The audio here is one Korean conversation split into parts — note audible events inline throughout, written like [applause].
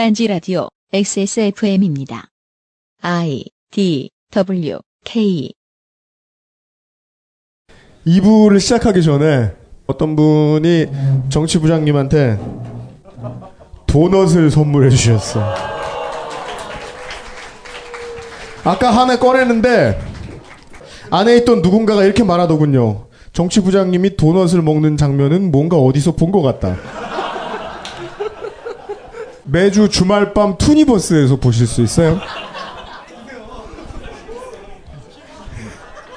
딴지 라디오 XSFM입니다. I D W K 2부를 시작하기 전에 어떤 분이 정치부장님한테 도넛을 선물해 주셨어. 아까 하나 꺼냈는데 안에 있던 누군가가 이렇게 말하더군요. 정치부장님이 도넛을 먹는 장면은 뭔가 어디서 본 것 같다. 매주 주말 밤 투니버스에서 보실 수 있어요.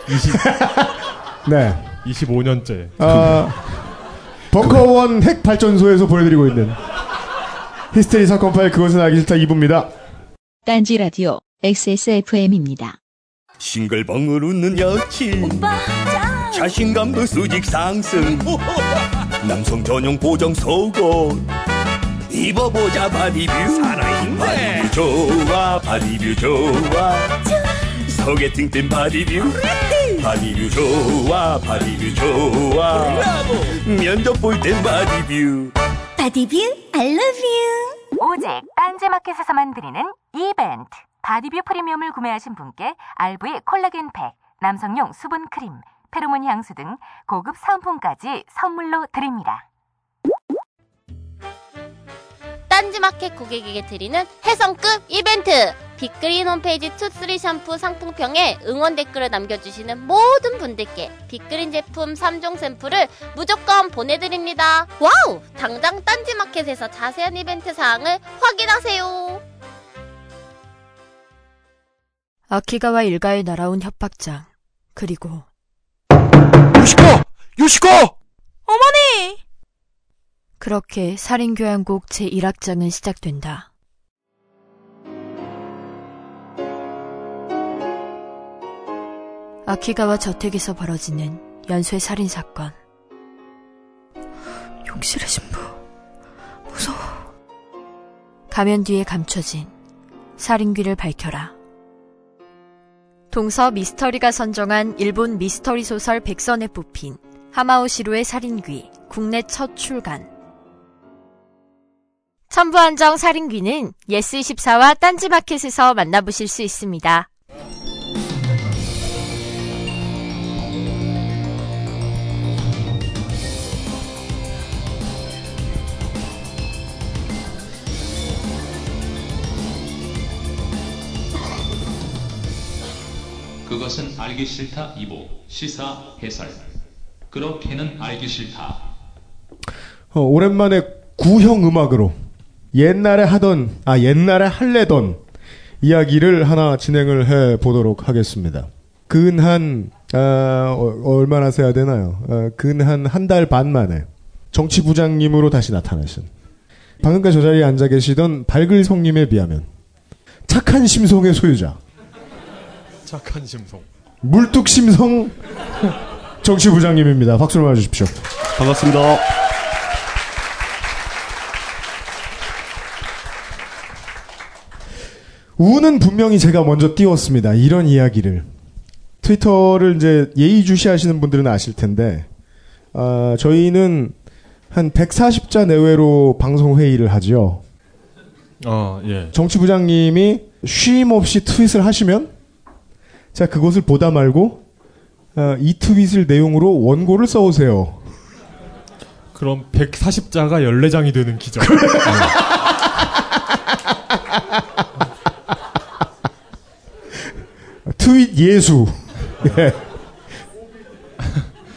20, 네. 25년째. 아, 벙커원 핵 발전소에서 보내드리고 있는 히스테리 사건 파일 그것은 알기 싫다 2부입니다. 딴지 라디오 XSFM입니다. 싱글벙글 웃는 여친 자신감도 수직 상승 남성 전용 보정 속옷 입어보자 바디뷰. 살아있네 바디뷰 좋아 바디뷰 좋아. 소개팅 땐 바디뷰. 바디뷰 좋아 바디뷰 좋아. 면접 볼 땐 바디뷰. 바디뷰 I love you. 오직 딴지마켓에서만 드리는 이벤트. 바디뷰 프리미엄을 구매하신 분께 RV 콜라겐 팩, 남성용 수분 크림, 페로몬 향수 등 고급 상품까지 선물로 드립니다. 딴지마켓 고객에게 드리는 혜성급 이벤트! 빅그린 홈페이지 two three 샴푸 상품평에 응원 댓글을 남겨주시는 모든 분들께 빅그린 제품 3종 샘플을 무조건 보내드립니다. 와우! 당장 딴지마켓에서 자세한 이벤트 사항을 확인하세요. 아키가와 일가에 날아온 협박장. 그리고 요시코 요시코 어머니! 그렇게 살인교향곡 제1악장은 시작된다. 아키가와 저택에서 벌어지는 연쇄 살인 사건. 용실의 신부. 무서워. 가면 뒤에 감춰진 살인귀를 밝혀라. 동서 미스터리가 선정한 일본 미스터리 소설 백선에 뽑힌 하마오시로의 살인귀 국내 첫 출간. 천부 한정 살인귀는 예스24와 딴지마켓에서 만나보실 수 있습니다. 그것은 알기 싫다 2부 시사 해설. 그렇게는 알기 싫다. 어, 오랜만에 구형 음악으로 옛날에 하던 아 옛날에 할래던 이야기를 하나 진행을 해 보도록 하겠습니다. 근한 아, 어, 얼마나 세야 되나요? 어, 근한 한 달 반 만에 정치부장님으로 다시 나타나신 방금까지 저 자리에 앉아 계시던 발글 성님에 비하면 착한 심성의 소유자 착한 심성. 물뚝 심성 정치부장님입니다. 박수를 맞아주십시오. 반갑습니다. 우는 분명히 제가 먼저 띄웠습니다. 이런 이야기를. 트위터를 이제 예의주시 하시는 분들은 아실 텐데, 아, 저희는 한 140자 내외로 방송회의를 하죠. 아, 예. 정치부장님이 쉼 없이 트윗을 하시면, 자, 그것을 보다 말고, 아, 이 트윗을 내용으로 원고를 써오세요. 그럼 140자가 14장이 되는 기적. [laughs] 트윗 예수. 예. [laughs]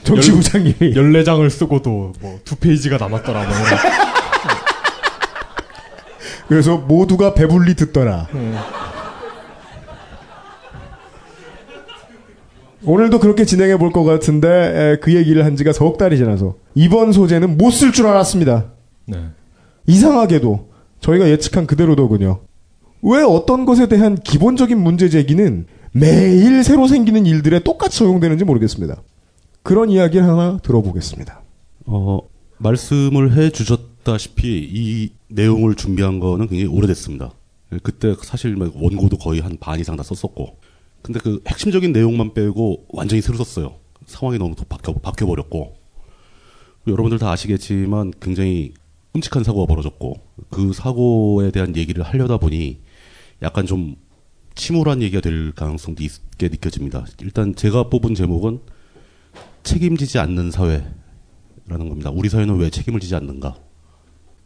정치부장님이. 14장을 쓰고도 뭐 두 페이지가 남았더라. 뭐. [laughs] 그래서 모두가 배불리 듣더라. 오늘도 그렇게 진행해 볼 것 같은데 에, 그 얘기를 한 지가 석 달이 지나서 이번 소재는 못 쓸 줄 알았습니다. 네. 이상하게도 저희가 예측한 그대로더군요. 왜 어떤 것에 대한 기본적인 문제 제기는 매일 새로 생기는 일들에 똑같이 적용되는지 모르겠습니다. 그런 이야기를 하나 들어보겠습니다. 어, 말씀을 해 주셨다시피 이 내용을 준비한 거는 굉장히 오래됐습니다. 그때 사실 막 원고도 거의 한 반 이상 다 썼었고. 근데 그 핵심적인 내용만 빼고 완전히 새로 썼어요. 상황이 너무 또 바뀌어, 바뀌어버렸고. 여러분들 다 아시겠지만 굉장히 끔찍한 사고가 벌어졌고 그 사고에 대한 얘기를 하려다 보니 약간 좀 침울한 얘기가 될 가능성도 있게 느껴집니다. 일단 제가 뽑은 제목은 책임지지 않는 사회라는 겁니다. 우리 사회는 왜 책임을 지지 않는가?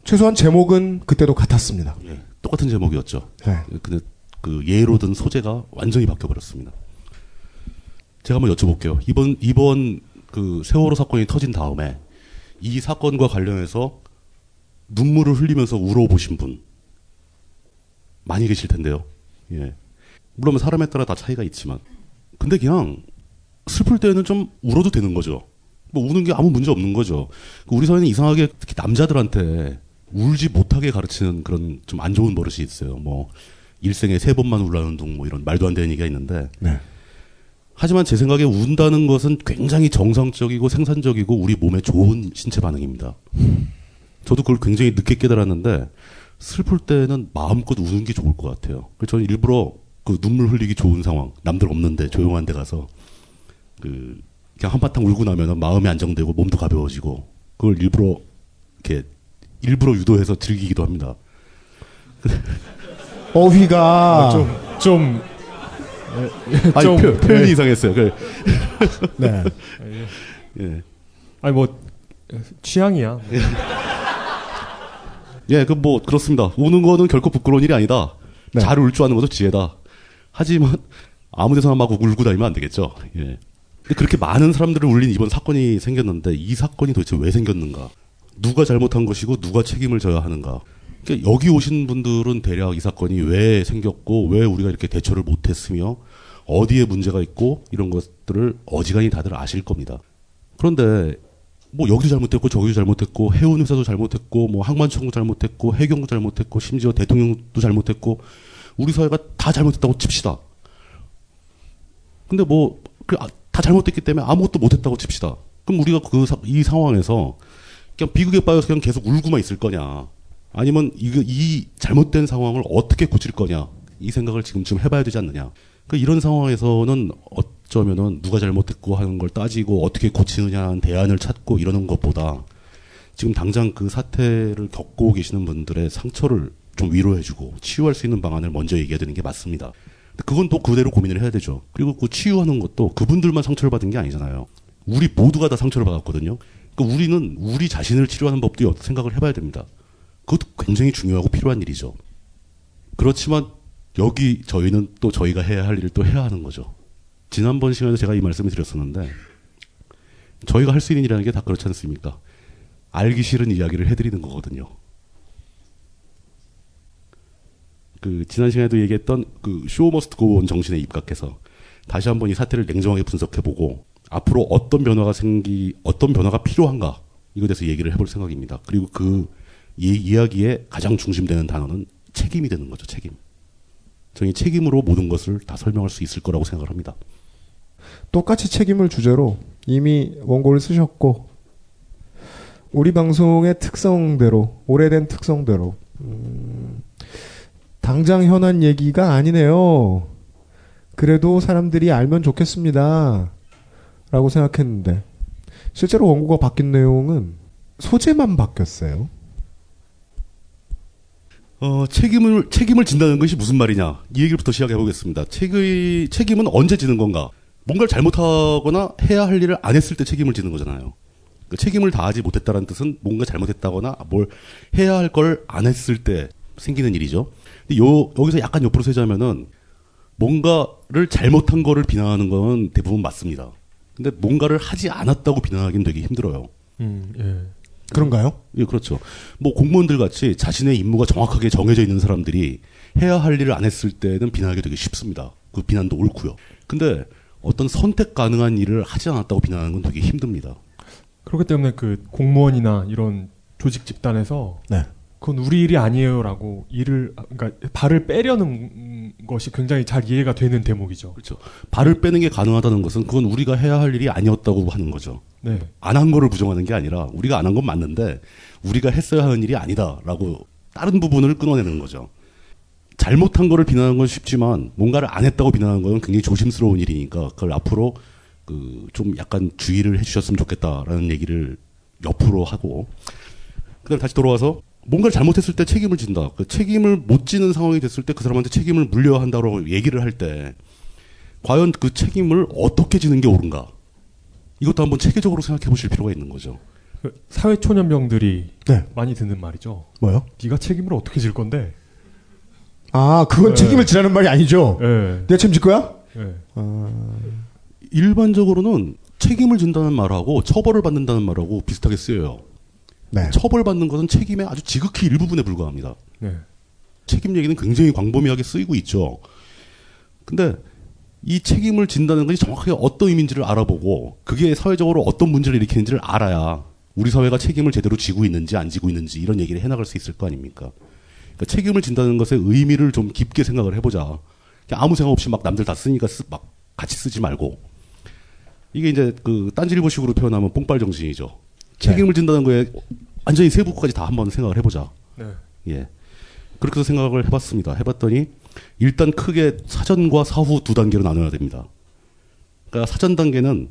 최소한 제목은 그때도 같았습니다. 예, 똑같은 제목이었죠. 네. 근데 그 예로 든 소재가 완전히 바뀌어 버렸습니다. 제가 한번 여쭤볼게요. 이번 이번 그 세월호 사건이 터진 다음에 이 사건과 관련해서 눈물을 흘리면서 울어보신 분 많이 계실 텐데요. 예. 물론 사람에 따라 다 차이가 있지만 근데 그냥 슬플 때는 좀 울어도 되는 거죠. 뭐 우는 게 아무 문제 없는 거죠. 우리 사회는 이상하게 특히 남자들한테 울지 못하게 가르치는 그런 좀 안 좋은 버릇이 있어요. 뭐 일생에 세 번만 울라는 둥 뭐 이런 말도 안 되는 얘기가 있는데 네. 하지만 제 생각에 운다는 것은 굉장히 정상적이고 생산적이고 우리 몸에 좋은 신체 반응입니다. 저도 그걸 굉장히 늦게 깨달았는데 슬플 때는 마음껏 우는 게 좋을 것 같아요. 그래서 저는 일부러 그 눈물 흘리기 좋은 상황, 남들 없는데 조용한 데 가서 그 그냥 한바탕 울고 나면은 마음이 안정되고 몸도 가벼워지고 그걸 일부러 이렇게 일부러 유도해서 즐기기도 합니다. [laughs] 어휘가 좀, 좀, 아니, 좀, 표, 표현이 예. 이상했어요. 그, 네. 예. 아니, 뭐, 취향이야. 예, 그 뭐 그렇습니다. 우는 거는 결코 부끄러운 일이 아니다. 네. 잘울 줄 아는 것도 지혜다. 하지만 아무 데서나 막 울고 다니면 안 되겠죠. 예. 근데 그렇게 많은 사람들을 울린 이번 사건이 생겼는데 이 사건이 도대체 왜 생겼는가? 누가 잘못한 것이고 누가 책임을 져야 하는가? 그러니까 여기 오신 분들은 대략 이 사건이 왜 생겼고 왜 우리가 이렇게 대처를 못했으며 어디에 문제가 있고 이런 것들을 어지간히 다들 아실 겁니다. 그런데 뭐 여기도 잘못했고 저기도 잘못했고 해운 회사도 잘못했고 뭐 항만청도 잘못했고 해경도 잘못했고 심지어 대통령도 잘못했고 우리 사회가 다 잘못했다고 칩시다. 근데 뭐 다 잘못됐기 때문에 아무것도 못했다고 칩시다. 그럼 우리가 그 이 상황에서 그냥 비극에 빠져서 그냥 계속 울고만 있을 거냐? 아니면 이, 이 잘못된 상황을 어떻게 고칠 거냐? 이 생각을 지금쯤 해봐야 되지 않느냐? 그 이런 상황에서는 어쩌면은 누가 잘못했고 하는 걸 따지고 어떻게 고치느냐는 대안을 찾고 이러는 것보다 지금 당장 그 사태를 겪고 계시는 분들의 상처를 좀 위로해주고 치유할 수 있는 방안을 먼저 얘기해야 되는 게 맞습니다. 그건 또 그대로 고민을 해야 되죠. 그리고 그 치유하는 것도 그분들만 상처를 받은 게 아니잖아요. 우리 모두가 다 상처를 받았거든요. 그러니까 우리는 우리 자신을 치료하는 법도 생각을 해봐야 됩니다. 그것도 굉장히 중요하고 필요한 일이죠. 그렇지만 여기 저희는 또 저희가 해야 할 일을 또 해야 하는 거죠. 지난번 시간에 제가 이 말씀을 드렸었는데 저희가 할 수 있는 일이라는 게 다 그렇지 않습니까? 알기 싫은 이야기를 해드리는 거거든요. 그 지난 시간에도 얘기했던 그 쇼 머스트 고온 정신에 입각해서 다시 한번 이 사태를 냉정하게 분석해보고 앞으로 어떤 변화가 생기 어떤 변화가 필요한가 이거에 대해서 얘기를 해볼 생각입니다. 그리고 그이 이야기에 가장 중심되는 단어는 책임이 되는 거죠. 책임. 저희 책임으로 모든 것을 다 설명할 수 있을 거라고 생각을 합니다. 똑같이 책임을 주제로 이미 원고를 쓰셨고 우리 방송의 특성대로 오래된 특성대로 음, 당장 현안 얘기가 아니네요. 그래도 사람들이 알면 좋겠습니다. 라고 생각했는데 실제로 원고가 바뀐 내용은 소재만 바뀌었어요. 어, 책임을, 책임을 진다는 것이 무슨 말이냐. 이 얘기부터 시작해 보겠습니다. 책의, 책임은 언제 지는 건가? 뭔가를 잘못하거나 해야 할 일을 안 했을 때 책임을 지는 거잖아요. 그 책임을 다하지 못했다는 뜻은 뭔가 잘못했다거나 뭘 해야 할 걸 안 했을 때 생기는 일이죠. 근데 요, 여기서 약간 옆으로 세자면은 뭔가를 잘못한 거를 비난하는 건 대부분 맞습니다. 근데 뭔가를 하지 않았다고 비난하기는 되게 힘들어요. 음, 예. 그런가요? 예, 그렇죠. 뭐 공무원들 같이 자신의 임무가 정확하게 정해져 있는 사람들이 해야 할 일을 안 했을 때는 비난하기 되게 쉽습니다. 그 비난도 옳고요. 근데 어떤 선택 가능한 일을 하지 않았다고 비난하는 건 되게 힘듭니다. 그렇기 때문에 그 공무원이나 이런 조직 집단에서 네. 그건 우리 일이 아니에요라고 일을 그러니까 발을 빼려는 것이 굉장히 잘 이해가 되는 대목이죠. 그렇죠. 발을 빼는 게 가능하다는 것은 그건 우리가 해야 할 일이 아니었다고 하는 거죠. 네. 안 한 거를 부정하는 게 아니라 우리가 안 한 건 맞는데 우리가 했어야 하는 일이 아니다라고 다른 부분을 끊어내는 거죠. 잘못한 거를 비난하는 건 쉽지만 뭔가를 안 했다고 비난하는 건 굉장히 조심스러운 일이니까 그걸 앞으로 그 좀 약간 주의를 해주셨으면 좋겠다라는 얘기를 옆으로 하고 그다음 다시 돌아와서 뭔가를 잘못했을 때 책임을 진다. 그 책임을 못 지는 상황이 됐을 때 그 사람한테 책임을 물려야 한다고 얘기를 할 때 과연 그 책임을 어떻게 지는 게 옳은가? 이것도 한번 체계적으로 생각해 보실 필요가 있는 거죠. 그 사회 초년병들이 네. 많이 듣는 말이죠. 뭐요? 네가 책임을 어떻게 질 건데? 아, 그건 네. 책임을 지라는 말이 아니죠. 네. 내가 책임질 거야? 네. 일반적으로는 책임을 진다는 말하고 처벌을 받는다는 말하고 비슷하게 쓰여요. 네. 처벌받는 것은 책임의 아주 지극히 일부분에 불과합니다. 네. 책임 얘기는 굉장히 광범위하게 쓰이고 있죠. 근데 이 책임을 진다는 것이 정확하게 어떤 의미인지를 알아보고 그게 사회적으로 어떤 문제를 일으키는지를 알아야 우리 사회가 책임을 제대로 지고 있는지 안 지고 있는지 이런 얘기를 해나갈 수 있을 거 아닙니까? 그러니까 책임을 진다는 것의 의미를 좀 깊게 생각을 해보자. 아무 생각 없이 막 남들 다 쓰니까 쓰, 막 같이 쓰지 말고 이게 이제 그 딴지일보식으로 표현하면 뽕빨 정신이죠. 책임을 진다는 거에 완전히 세부까지 다 한번 생각을 해보자. 네. 예. 그렇게 해서 생각을 해봤습니다. 해봤더니 일단 크게 사전과 사후 두 단계로 나눠야 됩니다. 그러니까 사전 단계는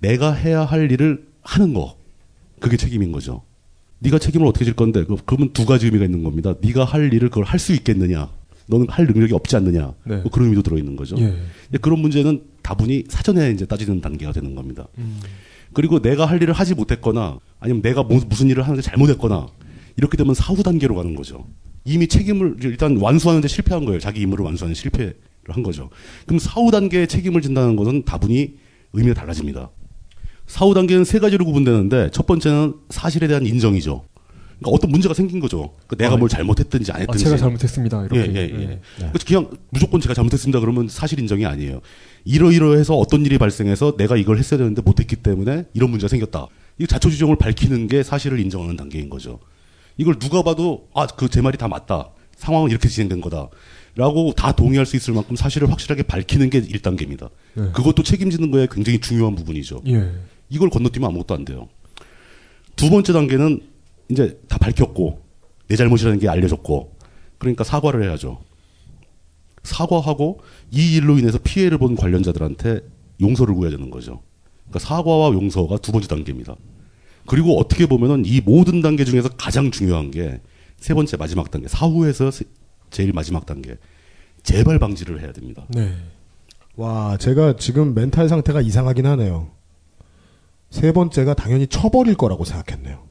내가 해야 할 일을 하는 거. 그게 책임인 거죠. 네가 책임을 어떻게 질 건데 그- 그러면 두 가지 의미가 있는 겁니다. 네가 할 일을 그걸 할 수 있겠느냐. 너는 할 능력이 없지 않느냐. 네. 뭐 그런 의미도 들어 있는 거죠. 예. 그런 문제는 다분히 사전에 이제 따지는 단계가 되는 겁니다. 음. 그리고 내가 할 일을 하지 못했거나 아니면 내가 뭐- 무슨 일을 하는데 잘못했거나 이렇게 되면 사후 단계로 가는 거죠. 이미 책임을 일단 완수하는데 실패한 거예요. 자기 임무를 완수하는 실패를 한 거죠. 그럼 사후 단계에 책임을 진다는 것은 다분히 의미가 달라집니다. 사후 단계는 세 가지로 구분되는데 첫 번째는 사실에 대한 인정이죠. 그러니까 어떤 문제가 생긴 거죠. 그러니까 내가 아, 뭘 잘못했든지 안 아, 했든지. 제가 잘못했습니다. 이렇게. 예, 예, 예. 네. 그냥 무조건 제가 잘못했습니다. 그러면 사실 인정이 아니에요. 이러이러해서 어떤 일이 발생해서 내가 이걸 했어야 되는데 못했기 때문에 이런 문제가 생겼다. 이 자초지종을 밝히는 게 사실을 인정하는 단계인 거죠. 이걸 누가 봐도 아 그 제 말이 다 맞다. 상황은 이렇게 진행된 거다. 라고 다 동의할 수 있을 만큼 사실을 확실하게 밝히는 게 1단계입니다. 네. 그것도 책임지는 거에 굉장히 중요한 부분이죠. 예. 이걸 건너뛰면 아무것도 안 돼요. 두 번째 단계는 이제 다 밝혔고 내 잘못이라는 게 알려졌고 그러니까 사과를 해야죠. 사과하고 이 일로 인해서 피해를 본 관련자들한테 용서를 구해야 되는 거죠. 그러니까 사과와 용서가 두 번째 단계입니다. 그리고 어떻게 보면은 이 모든 단계 중에서 가장 중요한 게 세 번째 마지막 단계 사후에서 세- 제일 마지막 단계 재발 방지를 해야 됩니다. 네. 와, 제가 지금 멘탈 상태가 이상하긴 하네요. 세 번째가 당연히 처벌일 거라고 생각했네요.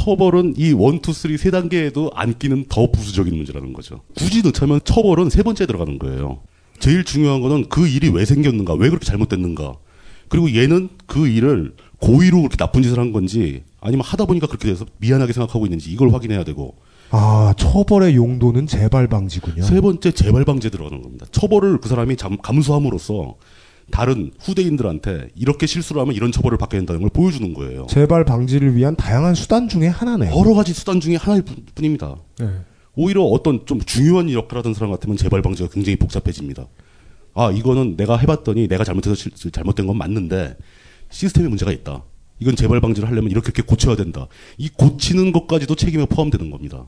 처벌은 이 one, two, three 세 단계에도 안 끼는 더 부수적인 문제라는 거죠. 굳이 넣자면 처벌은 세 번째에 들어가는 거예요. 제일 중요한 거는 그 일이 왜 생겼는가, 왜 그렇게 잘못됐는가. 그리고 얘는 그 일을 고의로 그렇게 나쁜 짓을 한 건지 아니면 하다 보니까 그렇게 돼서 미안하게 생각하고 있는지 이걸 확인해야 되고 아, 처벌의 용도는 재발 방지군요. 세 번째 재발 방지에 들어가는 겁니다. 처벌을 그 사람이 잠- 감수함으로써 다른 후대인들한테 이렇게 실수를 하면 이런 처벌을 받게 된다는 걸 보여주는 거예요. 재발 방지를 위한 다양한 수단 중에 하나네요. 여러 가지 수단 중에 하나일 뿐- 뿐입니다. 네. 오히려 어떤 좀 중요한 역할을 하던 사람 같으면 재발 방지가 굉장히 복잡해집니다. 아, 이거는 내가 해봤더니 내가 잘못해서 실- 잘못된 건 맞는데 시스템에 문제가 있다. 이건 재발 방지를 하려면 이렇게 이렇게 고쳐야 된다. 이 고치는 것까지도 책임에 포함되는 겁니다.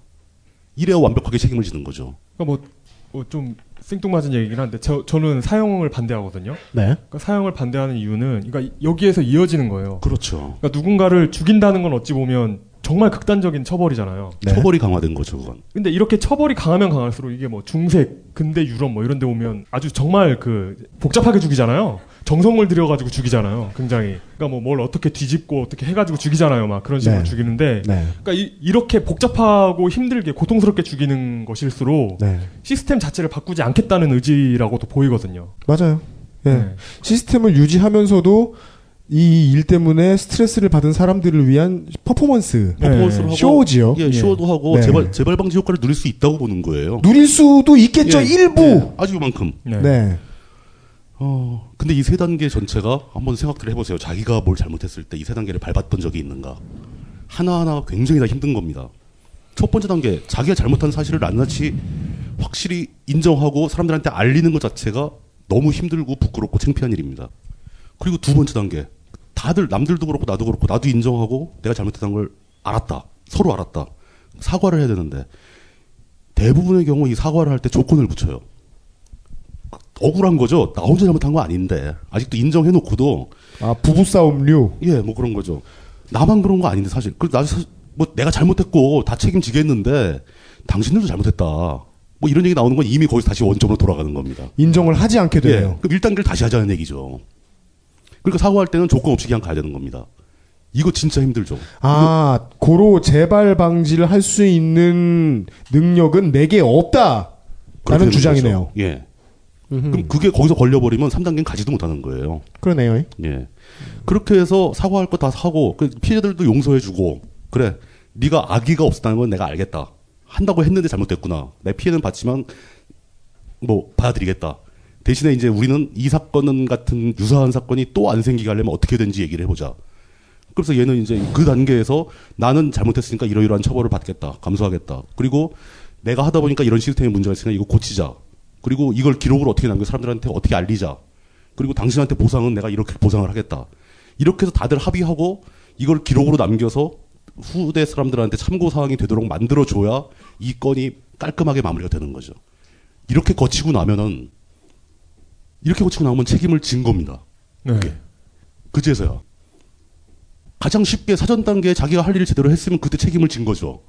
이래야 완벽하게 책임을 지는 거죠. 그러니까 뭐좀 생뚱맞은 얘기긴 한데 저, 저는 사형을 반대하거든요. 네. 그러니까 사형을 반대하는 이유는 그러니까 여기에서 이어지는 거예요. 그렇죠. 그러니까 누군가를 죽인다는 건 어찌 보면 정말 극단적인 처벌이잖아요. 처벌이 강화된 거죠, 그건. 근데 이렇게 처벌이 강하면 강할수록 이게 뭐 중색, 근대 유럽 뭐 이런 데 오면 아주 정말 그 복잡하게 죽이잖아요. 정성을 들여가지고 죽이잖아요. 굉장히. 그러니까 뭐 뭘 어떻게 뒤집고 어떻게 해가지고 죽이잖아요. 막 그런 식으로 네. 죽이는데. 네. 그러니까 이, 렇게 복잡하고 힘들게 고통스럽게 죽이는 것일수록 네. 시스템 자체를 바꾸지 않겠다는 의지라고도 보이거든요. 맞아요. 예. 네. 시스템을 유지하면서도 이 일 때문에 스트레스를 받은 사람들을 위한 퍼포먼스, 퍼포먼스를 하고 쇼지요. 예, 쇼도 하고 네. 재발 재발 방지 효과를 누릴 수 있다고 보는 거예요. 누릴 수도 있겠죠. 예, 일부. 예, 아주 요만큼. 네. 어, 근데 이 세 단계 전체가 한번 생각들 해보세요. 자기가 뭘 잘못했을 때 이 세 단계를 밟았던 적이 있는가. 하나 하나 굉장히 다 힘든 겁니다. 첫 번째 단계, 자기가 잘못한 사실을 낱낱이 확실히 인정하고 사람들한테 알리는 것 자체가 너무 힘들고 부끄럽고 창피한 일입니다. 그리고 두 번째 단계, 다들, 남들도 그렇고 나도 그렇고 나도 인정하고 내가 잘못했다는 걸 알았다. 서로 알았다. 사과를 해야 되는데 대부분의 경우 이 사과를 할 때 조건을 붙여요. 억울한 거죠. 나 혼자 잘못한 거 아닌데 아직도 인정해놓고도 아 부부싸움류. 예, 뭐 그런 거죠. 나만 그런 거 아닌데 사실. 그 사실 뭐 내가 잘못했고 다 책임지겠는데 당신들도 잘못했다. 뭐 이런 얘기 나오는 건 이미 거기서 다시 원점으로 돌아가는 겁니다. 인정을 하지 않게 되네요. 예. 그럼 1단계를 다시 하자는 얘기죠. 그러니까 사고할 때는 조건 없이 그냥 가야 되는 겁니다. 이거 진짜 힘들죠. 아, 고로 재발 방지를 할 수 있는 능력은 내게 없다. 라는 주장이네요. 거죠. 예. 그럼 그게 거기서 걸려버리면 3단계는 가지도 못하는 거예요. 그러네요. 예. 그렇게 해서 사과할 거 다 사고 그 피해자들도 용서해주고 그래 네가 악의가 없었다는 건 내가 알겠다. 한다고 했는데 잘못됐구나. 내 피해는 받지만 뭐 받아들이겠다. 대신에 이제 우리는 이 사건은 같은 유사한 사건이 또 안 생기게 하려면 어떻게 되는지 얘기를 해보자. 그래서 얘는 이제 그 단계에서 나는 잘못했으니까 이러이러한 처벌을 받겠다. 감수하겠다. 그리고 내가 하다 보니까 이런 시스템에 문제가 있으니까 이거 고치자. 그리고 이걸 기록으로 어떻게 남겨 사람들한테 어떻게 알리자. 그리고 당신한테 보상은 내가 이렇게 보상을 하겠다. 이렇게 해서 다들 합의하고 이걸 기록으로 남겨서 후대 사람들한테 참고 사항이 되도록 만들어 줘야 이 건이 깔끔하게 마무리가 되는 거죠. 이렇게 거치고 나면은 이렇게 거치고 나오면 책임을 진 겁니다. 네. 그제서야 가장 쉽게 사전 단계에 자기가 할 일을 제대로 했으면 그때 책임을 진 거죠.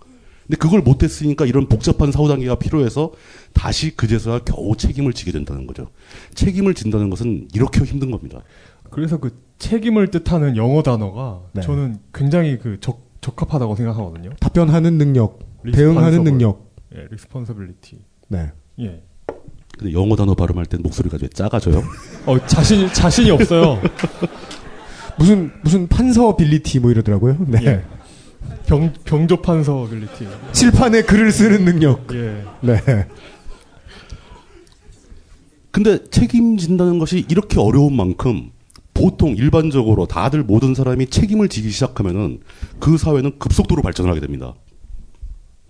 근데 그걸 못했으니까 이런 복잡한 사후 단계가 필요해서 다시 그제서야 겨우 책임을 지게 된다는 거죠. 책임을 진다는 것은 이렇게 힘든 겁니다. 그래서 그 책임을 뜻하는 영어 단어가 네. 저는 굉장히 그 적, 적합하다고 생각하거든요. 답변하는 능력, 대응하는 능력. 예, responsibility. 네. 예. 근데 영어 단어 발음할 땐 목소리가 왜 작아져요? 어, 자신, 자신이 없어요. 무슨, 무슨 판서 빌리티 뭐 이러더라고요. 네. 예. 병, 병조 판서 빌리티. 칠판에 글을 쓰는 능력. 예. 네. 근데 책임진다는 것이 이렇게 어려운 만큼 보통 일반적으로 다들 모든 사람이 책임을 지기 시작하면은 그 사회는 급속도로 발전을 하게 됩니다.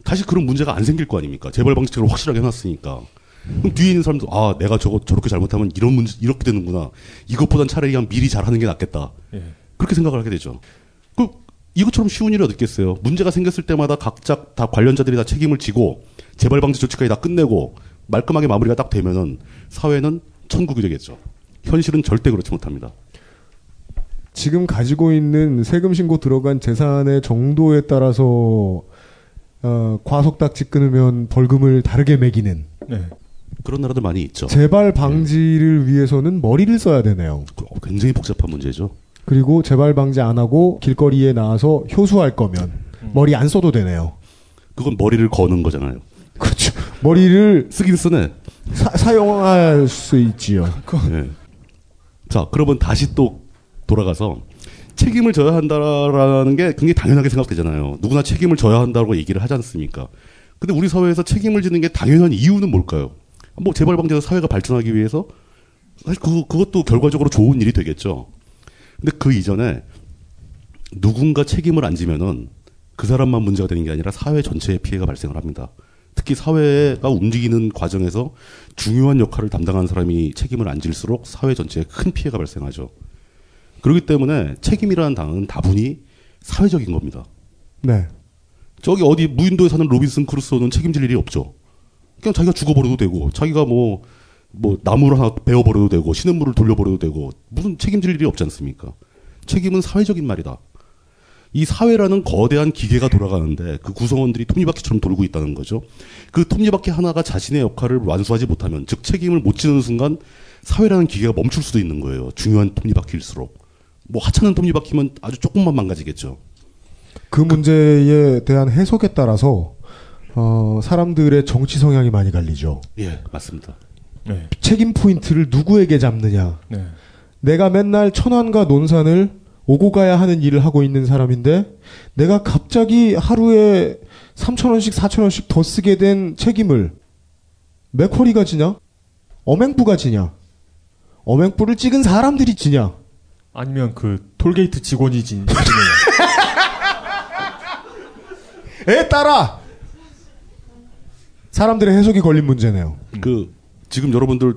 다시 그런 문제가 안 생길 거 아닙니까? 재발 방지책을 확실하게 해놨으니까. 그럼 뒤에 있는 사람도 아 내가 저거 저렇게 잘못하면 이런 문제 이렇게 되는구나. 이것보단 차라리 그냥 미리 잘하는 게 낫겠다. 예. 그렇게 생각을 하게 되죠. 그 이것처럼 쉬운 일이 어디 있겠어요? 문제가 생겼을 때마다 각자 다 관련자들이 다 책임을 지고 재발 방지 조치까지 다 끝내고 말끔하게 마무리가 딱 되면은 사회는 천국이 되겠죠. 현실은 절대 그렇지 못합니다. 지금 가지고 있는 세금 신고 들어간 재산의 정도에 따라서 어, 과속 딱지 끊으면 벌금을 다르게 매기는 네. 그런 나라도 많이 있죠. 재발 방지를 위해서는 머리를 써야 되네요. 굉장히 복잡한 문제죠. 그리고 재발 방지 안 하고 길거리에 나와서 효수할 거면 머리 안 써도 되네요. 그건 머리를 거는 거잖아요. 그렇죠. 머리를 쓰긴 쓰네. 사, 용할수 있지요. 예. 자, 그러면 다시 또 돌아가서 책임을 져야 한다라는 게 굉장히 당연하게 생각되잖아요. 누구나 책임을 져야 한다고 얘기를 하지 않습니까? 근데 우리 사회에서 책임을 지는 게 당연한 이유는 뭘까요? 뭐 재발 방지에서 사회가 발전하기 위해서 사실 그 그것도 결과적으로 좋은 일이 되겠죠. 근데 그 이전에 누군가 책임을 안 지면은 그 사람만 문제가 되는 게 아니라 사회 전체에 피해가 발생을 합니다. 특히 사회가 움직이는 과정에서 중요한 역할을 담당하는 사람이 책임을 안 질수록 사회 전체에 큰 피해가 발생하죠. 그렇기 때문에 책임이라는 단어는 다분히 사회적인 겁니다. 네. 저기 어디 무인도에 사는 로빈슨 크루소는 책임질 일이 없죠. 그냥 자기가 죽어버려도 되고, 자기가 뭐, 뭐, 나무를 하나 베어버려도 되고, 시냇물을 돌려버려도 되고, 무슨 책임질 일이 없지 않습니까? 책임은 사회적인 말이다. 이 사회라는 거대한 기계가 돌아가는데 그 구성원들이 톱니바퀴처럼 돌고 있다는 거죠. 그 톱니바퀴 하나가 자신의 역할을 완수하지 못하면, 즉 책임을 못 지는 순간 사회라는 기계가 멈출 수도 있는 거예요. 중요한 톱니바퀴일수록. 뭐 하찮은 톱니바퀴면 아주 조금만 망가지겠죠. 그 문제에 대한 해석에 따라서 어, 사람들의 정치 성향이 많이 갈리죠. 예, 맞습니다. 네. 책임 포인트를 누구에게 잡느냐. 네. 내가 맨날 천안과 논산을 오고 가야 하는 일을 하고 있는 사람인데 내가 갑자기 하루에 3천 원씩 4천 원씩 더 쓰게 된 책임을 맥커리가 지냐? 어맹부가 지냐? 어맹부를 찍은 사람들이 지냐? 아니면 그 톨게이트 직원이 진. [laughs] 에 따라 사람들의 해석이 걸린 문제네요. 그 지금 여러분들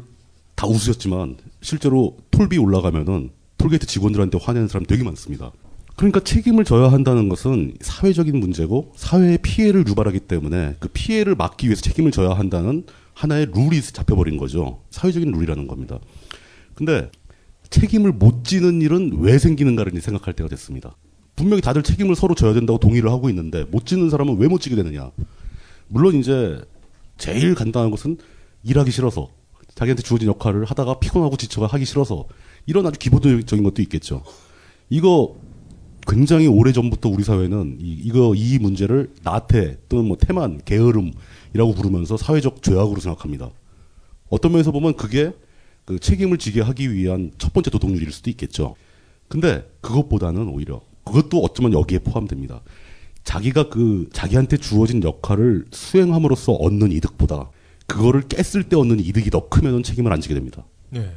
다 웃으셨지만 실제로 톨비 올라가면은 톨게이트 직원들한테 화내는 사람 되게 많습니다. 그러니까 책임을 져야 한다는 것은 사회적인 문제고 사회에 피해를 유발하기 때문에 그 피해를 막기 위해서 책임을 져야 한다는 하나의 룰이 잡혀버린 거죠. 사회적인 룰이라는 겁니다. 근데 책임을 못 지는 일은 왜 생기는가를 생각할 때가 됐습니다. 분명히 다들 책임을 서로 져야 된다고 동의를 하고 있는데 못 지는 사람은 왜 못 지게 되느냐. 물론 이제 제일 간단한 것은 일하기 싫어서 자기한테 주어진 역할을 하다가 피곤하고 지쳐가 하기 싫어서 이런 아주 기본적인 것도 있겠죠. 이거 굉장히 오래 전부터 우리 사회는 이, 이거 이 문제를 나태 또는 뭐 태만 게으름이라고 부르면서 사회적 죄악으로 생각합니다. 어떤 면에서 보면 그게 그 책임을 지게 하기 위한 첫 번째 도덕률일 수도 있겠죠. 근데 그것보다는 오히려 그것도 어쩌면 여기에 포함됩니다. 자기가 그 자기한테 주어진 역할을 수행함으로써 얻는 이득보다 그거를 깼을 때 얻는 이득이 더 크면은 책임을 안 지게 됩니다. 네.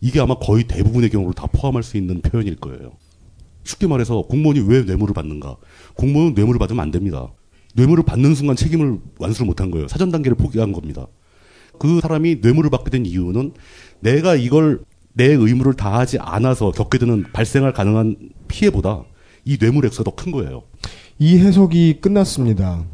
이게 아마 거의 대부분의 경우를 다 포함할 수 있는 표현일 거예요. 쉽게 말해서 공무원이 왜 뇌물을 받는가? 공무원은 뇌물을 받으면 안 됩니다. 뇌물을 받는 순간 책임을 완수를 못한 거예요. 사전 단계를 포기한 겁니다. 그 사람이 뇌물을 받게 된 이유는 내가 이걸 내 의무를 다하지 않아서 겪게 되는 발생할 가능한 피해보다 이 뇌물 액수가 더 큰 거예요. 이 해석이 끝났습니다.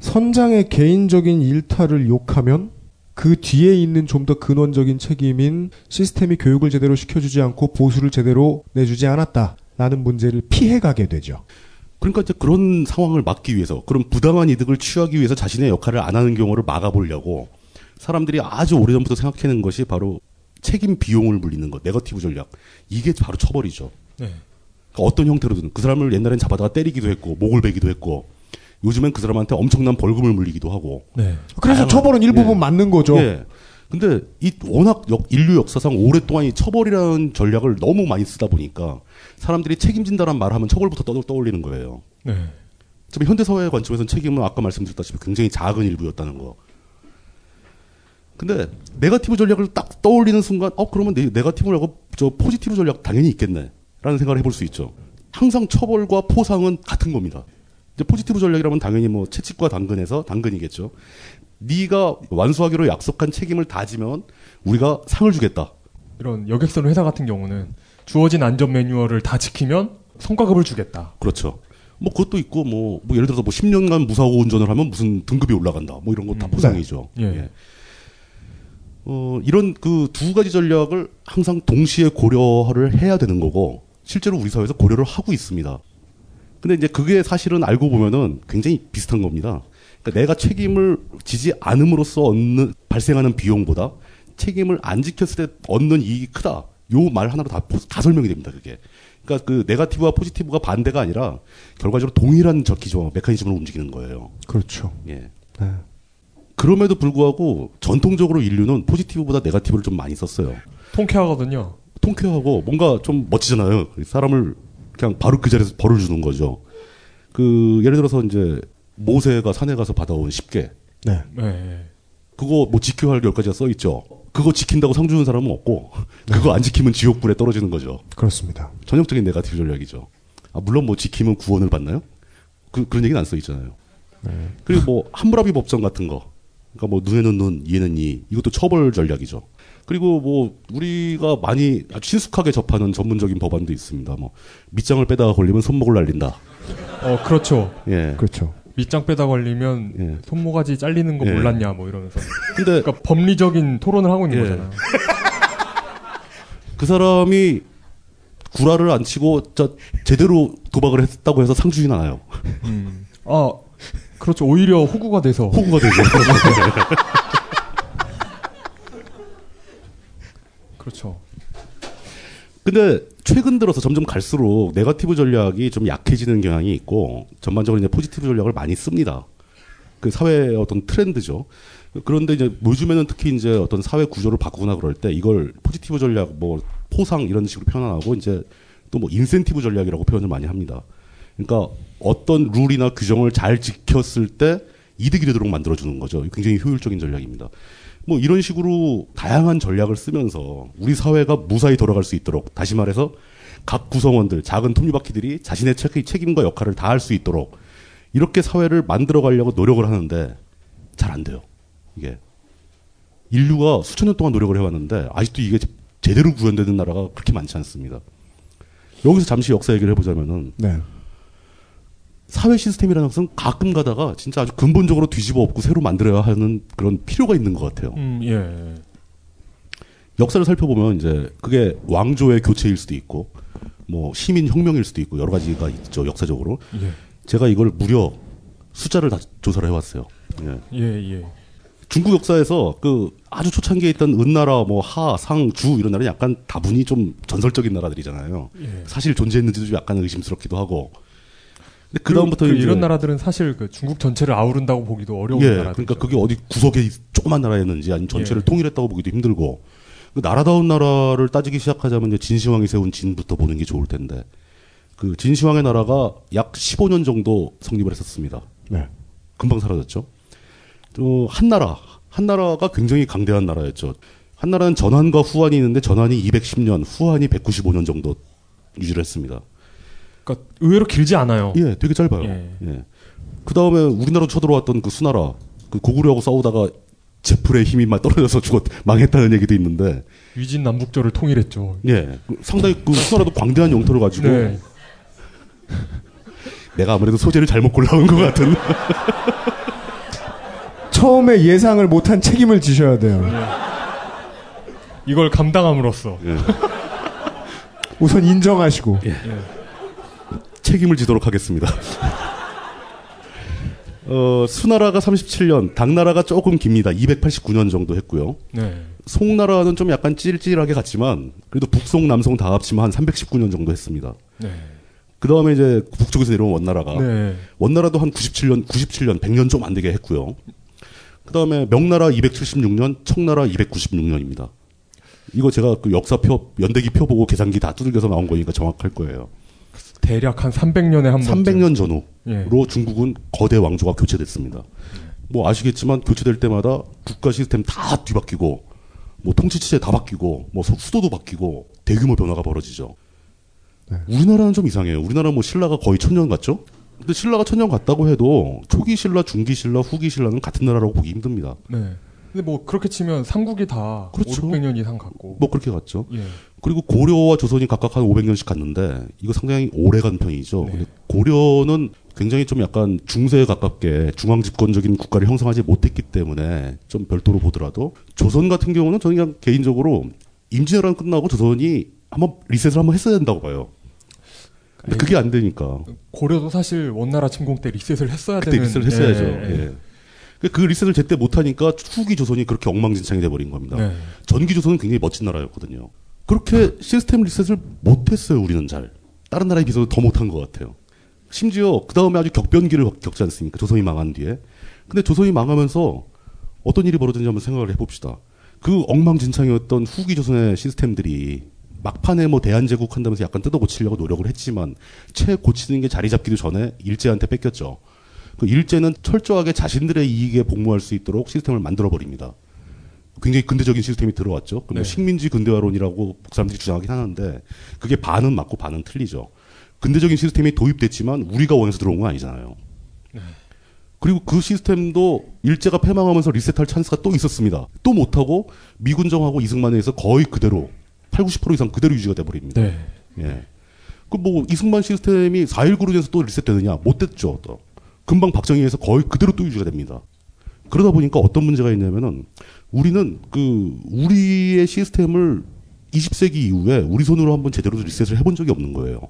선장의 개인적인 일탈을 욕하면 그 뒤에 있는 좀 더 근원적인 책임인 시스템이 교육을 제대로 시켜주지 않고 보수를 제대로 내주지 않았다라는 문제를 피해가게 되죠. 그러니까 이제 그런 상황을 막기 위해서 그런 부당한 이득을 취하기 위해서 자신의 역할을 안 하는 경우를 막아보려고 사람들이 아주 오래전부터 생각해낸 것이 바로 책임 비용을 물리는 것, 네거티브 전략. 이게 바로 처벌이죠. 네. 그러니까 어떤 형태로든 그 사람을 옛날엔 잡아다가 때리기도 했고 목을 베기도 했고 요즘엔 그 사람한테 엄청난 벌금을 물리기도 하고. 네. 그래서 다양한- 처벌은 일부분 맞는 거죠. 예. 근데 이 워낙 역- 인류 역사상 오랫동안 이 처벌이라는 전략을 너무 많이 쓰다 보니까 사람들이 책임진다는 말 하면 처벌부터 떠, 떠올리는 거예요. 네. 현대 사회의 관점에서는 책임은 아까 말씀드렸다시피 굉장히 작은 일부였다는 거. 근데 네가티브 전략을 딱 떠올리는 순간 어 그러면 네, 네가티브라고 저 포지티브 전략 당연히 있겠네 라는 생각을 해볼 수 있죠. 항상 처벌과 포상은 같은 겁니다. 이제 포지티브 전략이라면 당연히 뭐 채찍과 당근에서 당근이겠죠. 네가 완수하기로 약속한 책임을 다 지면 우리가 상을 주겠다. 이런 여객선 회사 같은 경우는 주어진 안전 매뉴얼을 다 지키면 성과급을 주겠다. 그렇죠. 뭐 그것도 있고 뭐, 뭐 예를 들어서 뭐 10년간 무사고 운전을 하면 무슨 등급이 올라간다. 뭐 이런 거다 포상이죠. 예. 예. 어, 이런 그 두 가지 전략을 항상 동시에 고려를 해야 되는 거고 실제로 우리 사회에서 고려를 하고 있습니다. 근데 이제 그게 사실은 알고 보면은 굉장히 비슷한 겁니다. 그러니까 내가 책임을 지지 않음으로써 얻는 발생하는 비용보다 책임을 안 지켰을 때 얻는 이익이 크다. 요 말 하나로 다, 포- 다 설명이 됩니다. 그게. 그러니까 그 네가티브와 포지티브가 반대가 아니라 결과적으로 동일한 저 기조 메커니즘으로 움직이는 거예요. 그렇죠. 예. 네. 그럼에도 불구하고 전통적으로 인류는 포지티브보다 네가티브를 좀 많이 썼어요. 통쾌하거든요. 통쾌하고 뭔가 좀 멋지잖아요. 사람을 그냥 바로 그 자리에서 벌을 주는 거죠. 그 예를 들어서 이제 모세가 산에 가서 받아온 10개. 네. 네. 그거 뭐 지켜야 할 열 가지가 써 있죠. 그거 지킨다고 상 주는 사람은 없고 그거 안 지키면 지옥불에 떨어지는 거죠. 그렇습니다. 전형적인 네가티브 전략이죠. 아, 물론 뭐 지키면 구원을 받나요? 그, 그런 얘기는 안 써 있잖아요. 그리고 뭐 함무라비 법정 같은 거. 그러니까 뭐 눈에는 눈, 이에는 이. 이것도 처벌 전략이죠. 그리고 뭐 우리가 많이 아주 친숙하게 접하는 전문적인 법안도 있습니다. 뭐 밑장을 빼다가 걸리면 손목을 날린다. 어, 그렇죠. 예. 그렇죠. 밑장 빼다 걸리면 손모가지 잘리는 거 예. 몰랐냐 뭐 이러면서. 근데 그러니까 법리적인 토론을 하고 있는 예. 거잖아요. 그 사람이 구라를 안 치고 저 제대로 도박을 했다고 해서 상 주진 않아요. 음. 아, 그렇죠. 오히려 호구가 돼서. 호구가 되죠. [laughs] 그렇죠. 근데 최근 들어서 점점 갈수록 네거티브 전략이 좀 약해지는 경향이 있고 전반적으로 이제 포지티브 전략을 많이 씁니다. 그 사회의 어떤 트렌드죠. 그런데 이제 요즘에는 특히 이제 어떤 사회 구조를 바꾸거나 그럴 때 이걸 포지티브 전략, 뭐 포상 이런 식으로 표현하고 이제 또 뭐 인센티브 전략이라고 표현을 많이 합니다. 그러니까 어떤 룰이나 규정을 잘 지켰을 때 이득이 되도록 만들어주는 거죠. 굉장히 효율적인 전략입니다. 뭐 이런 식으로 다양한 전략을 쓰면서 우리 사회가 무사히 돌아갈 수 있도록 다시 말해서 각 구성원들 작은 톱니바퀴들이 자신의 책- 책임과 역할을 다할 수 있도록 이렇게 사회를 만들어 가려고 노력을 하는데 잘 안 돼요. 이게 인류가 수천 년 동안 노력을 해왔는데 아직도 이게 제- 제대로 구현되는 나라가 그렇게 많지 않습니다. 여기서 잠시 역사 얘기를 해보자면은 네. 사회 시스템이라는 것은 가끔 가다가 진짜 아주 근본적으로 뒤집어 엎고 새로 만들어야 하는 그런 필요가 있는 것 같아요. 음, 예. 역사를 살펴보면 이제 그게 왕조의 교체일 수도 있고 뭐 시민 혁명일 수도 있고 여러 가지가 있죠 역사적으로. 예. 제가 이걸 무려 숫자를 다 조사를 해왔어요. 예. 예, 예. 중국 역사에서 그 아주 초창기에 있던 은나라, 뭐 하, 상, 주 이런 나라는 약간 다분히 좀 전설적인 나라들이잖아요. 예. 사실 존재했는지도 좀 약간 의심스럽기도 하고. 근데 그 다음부터 그 이제 이런 나라들은 사실 그 중국 전체를 아우른다고 보기도 어려운 예, 나라들. 그러니까 그게 어디 구석에 조그만 나라였는지 아니면 전체를 예. 통일했다고 보기도 힘들고 그 나라다운 나라를 따지기 시작하자면 이제 진시황이 세운 진부터 보는 게 좋을 텐데 그 진시황의 나라가 약 15년 정도 성립을 했었습니다. 네. 금방 사라졌죠. 또 한나라 한나라가 굉장히 강대한 나라였죠. 한나라는 전한과 후한이 있는데 전한이 210년, 후한이 195년 정도 유지를 했습니다. 그러니까 의외로 길지 않아요. 예, 되게 짧아요. 예. 예. 그 다음에 우리나라로 쳐들어왔던 그 수나라, 그 고구려하고 싸우다가 제풀의 힘이 막 떨어져서 죽었, 망했다는 얘기도 있는데, 위진 남북조를 통일했죠. 예, 그 상당히 그 수나라도 광대한 영토를 가지고, 네. [laughs] 내가 아무래도 소재를 잘못 골라온 것 같은. [laughs] 처음에 예상을 못한 책임을 지셔야 돼요. 이걸 감당함으로써 예. 우선 인정하시고. 책임을 지도록 하겠습니다. [laughs] 어, 수나라가 37년, 당나라가 조금 깁니다. 289년 정도 했고요. 네. 송나라는 좀 약간 찔찔하게 갔지만 그래도 북송, 남송 다 합치면 한 319년 정도 했습니다. 네. 그 다음에 이제 북쪽에서 내려온 원나라가 네. 원나라도 한 97년, 97년, 100년 좀 안 되게 했고요. 그 다음에 명나라 276년, 청나라 296년입니다. 이거 제가 그 역사표, 연대기 표 보고 계산기 다 두들겨서 나온 거니까 정확할 거예요. 대략 한 300년에 한 번. 300년 전후로 예. 중국은 거대 왕조가 교체됐습니다. 뭐 아시겠지만 교체될 때마다 국가 시스템 다 뒤바뀌고 뭐 통치 체제 다 바뀌고 뭐 서- 수도도 바뀌고 대규모 변화가 벌어지죠. 우리나라는 좀 이상해요. 우리나라 뭐 신라가 거의 천년 갔죠? 근데 신라가 천년 갔다고 해도 초기 신라, 중기 신라, 후기 신라는 같은 나라라고 보기 힘듭니다. 네. 근데 뭐 그렇게 치면 삼국이 다 그렇죠. 5, 600년 이상 갔고. 뭐 그렇게 갔죠. 예. 그리고 고려와 조선이 각각 한 500년씩 갔는데 이거 상당히 오래 간 편이죠. 근데 고려는 굉장히 좀 약간 중세에 가깝게 중앙 집권적인 국가를 형성하지 못했기 때문에 좀 별도로 보더라도 조선 같은 경우는 저는 그냥 개인적으로 임진왜란 끝나고 조선이 한번 리셋을 한번 했어야 된다고 봐요. 근데 그게 안 되니까. 고려도 사실 원나라 침공 때 리셋을 했어야 그때 되는. 리셋을 했어야죠. 예. 예. 그- 그 리셋을 제때 못하니까 후기 조선이 그렇게 엉망진창이 돼버린 겁니다. 네. 전기 조선은 굉장지 멋진 나라였거든요. 그렇게 시스템 리셋을 못했어요, 우리는 잘. 다른 나라에 비해서 더 못한 것 같아요. 심지어 그 다음에 아주 격변기를 겪지 않습니까? 조선이 망한 뒤에. 근데 조선이 망하면서 어떤 일이 벌어졌는지 한번 생각을 해봅시다. 그 엉망진창이었던 후기 조선의 시스템들이 막판에 뭐 대한제국 한다면서 약간 뜯어 고치려고 노력을 했지만 채 고치는 게 자리 잡기도 전에 일제한테 뺏겼죠. 그 일제는 철저하게 자신들의 이익에 복무할 수 있도록 시스템을 만들어 버립니다. 굉장히 근대적인 시스템이 들어왔죠. 네. 식민지 근대화론이라고 사람들이 주장하긴 하는데 그게 반은 맞고 반은 틀리죠. 근대적인 시스템이 도입됐지만 우리가 원해서 들어온 건 아니잖아요. 그리고 그 시스템도 일제가 패망하면서 리셋할 찬스가 또 있었습니다. 또 못하고 미군정하고 이승만에 의해서 거의 그대로 8, 90% 이상 그대로 유지가 돼버립니다. 네. 예. 그 뭐 이승만 시스템이 4.19로 인해서 또 리셋되느냐? 못 됐죠. 또. 금방 박정희에 의해서 거의 그대로 또 유지가 됩니다. 그러다 보니까 어떤 문제가 있냐면은 우리는 그 우리의 시스템을 20세기 이후에 우리 손으로 한번 제대로 리셋을 해본 적이 없는 거예요.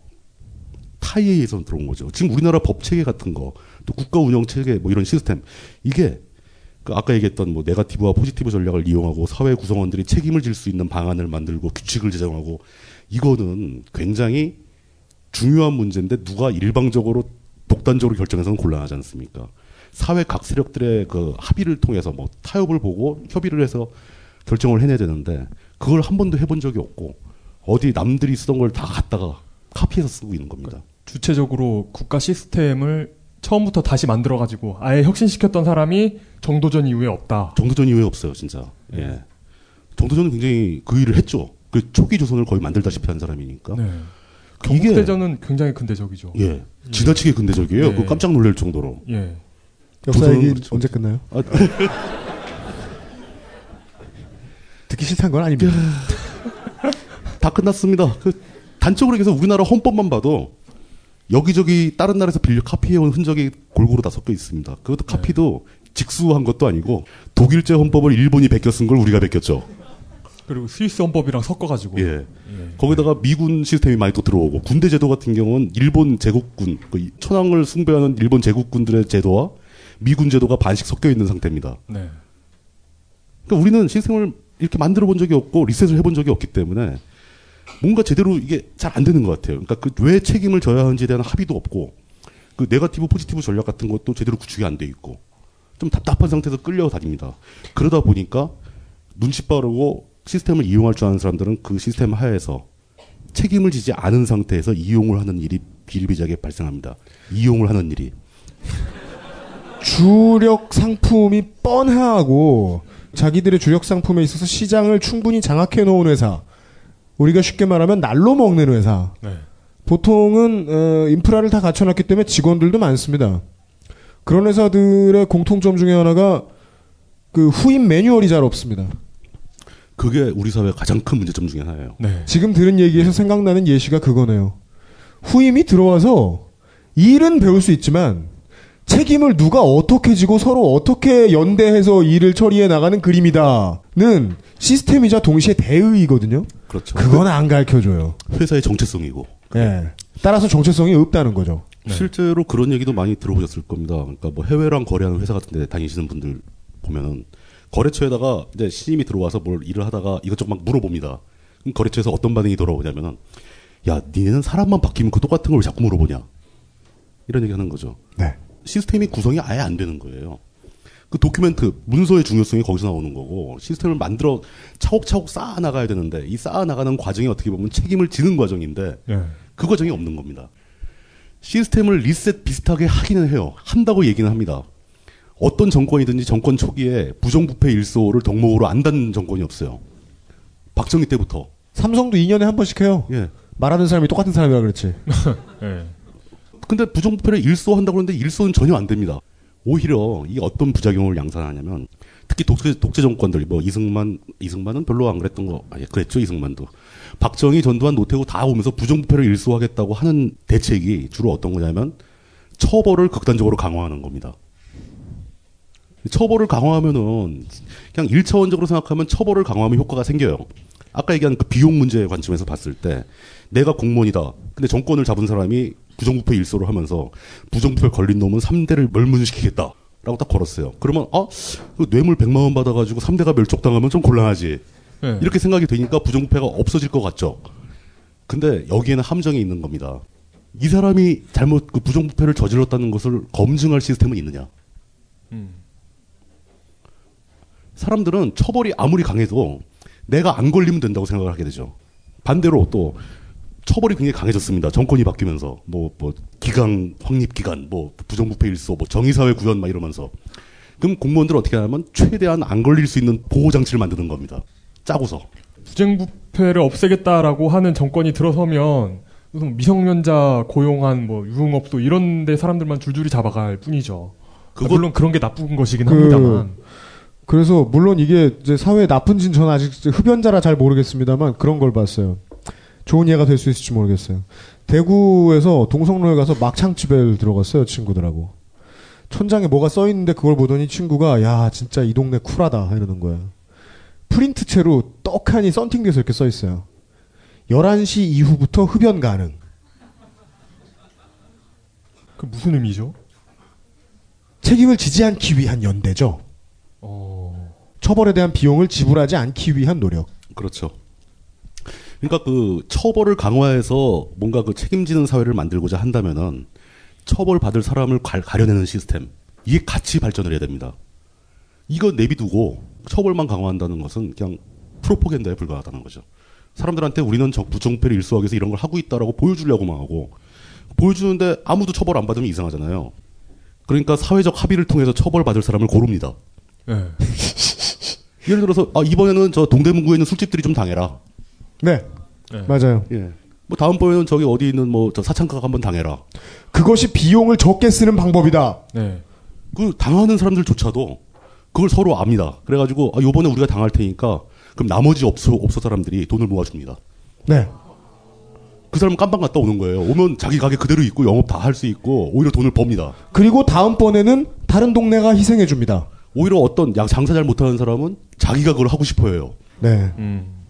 타이에 의해서 들어온 거죠. 지금 우리나라 법 체계 같은 거, 또 국가 운영 체계 뭐 이런 시스템 이게 그 아까 얘기했던 뭐 네가티브와 포지티브 전략을 이용하고 사회 구성원들이 책임을 질 수 있는 방안을 만들고 규칙을 제정하고 이거는 굉장히 중요한 문제인데 누가 일방적으로 독단적으로 결정해서는 곤란하지 않습니까? 사회 각 세력들의 그 합의를 통해서 뭐 타협을 보고 협의를 해서 결정을 해내야 되는데 그걸 한 번도 해본 적이 없고 어디 남들이 쓰던 걸 다 갖다가 카피해서 쓰고 있는 겁니다. 주체적으로 국가 시스템을 처음부터 다시 만들어 가지고 아예 혁신시켰던 사람이 정도전 이후에 없다. 정도전 이후에 없어요, 진짜. 예. 정도전은 굉장히 그 일을 했죠. 그 초기 조선을 거의 만들다시피 한 사람이니까. 네. 이게 경국대전은 굉장히 근대적이죠. 예. 지나치게 근대적이에요. 예. 그 깜짝 놀랄 정도로. 예. 역사 얘기 그렇죠. 언제 끝나요? 아, [laughs] 듣기 싫다는 건 아닙니다. 다 끝났습니다. 그 단적으로 얘기해서 우리나라 헌법만 봐도 여기저기 다른 나라에서 빌려 카피해온 흔적이 골고루 다 섞여 있습니다. 그것도 카피도 직수한 것도 아니고 독일제 헌법을 일본이 베껴 쓴 걸 우리가 베꼈죠. 그리고 스위스 헌법이랑 섞어가지고. 예. 거기다가 미군 시스템이 많이 또 들어오고 군대 제도 같은 경우는 일본 제국군 그 천황을 숭배하는 일본 제국군들의 제도와 미군 제도가 반씩 섞여 있는 상태입니다. 네. 그러니까 우리는 시스템을 이렇게 만들어 본 적이 없고 리셋을 해본 적이 없기 때문에 뭔가 제대로 이게 잘 안 되는 것 같아요. 그러니까 그 왜 책임을 져야 하는지에 대한 합의도 없고 그 네가티브 포지티브 전략 같은 것도 제대로 구축이 안 돼 있고 좀 답답한 상태에서 끌려 다닙니다. 그러다 보니까 눈치 빠르고 시스템을 이용할 줄 아는 사람들은 그 시스템 하에서 책임을 지지 않은 상태에서 이용을 하는 일이 비일비재하게 발생합니다. 이용을 하는 일이. 주력 상품이 뻔하고 자기들의 주력 상품에 있어서 시장을 충분히 장악해 놓은 회사. 우리가 쉽게 말하면 날로 먹는 회사. 네. 보통은 어, 인프라를 다 갖춰놨기 때문에 직원들도 많습니다. 그런 회사들의 공통점 중에 하나가 그 후임 매뉴얼이 잘 없습니다. 그게 우리 사회의 가장 큰 문제점 중에 하나예요. 네. 지금 들은 얘기에서 생각나는 예시가 그거네요. 후임이 들어와서 일은 배울 수 있지만 책임을 누가 어떻게 지고 서로 어떻게 연대해서 일을 처리해 나가는 그림이다는 시스템이자 동시에 대의이거든요. 그렇죠. 그건 안 가르쳐줘요. 회사의 정체성이고. 예. 따라서 정체성이 없다는 거죠. 실제로 그런 얘기도 많이 들어보셨을 겁니다. 그러니까 뭐 해외랑 거래하는 회사 같은 데 다니시는 분들 보면은 거래처에다가 이제 신임이 들어와서 뭘 일을 하다가 이것저것 막 물어봅니다. 그럼 거래처에서 어떤 반응이 돌아오냐면은 야, 니네는 사람만 바뀌면 그 똑같은 걸왜 자꾸 물어보냐. 이런 얘기 하는 거죠. 네. 시스템이 구성이 아예 안 되는 거예요. 그 도큐멘트, 문서의 중요성이 거기서 나오는 거고, 시스템을 만들어 차곡차곡 쌓아 나가야 되는데, 이 쌓아 나가는 과정이 어떻게 보면 책임을 지는 과정인데, 네. 그 과정이 없는 겁니다. 시스템을 리셋 비슷하게 하기는 해요. 한다고 얘기는 합니다. 어떤 정권이든지 정권 초기에 부정부패 일소를 덕목으로 안 닫는 정권이 없어요. 박정희 때부터. 삼성도 2년에 한 번씩 해요. 예. 말하는 사람이 똑같은 사람이라 그렇지. 네. [laughs] 근데 부정부패를 일소한다고 하는데 일소는 전혀 안 됩니다. 오히려 이 어떤 부작용을 양산하냐면 특히 독재, 독재 정권들 뭐 이승만 이승만은 별로 안 그랬던 거 아니 그랬죠 이승만도 박정희 전두환 노태우 다 오면서 부정부패를 일소하겠다고 하는 대책이 주로 어떤 거냐면 처벌을 극단적으로 강화하는 겁니다. 처벌을 강화하면은 그냥 일차원적으로 생각하면 처벌을 강화하면 효과가 생겨요. 아까 얘기한 그 비용 문제의 관점에서 봤을 때 내가 공무원이다. 근데 정권을 잡은 사람이 부정부패 일소를 하면서 부정부패 걸린 놈은 3대를 멸문시키겠다. 라고 딱 걸었어요. 그러면 아, 그 뇌물 100만 원 받아 가지고 3대가 멸족당하면 좀 곤란하지. 네. 이렇게 생각이 되니까 부정부패가 없어질 것 같죠. 근데 여기에는 함정이 있는 겁니다. 이 사람이 잘못 그 부정부패를 저질렀다는 것을 검증할 시스템은 있느냐? 음. 사람들은 처벌이 아무리 강해도 내가 안 걸리면 된다고 생각을 하게 되죠. 반대로 또 처벌이 굉장히 강해졌습니다. 정권이 바뀌면서 뭐 뭐 기강 확립 기간 뭐 부정부패 일소 뭐 정의사회 구현 막 이러면서 그럼 공무원들은 어떻게 하냐면 최대한 안 걸릴 수 있는 보호 장치를 만드는 겁니다. 짜고서. 부정부패를 없애겠다라고 하는 정권이 들어서면 무슨 미성년자 고용한 뭐 유흥업도 이런데 사람들만 줄줄이 잡아갈 뿐이죠. 그거- 물론 그런 게 나쁜 것이긴 그- 합니다만. 그래서 물론 이게 이제 사회에 나쁜 짓 저는 아직 흡연자라 잘 모르겠습니다만 그런 걸 봤어요. 좋은 예가 될 수 있을지 모르겠어요. 대구에서 동성로에 가서 막창집에 들어갔어요 친구들하고. 천장에 뭐가 써 있는데 그걸 보더니 친구가 야 진짜 이 동네 쿨하다 이러는 거야. 프린트채로 떡하니 썬팅돼서 이렇게 써 있어요. 11시 이후부터 흡연 가능. 그 무슨 의미죠? 책임을 지지 않기 위한 연대죠. 어. 처벌에 대한 비용을 지불하지 않기 위한 노력. 그렇죠. 그러니까 그 처벌을 강화해서 뭔가 그 책임지는 사회를 만들고자 한다면은 처벌 받을 사람을 가, 가려내는 시스템 이게 같이 발전을 해야 됩니다. 이거 내비두고 처벌만 강화한다는 것은 그냥 프로포겐다에 불과하다는 거죠. 사람들한테 우리는 정, 부정패를 일소하기 위해서 이런 걸 하고 있다라고 보여주려고만 하고 보여주는데 아무도 처벌 안 받으면 이상하잖아요. 그러니까 사회적 합의를 통해서 처벌 받을 사람을 고릅니다. 네. [laughs] 예를 들어서 아 이번에는 저 동대문구에 있는 술집들이 좀 당해라. 네. 네. 맞아요. 예. 뭐 다음번에는 저기 어디 있는 뭐 저 사창가가 한번 당해라. 그것이 비용을 적게 쓰는 방법이다. 네. 그 당하는 사람들조차도 그걸 서로 압니다. 그래가지고 아, 요번에 우리가 당할 테니까 그럼 나머지 업소 업소 사람들이 돈을 모아줍니다. 네. 그 사람은 깜빵 갔다 오는 거예요. 오면 자기 가게 그대로 있고 영업 다 할 수 있고 오히려 돈을 법니다. 그리고 다음번에는 다른 동네가 희생해 줍니다. 오히려 어떤 양 장사 잘 못하는 사람은 자기가 그걸 하고 싶어해요. 네. 음.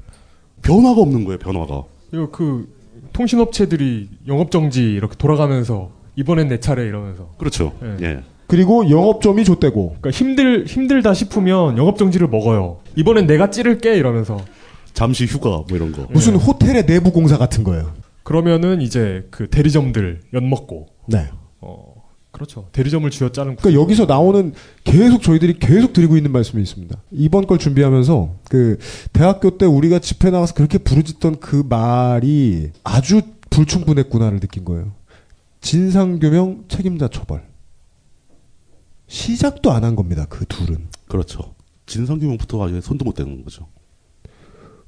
변화가 없는 거예요. 변화가. 이거 그 통신업체들이 영업 정지 이렇게 돌아가면서 이번엔 내 차례 이러면서 그렇죠. 예. 예. 그리고 영업점이 줬대고. 그러니까 힘들 힘들다 싶으면 영업 정지를 먹어요. 이번엔 내가 찌를게 이러면서 잠시 휴가 뭐 이런 거. 무슨 호텔의 내부 공사 같은 거예요. 그러면은 이제 그 대리점들 엿 먹고 네. 어 그렇죠. 대리점을 쥐어짜는 그러니까 여기서 나오는 계속 저희들이 계속 드리고 있는 말씀이 있습니다. 이번 걸 준비하면서 그 대학교 때 우리가 집회 나가서 그렇게 부르짖던 그 말이 아주 불충분했구나를 느낀 거예요. 진상규명 책임자 처벌. 시작도 안 한 겁니다. 그 둘은. 그렇죠. 진상규명부터 아예 손도 못 대는 거죠.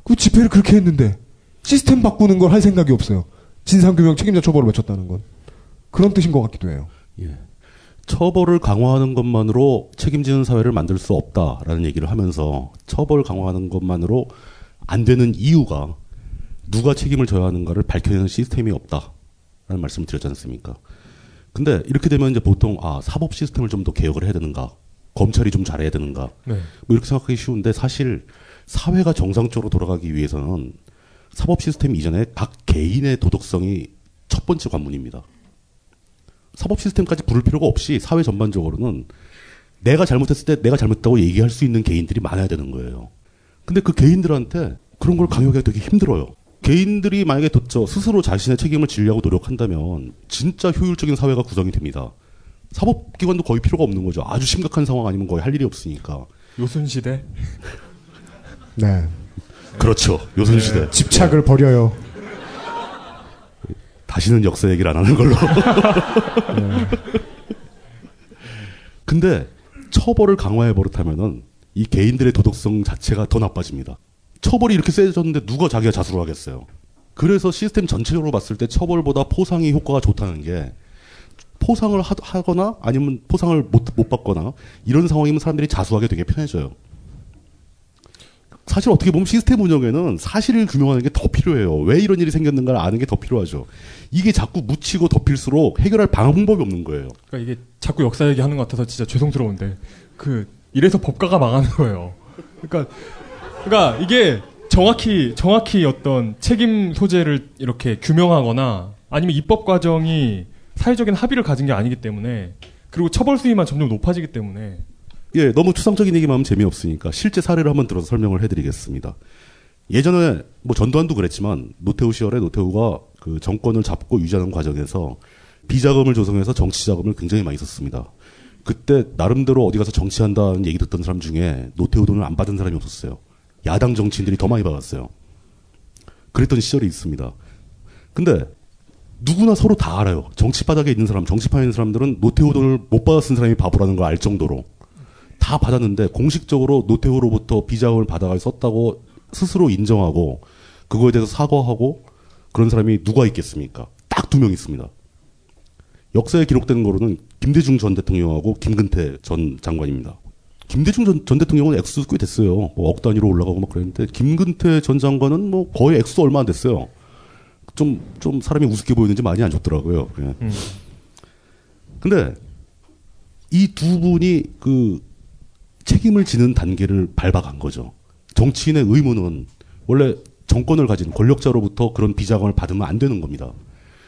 그 집회를 그렇게 했는데 시스템 바꾸는 걸 할 생각이 없어요. 진상규명 책임자 처벌을 외쳤다는 건 그런 뜻인 것 같기도 해요. 예. 처벌을 강화하는 것만으로 책임지는 사회를 만들 수 없다라는 얘기를 하면서 처벌 강화하는 것만으로 안 되는 이유가 누가 책임을 져야 하는가를 밝혀내는 시스템이 없다라는 말씀을 드렸지 않습니까? 근데 이렇게 되면 이제 보통 아 사법 시스템을 좀 더 개혁을 해야 되는가, 검찰이 좀 잘해야 되는가, 네. 뭐 이렇게 생각하기 쉬운데 사실 사회가 정상적으로 돌아가기 위해서는 사법 시스템 이전에 각 개인의 도덕성이 첫 번째 관문입니다. 사법 시스템까지 부를 필요가 없이 사회 전반적으로는 내가 잘못했을 때 내가 잘못했다고 얘기할 수 있는 개인들이 많아야 되는 거예요. 근데 그 개인들한테 그런 걸 강요하기가 되게 힘들어요. 개인들이 만약에 저 스스로 자신의 책임을 지려고 노력한다면 진짜 효율적인 사회가 구성이 됩니다. 사법기관도 거의 필요가 없는 거죠. 아주 심각한 상황 아니면 거의 할 일이 없으니까. 요순시대 네. 그렇죠. 요선시대. 집착을 버려요. 다시는 역사 얘기를 안 하는 걸로. [laughs] 근데 처벌을 강화해 버릇하면은 이 개인들의 도덕성 자체가 더 나빠집니다. 처벌이 이렇게 세졌는데 누가 자기가 자수를 하겠어요. 그래서 시스템 전체적으로 봤을 때 처벌보다 포상이 효과가 좋다는 게 포상을 하, 하거나 아니면 포상을 못, 못 받거나 이런 상황이면 사람들이 자수하게 되게 편해져요. 사실 어떻게 보면 시스템 운영에는 사실을 규명하는 게 더 필요해요. 왜 이런 일이 생겼는가를 아는 게 더 필요하죠. 이게 자꾸 묻히고 덮일수록 해결할 방법이 없는 거예요. 그러니까 이게 자꾸 역사 얘기하는 것 같아서 진짜 죄송스러운데 그 이래서 법가가 망하는 거예요. 그러니까 그러니까 이게 정확히 정확히 어떤 책임 소재를 이렇게 규명하거나 아니면 입법 과정이 사회적인 합의를 가진 게 아니기 때문에 그리고 처벌 수위만 점점 높아지기 때문에 예, 너무 추상적인 얘기만 하면 재미없으니까 실제 사례를 한번 들어서 설명을 해드리겠습니다. 예전에 뭐 전두환도 그랬지만 노태우 시절에 노태우가 그 정권을 잡고 유지하는 과정에서 비자금을 조성해서 정치 자금을 굉장히 많이 썼습니다. 그때 나름대로 어디 가서 정치한다는 얘기 듣던 사람 중에 노태우 돈을 안 받은 사람이 없었어요. 야당 정치인들이 더 많이 받았어요. 그랬던 시절이 있습니다. 근데 누구나 서로 다 알아요. 정치 바닥에 있는 사람, 정치판에 있는 사람들은 노태우 돈을 못쓴 사람이 바보라는 걸 알 정도로 다 받았는데 공식적으로 노태우로부터 비자금을 받아가 썼다고 스스로 인정하고 그거에 대해서 사과하고 그런 사람이 누가 있겠습니까? 딱 두 명 있습니다. 역사에 기록된 거로는 김대중 전 대통령하고 김근태 전 장관입니다. 김대중 전, 전 대통령은 액수 꽤 됐어요. 뭐 억 단위로 올라가고 막 그랬는데 김근태 전 장관은 뭐 거의 액수 얼마 안 됐어요. 좀, 좀 사람이 우습게 보이는지 많이 안 좋더라고요. 그냥. 음. 근데 이 두 분이 그 책임을 지는 단계를 밟아간 거죠. 정치인의 의무는 원래 정권을 가진 권력자로부터 그런 비자금을 받으면 안 되는 겁니다.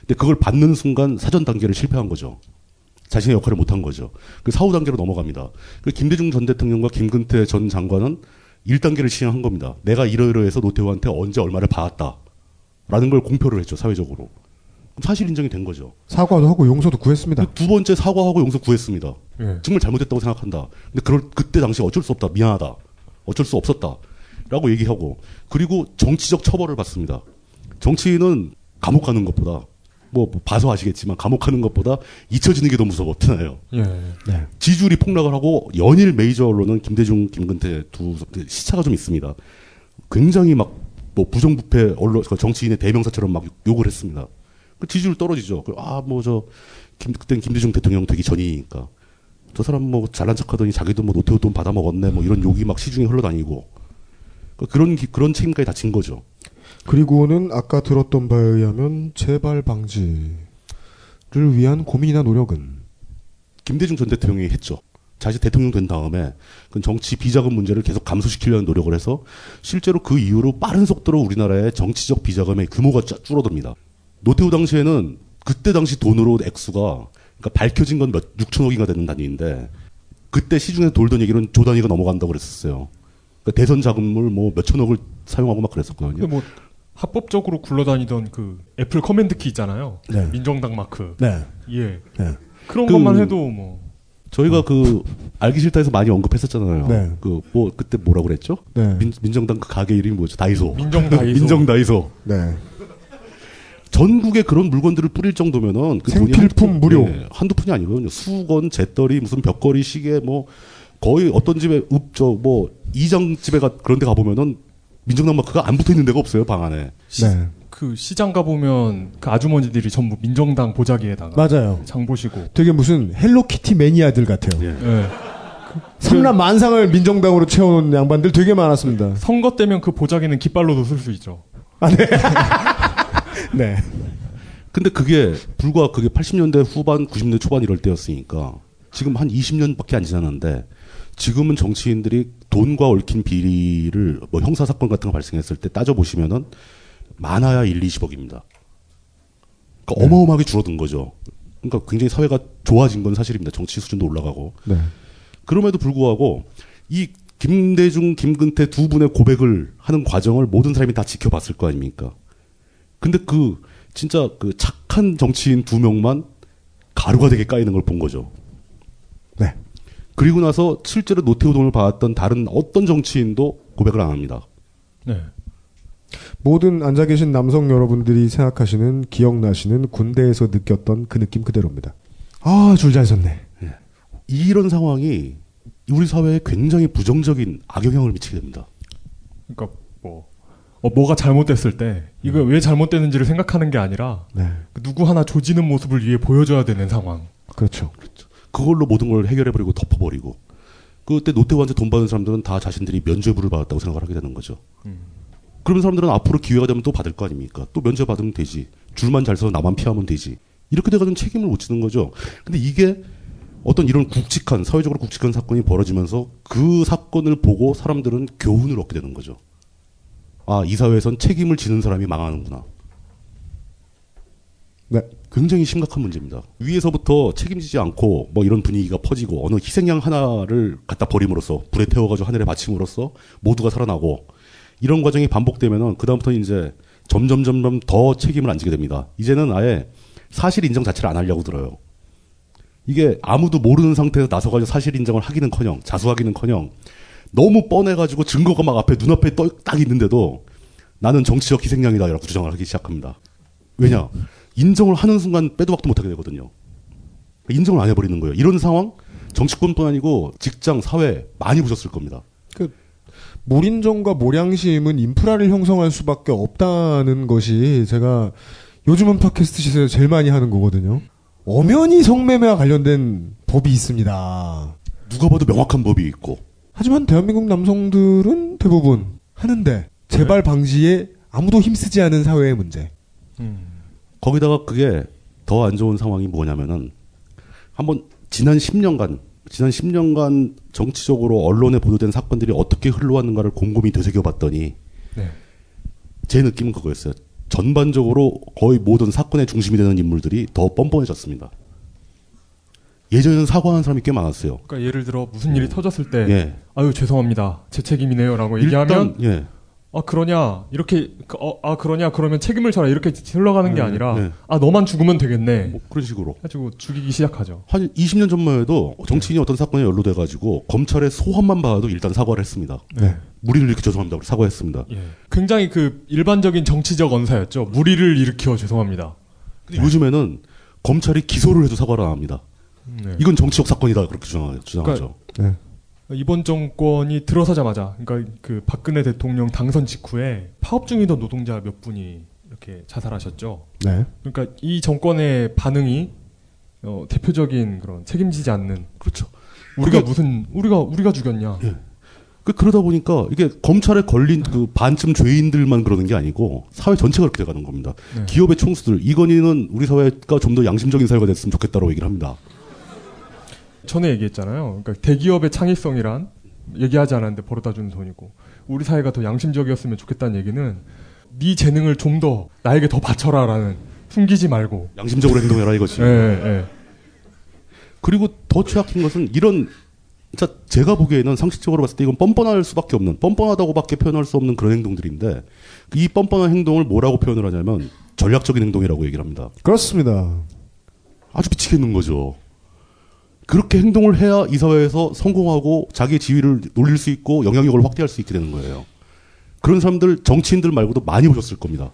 근데 그걸 받는 순간 사전 단계를 실패한 거죠. 자신의 역할을 못한 거죠. 그 사후 단계로 넘어갑니다. 그 김대중 전 대통령과 김근태 전 장관은 1단계를 시행한 겁니다. 내가 이러이러해서 노태우한테 언제 얼마를 받았다. 라는 걸 공표를 했죠, 사회적으로. 사실 인정이 된 거죠. 사과도 하고 용서도 구했습니다. 두 번째 사과하고 용서 구했습니다. 예. 정말 잘못했다고 생각한다. 근데 그럴 그때 당시 어쩔 수 없다. 미안하다. 어쩔 수 없었다. 라고 얘기하고 그리고 정치적 처벌을 받습니다. 정치인은 감옥 가는 것보다 뭐 봐서 아시겠지만 감옥 가는 것보다 잊혀지는 게 더 무서웠잖아요. 예. 네. 지지율이 폭락을 하고 연일 메이저 언론은 김대중, 김근태 두 시차가 좀 있습니다. 굉장히 막 뭐 부정부패 언론 그 정치인의 대명사처럼 막 욕을 했습니다. 그 지지율 떨어지죠. 아뭐 저 그때 김대중 대통령 되기 전이니까 저 사람 뭐 잘난 척하더니 자기도 뭐 노태우 돈 받아 먹었네 뭐 이런 욕이 막 시중에 흘러다니고 그 그런 기- 그런 책임까지 다 진 거죠. 그리고는 아까 들었던 바에 의하면 재발 방지를 위한 고민이나 노력은 김대중 전 대통령이 했죠. 자신 대통령 된 다음에 그 정치 비자금 문제를 계속 감소시키려는 노력을 해서 실제로 그 이후로 빠른 속도로 우리나라의 정치적 비자금의 규모가 짜- 줄어듭니다. 노태우 당시에는 그때 당시 돈으로 액수가 그러니까 밝혀진 건 몇 6천억인가 되는 단위인데 그때 시중에 돌던 얘기는 조 단위가 넘어간다고 그랬었어요. 그러니까 대선 자금을 뭐 몇천억을 사용하고 막 그랬었거든요. 뭐 합법적으로 굴러다니던 그 애플 command key 있잖아요. 네. 민정당 마크. 네. 예. 네. 그런 그- 것만 해도 뭐 저희가 그 알기 싫다해서 많이 언급했었잖아요. 네. 그뭐 그때 뭐라 그랬죠? 네. 민, 민정당 그 가게 이름이 뭐죠? 다이소. 민정 [laughs] 다이소. 민정 다이소. 네. 전국에 그런 물건들을 뿌릴 정도면은 그 생필품 무료. 예, 한두 푼이 아니거든요. 수건, 재떨이, 무슨 벽걸이, 시계 뭐 거의 어떤 집에 읍저뭐 이장 집에 가 그런 데 가보면은 민정당 마크가 안 붙어 있는 데가 없어요, 방 안에. 네. 그 시장 가 보면 그 아주머니들이 전부 민정당 보자기에다가 맞아요. 장 보시고 되게 무슨 헬로키티 매니아들 같아요. 예. 삼남 만상을 민정당으로 채워놓은 양반들 되게 많았습니다. 선거 때면 그 보자기는 깃발로도 쓸 수 있죠. [laughs] 네. 근데 그게 불과 그게 80년대 후반, 90년대 초반 이럴 때였으니까 지금 한 20년밖에 안 지났는데 지금은 정치인들이 돈과 얽힌 비리를 뭐 형사 사건 같은 거 발생했을 때 따져 보시면은 많아야 1, 20억입니다. 그러니까 어마어마하게 줄어든 거죠. 그러니까 굉장히 사회가 좋아진 건 사실입니다. 정치 수준도 올라가고. 네. 그럼에도 불구하고 이 김대중, 김근태 두 분의 고백을 하는 과정을 모든 사람이 다 지켜봤을 거 아닙니까? 근데 그 진짜 그 착한 정치인 두 명만 가루가 되게 까이는 걸 본 거죠. 네. 그리고 나서 실제로 노태우 돈을 받았던 다른 어떤 정치인도 고백을 안 합니다. 네. 모든 앉아 계신 남성 여러분들이 생각하시는 기억나시는 군대에서 느꼈던 그 느낌 그대로입니다. 아, 줄 잘 섰네. 이런 상황이 우리 사회에 굉장히 부정적인 악영향을 미치게 됩니다. 그러니까 뭐 어, 뭐가 잘못됐을 때 이거 왜 잘못됐는지를 생각하는 게 아니라 네. 그 누구 하나 조지는 모습을 위해 보여줘야 되는 상황. 그렇죠. 그걸로 모든 걸 해결해버리고 덮어버리고 그때 노태우한테 돈 받은 사람들은 다 자신들이 면죄부를 받았다고 생각을 하게 되는 거죠. 그러면 사람들은 앞으로 기회가 되면 또 받을 거 아닙니까? 또 면죄 받으면 되지. 줄만 잘 서서 나만 피하면 되지. 이렇게 돼가지고 책임을 못 지는 거죠. 근데 이게 어떤 이런 굵직한 사회적으로 굵직한 사건이 벌어지면서 그 사건을 보고 사람들은 교훈을 얻게 되는 거죠. 아, 이 사회에선 책임을 지는 사람이 망하는구나. 네. 굉장히 심각한 문제입니다. 위에서부터 책임지지 않고 뭐 이런 분위기가 퍼지고 어느 희생양 하나를 갖다 버림으로써 불에 태워가지고 하늘에 바침으로써 모두가 살아나고 이런 과정이 반복되면은 그다음부터 이제 점점 점점 더 책임을 안 지게 됩니다. 이제는 아예 사실 인정 자체를 안 하려고 들어요. 이게 아무도 모르는 상태에서 나서가지고 사실 인정을 하기는커녕 자수하기는커녕 너무 뻔해가지고 증거가 막 앞에 눈앞에 떠, 딱 있는데도 나는 정치적 희생양이다라고 주장을 하기 시작합니다. 왜냐 인정을 하는 순간 빼도 박도 못하게 되거든요. 인정을 안 해버리는 거예요. 이런 상황 정치권뿐 아니고 직장 사회 많이 보셨을 겁니다. 그 몰인정과 몰양심은 인프라를 형성할 수밖에 없다는 것이 제가 요즘은 팟캐스트 시세에 제일 많이 하는 거거든요. 엄연히 성매매와 관련된 법이 있습니다. 누가 봐도 명확한 법이 있고. 하지만 대한민국 남성들은 대부분 하는데 재발 방지에 아무도 힘쓰지 않은 사회의 문제. 거기다가 그게 더 안 좋은 상황이 뭐냐면은 한번 지난 10년간 지난 10년간 정치적으로 언론에 보도된 사건들이 어떻게 흘러왔는가를 곰곰이 되새겨봤더니 네. 제 느낌은 그거였어요. 전반적으로 거의 모든 사건의 중심이 되는 인물들이 더 뻔뻔해졌습니다. 예전에는 사과하는 사람이 꽤 많았어요. 그러니까 예를 들어 무슨 일이 터졌을 때 예. 아유 죄송합니다 제 책임이네요라고 얘기하면 예. 아 그러냐 이렇게 그, 어, 아 그러냐 그러면 책임을 져라 이렇게 흘러가는 게 네, 아니라 네. 아 너만 죽으면 되겠네 그런 식으로 가지고 죽이기 시작하죠. 한 20년 전만 해도 정치인이 어떤 사건에 연루돼 가지고 검찰의 소환만 봐도 일단 사과를 했습니다. 네. 무리를 일으켜 죄송합니다. 사과했습니다. 예. 굉장히 그 일반적인 정치적 언사였죠. 무리를 일으켜 죄송합니다. 근데 요즘에는 검찰이 기소를 해도 사과를 안 합니다. 네. 이건 정치적 사건이다 그렇게 주장하, 주장하죠. 네. 이번 정권이 들어서자마자 그러니까 그 박근혜 대통령 당선 직후에 파업 중이던 노동자 몇 분이 이렇게 자살하셨죠. 네. 그러니까 이 정권의 반응이 어, 대표적인 그런 책임지지 않는 그렇죠. 우리가 그게- 무슨 우리가 우리가 죽였냐. 그 그러다 보니까 이게 검찰에 걸린 그 반쯤 죄인들만 그러는 게 아니고 사회 전체가 그렇게 돼가는 겁니다. 네. 기업의 총수들 이건희는 우리 사회가 좀 더 양심적인 사회가 됐으면 좋겠다고 얘기를 합니다. 전에 얘기했잖아요. 그러니까 대기업의 창의성이란 얘기하지 않았는데 벌어다 주는 돈이고 우리 사회가 더 양심적이었으면 좋겠다는 얘기는 네 재능을 좀 더 나에게 더 바쳐라라는 숨기지 말고 양심적으로 행동해라 이거지. 예, 예. 그리고 더 최악인 것은 이런 진짜 제가 보기에는 상식적으로 봤을 때 이건 뻔뻔할 수밖에 없는 뻔뻔하다고밖에 표현할 수 없는 그런 행동들인데 이 뻔뻔한 행동을 뭐라고 표현을 하냐면 전략적인 행동이라고 얘기를 합니다. 그렇습니다. 아주 미치겠는 거죠. 그렇게 행동을 해야 이 사회에서 성공하고 자기의 지위를 놀릴 수 있고 영향력을 확대할 수 있게 되는 거예요. 그런 사람들 정치인들 말고도 많이 보셨을 겁니다.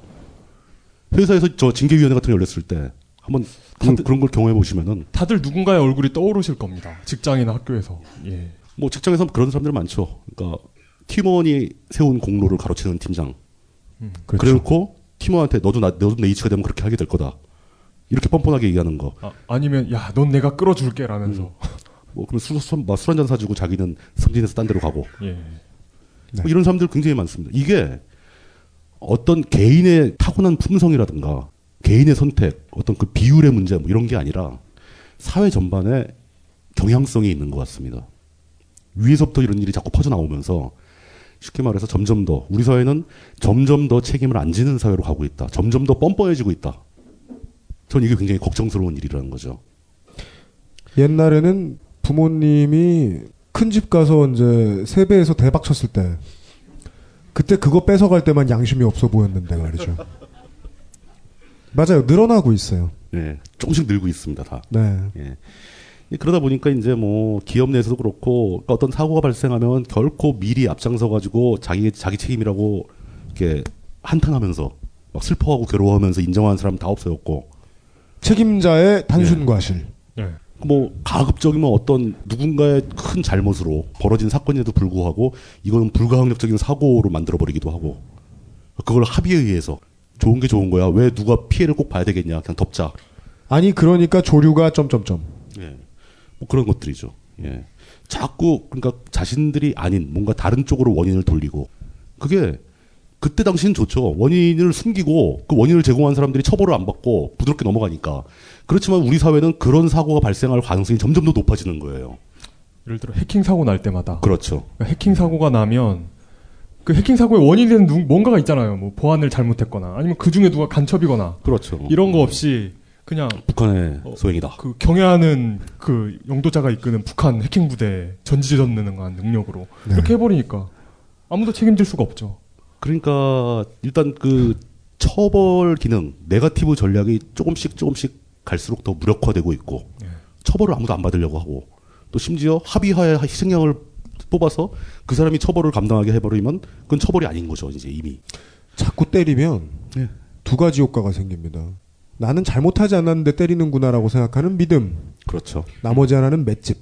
회사에서 저 징계위원회 같은 거 열렸을 때 한번 그런, 그런 걸 경험해 보시면은 다들 누군가의 얼굴이 떠오르실 겁니다. 직장이나 학교에서. 예. 뭐 직장에서 그런 사람들 많죠. 그러니까 팀원이 세운 공로를 가로채는 팀장. 음. 그렇죠. 그래놓고 팀원한테 너도 나 너도 내 이치가 되면 그렇게 하게 될 거다. 이렇게 뻔뻔하게 얘기하는 거. 아, 니면 야, 넌 내가 끌어줄게 라면서. 음. 뭐 그럼 술술 술 한 잔 사주고 자기는 승진해서 딴 데로 가고. 예. 뭐 이런 사람들 굉장히 많습니다. 이게 어떤 개인의 타고난 품성이라든가 개인의 선택, 어떤 그 비율의 문제 뭐 이런 게 아니라 사회 전반에 경향성이 있는 것 같습니다. 위에서부터 이런 일이 자꾸 퍼져 나오면서 쉽게 말해서 점점 더 우리 사회는 점점 더 책임을 안 지는 사회로 가고 있다. 점점 더 뻔뻔해지고 있다. 전 이게 굉장히 걱정스러운 일이라는 거죠. 옛날에는 부모님이 큰 집 가서 이제 세배에서 대박 쳤을 때 그때 그거 뺏어갈 때만 양심이 없어 보였는데 말이죠. 맞아요. 늘어나고 있어요. 예, 조금씩 늘고 있습니다, 다. 네. 예. 이 그러다 보니까 이제 뭐 기업 내에서도 그렇고 그러니까 어떤 사고가 발생하면 결코 미리 앞장서 가지고 자기 자기 책임이라고 이렇게 한탄하면서 막 슬퍼하고 괴로워하면서 인정하는 사람 다 없어졌고 책임자의 단순 과실. 예. 뭐 가급적이면 어떤 누군가의 큰 잘못으로 벌어진 사건에도 불구하고 이거는 불가항력적인 사고로 만들어 버리기도 하고 그걸 합의에 의해서 좋은 게 좋은 거야 왜 누가 피해를 꼭 봐야 되겠냐 그냥 덮자 아니 그러니까 조류가 점점점. 예. 뭐 그런 것들이죠. 예. 자꾸 그러니까 자신들이 아닌 뭔가 다른 쪽으로 원인을 돌리고 그게 그때 당시는 좋죠. 원인을 숨기고 그 원인을 제공한 사람들이 처벌을 안 받고 부드럽게 넘어가니까. 그렇지만 우리 사회는 그런 사고가 발생할 가능성이 점점 더 높아지는 거예요. 예를 들어 해킹 사고 날 때마다 그렇죠. 그러니까 해킹 사고가 나면 그 해킹 사고의 원인이 되는 누- 뭔가가 있잖아요. 뭐 보안을 잘못했거나 아니면 그 중에 누가 간첩이거나 그렇죠. 이런 거 없이 그냥 북한의 소행이다. 그 경애하는 그 영도자가 이끄는 북한 해킹 부대 전지전능한 능력으로 네. 이렇게 해버리니까 아무도 책임질 수가 없죠. 그러니까 일단 그 처벌 기능, 네가티브 전략이 조금씩 조금씩 갈수록 더 무력화되고 있고 처벌을 아무도 안 받으려고 하고 또 심지어 합의하에 희생양을 뽑아서 그 사람이 처벌을 감당하게 해버리면 그건 처벌이 아닌 거죠 이제 이미. 자꾸 때리면 네. 두 가지 효과가 생깁니다. 나는 잘못하지 않았는데 때리는구나라고 생각하는 믿음. 그렇죠. 나머지 하나는 맷집.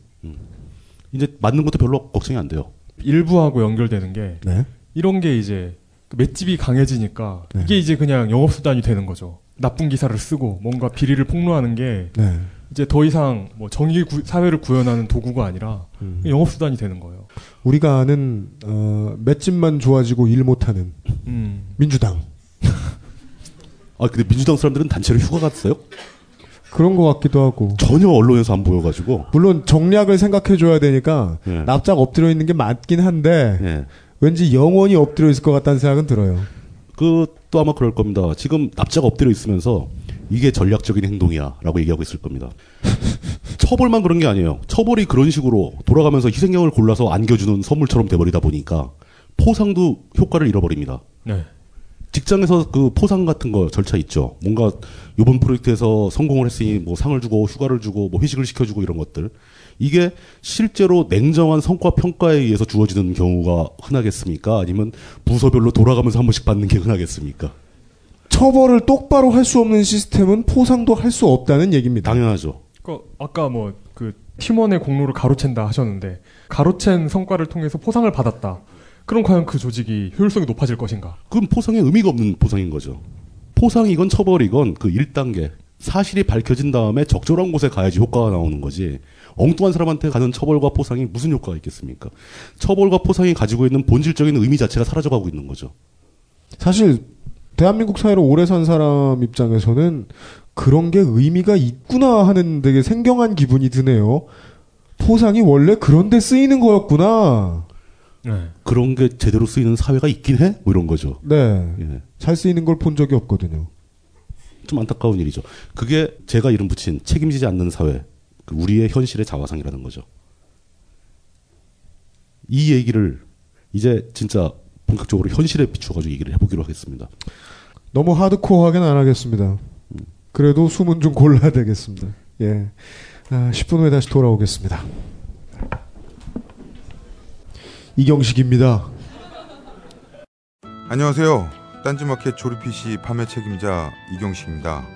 이제 맞는 것도 별로 걱정이 안 돼요. 일부하고 연결되는 게 네. 이런 게 이제 그 맷집이 강해지니까 이게 이제 그냥 영업 수단이 되는 거죠. 나쁜 기사를 쓰고 뭔가 비리를 폭로하는 게 네. 이제 더 이상 뭐 정의 구- 사회를 구현하는 도구가 아니라 음. 영업 수단이 되는 거예요. 우리가 아는 어, 맷집만 좋아지고 일 못하는 음. 민주당 [laughs] 아 근데 민주당 사람들은 단체로 휴가 갔어요? 그런 것 같기도 하고 전혀 언론에서 안 보여가지고. 물론 정략을 생각해줘야 되니까 예. 납작 엎드려 있는 게 맞긴 한데 예. 왠지 영원히 엎드려 있을 것 같다는 생각은 들어요. 그또 아마 그럴 겁니다. 지금 납작 엎드려 있으면서 이게 전략적인 행동이야라고 얘기하고 있을 겁니다. [laughs] 처벌만 그런 게 아니에요. 처벌이 그런 식으로 돌아가면서 희생양을 골라서 안겨주는 선물처럼 돼버리다 보니까 포상도 효과를 잃어버립니다. 네. 직장에서 그 포상 같은 거 절차 있죠. 뭔가 이번 프로젝트에서 성공을 했으니 뭐 상을 주고 휴가를 주고 뭐 회식을 시켜주고 이런 것들. 이게 실제로 냉정한 성과 평가에 의해서 주어지는 경우가 흔하겠습니까? 아니면 부서별로 돌아가면서 한 번씩 받는 게 흔하겠습니까? 처벌을 똑바로 할 수 없는 시스템은 포상도 할 수 없다는 얘기입니다. 당연하죠. 그 아까 뭐 그 팀원의 공로를 가로챈다 하셨는데 가로챈 성과를 통해서 포상을 받았다. 그럼 과연 그 조직이 효율성이 높아질 것인가? 그건 포상에 의미가 없는 포상인 거죠. 포상이건 처벌이건 그 1단계. 사실이 밝혀진 다음에 적절한 곳에 가야지 효과가 나오는 거지. 엉뚱한 사람한테 가는 처벌과 포상이 무슨 효과가 있겠습니까? 처벌과 포상이 가지고 있는 본질적인 의미 자체가 사라져가고 있는 거죠. 사실 대한민국 사회로 오래 산 사람 입장에서는 그런 게 의미가 있구나 하는 되게 생경한 기분이 드네요. 포상이 원래 그런데 쓰이는 거였구나. 네. 그런 게 제대로 쓰이는 사회가 있긴 해? 뭐 이런 거죠. 네. 예. 잘 쓰이는 걸 본 적이 없거든요. 좀 안타까운 일이죠. 그게 제가 이름 붙인 책임지지 않는 사회, 그 우리의 현실의 자화상이라는 거죠. 이 얘기를 이제 진짜 본격적으로 현실에 비추어가지고 얘기를 해보기로 하겠습니다. 너무 하드코어하게는 안 하겠습니다. 그래도 숨은 좀 골라야 되겠습니다. 예. 아, 10분 후에 다시 돌아오겠습니다. 이경식입니다. 안녕하세요. 딴지마켓 조립 PC 판매 책임자 이경식입니다.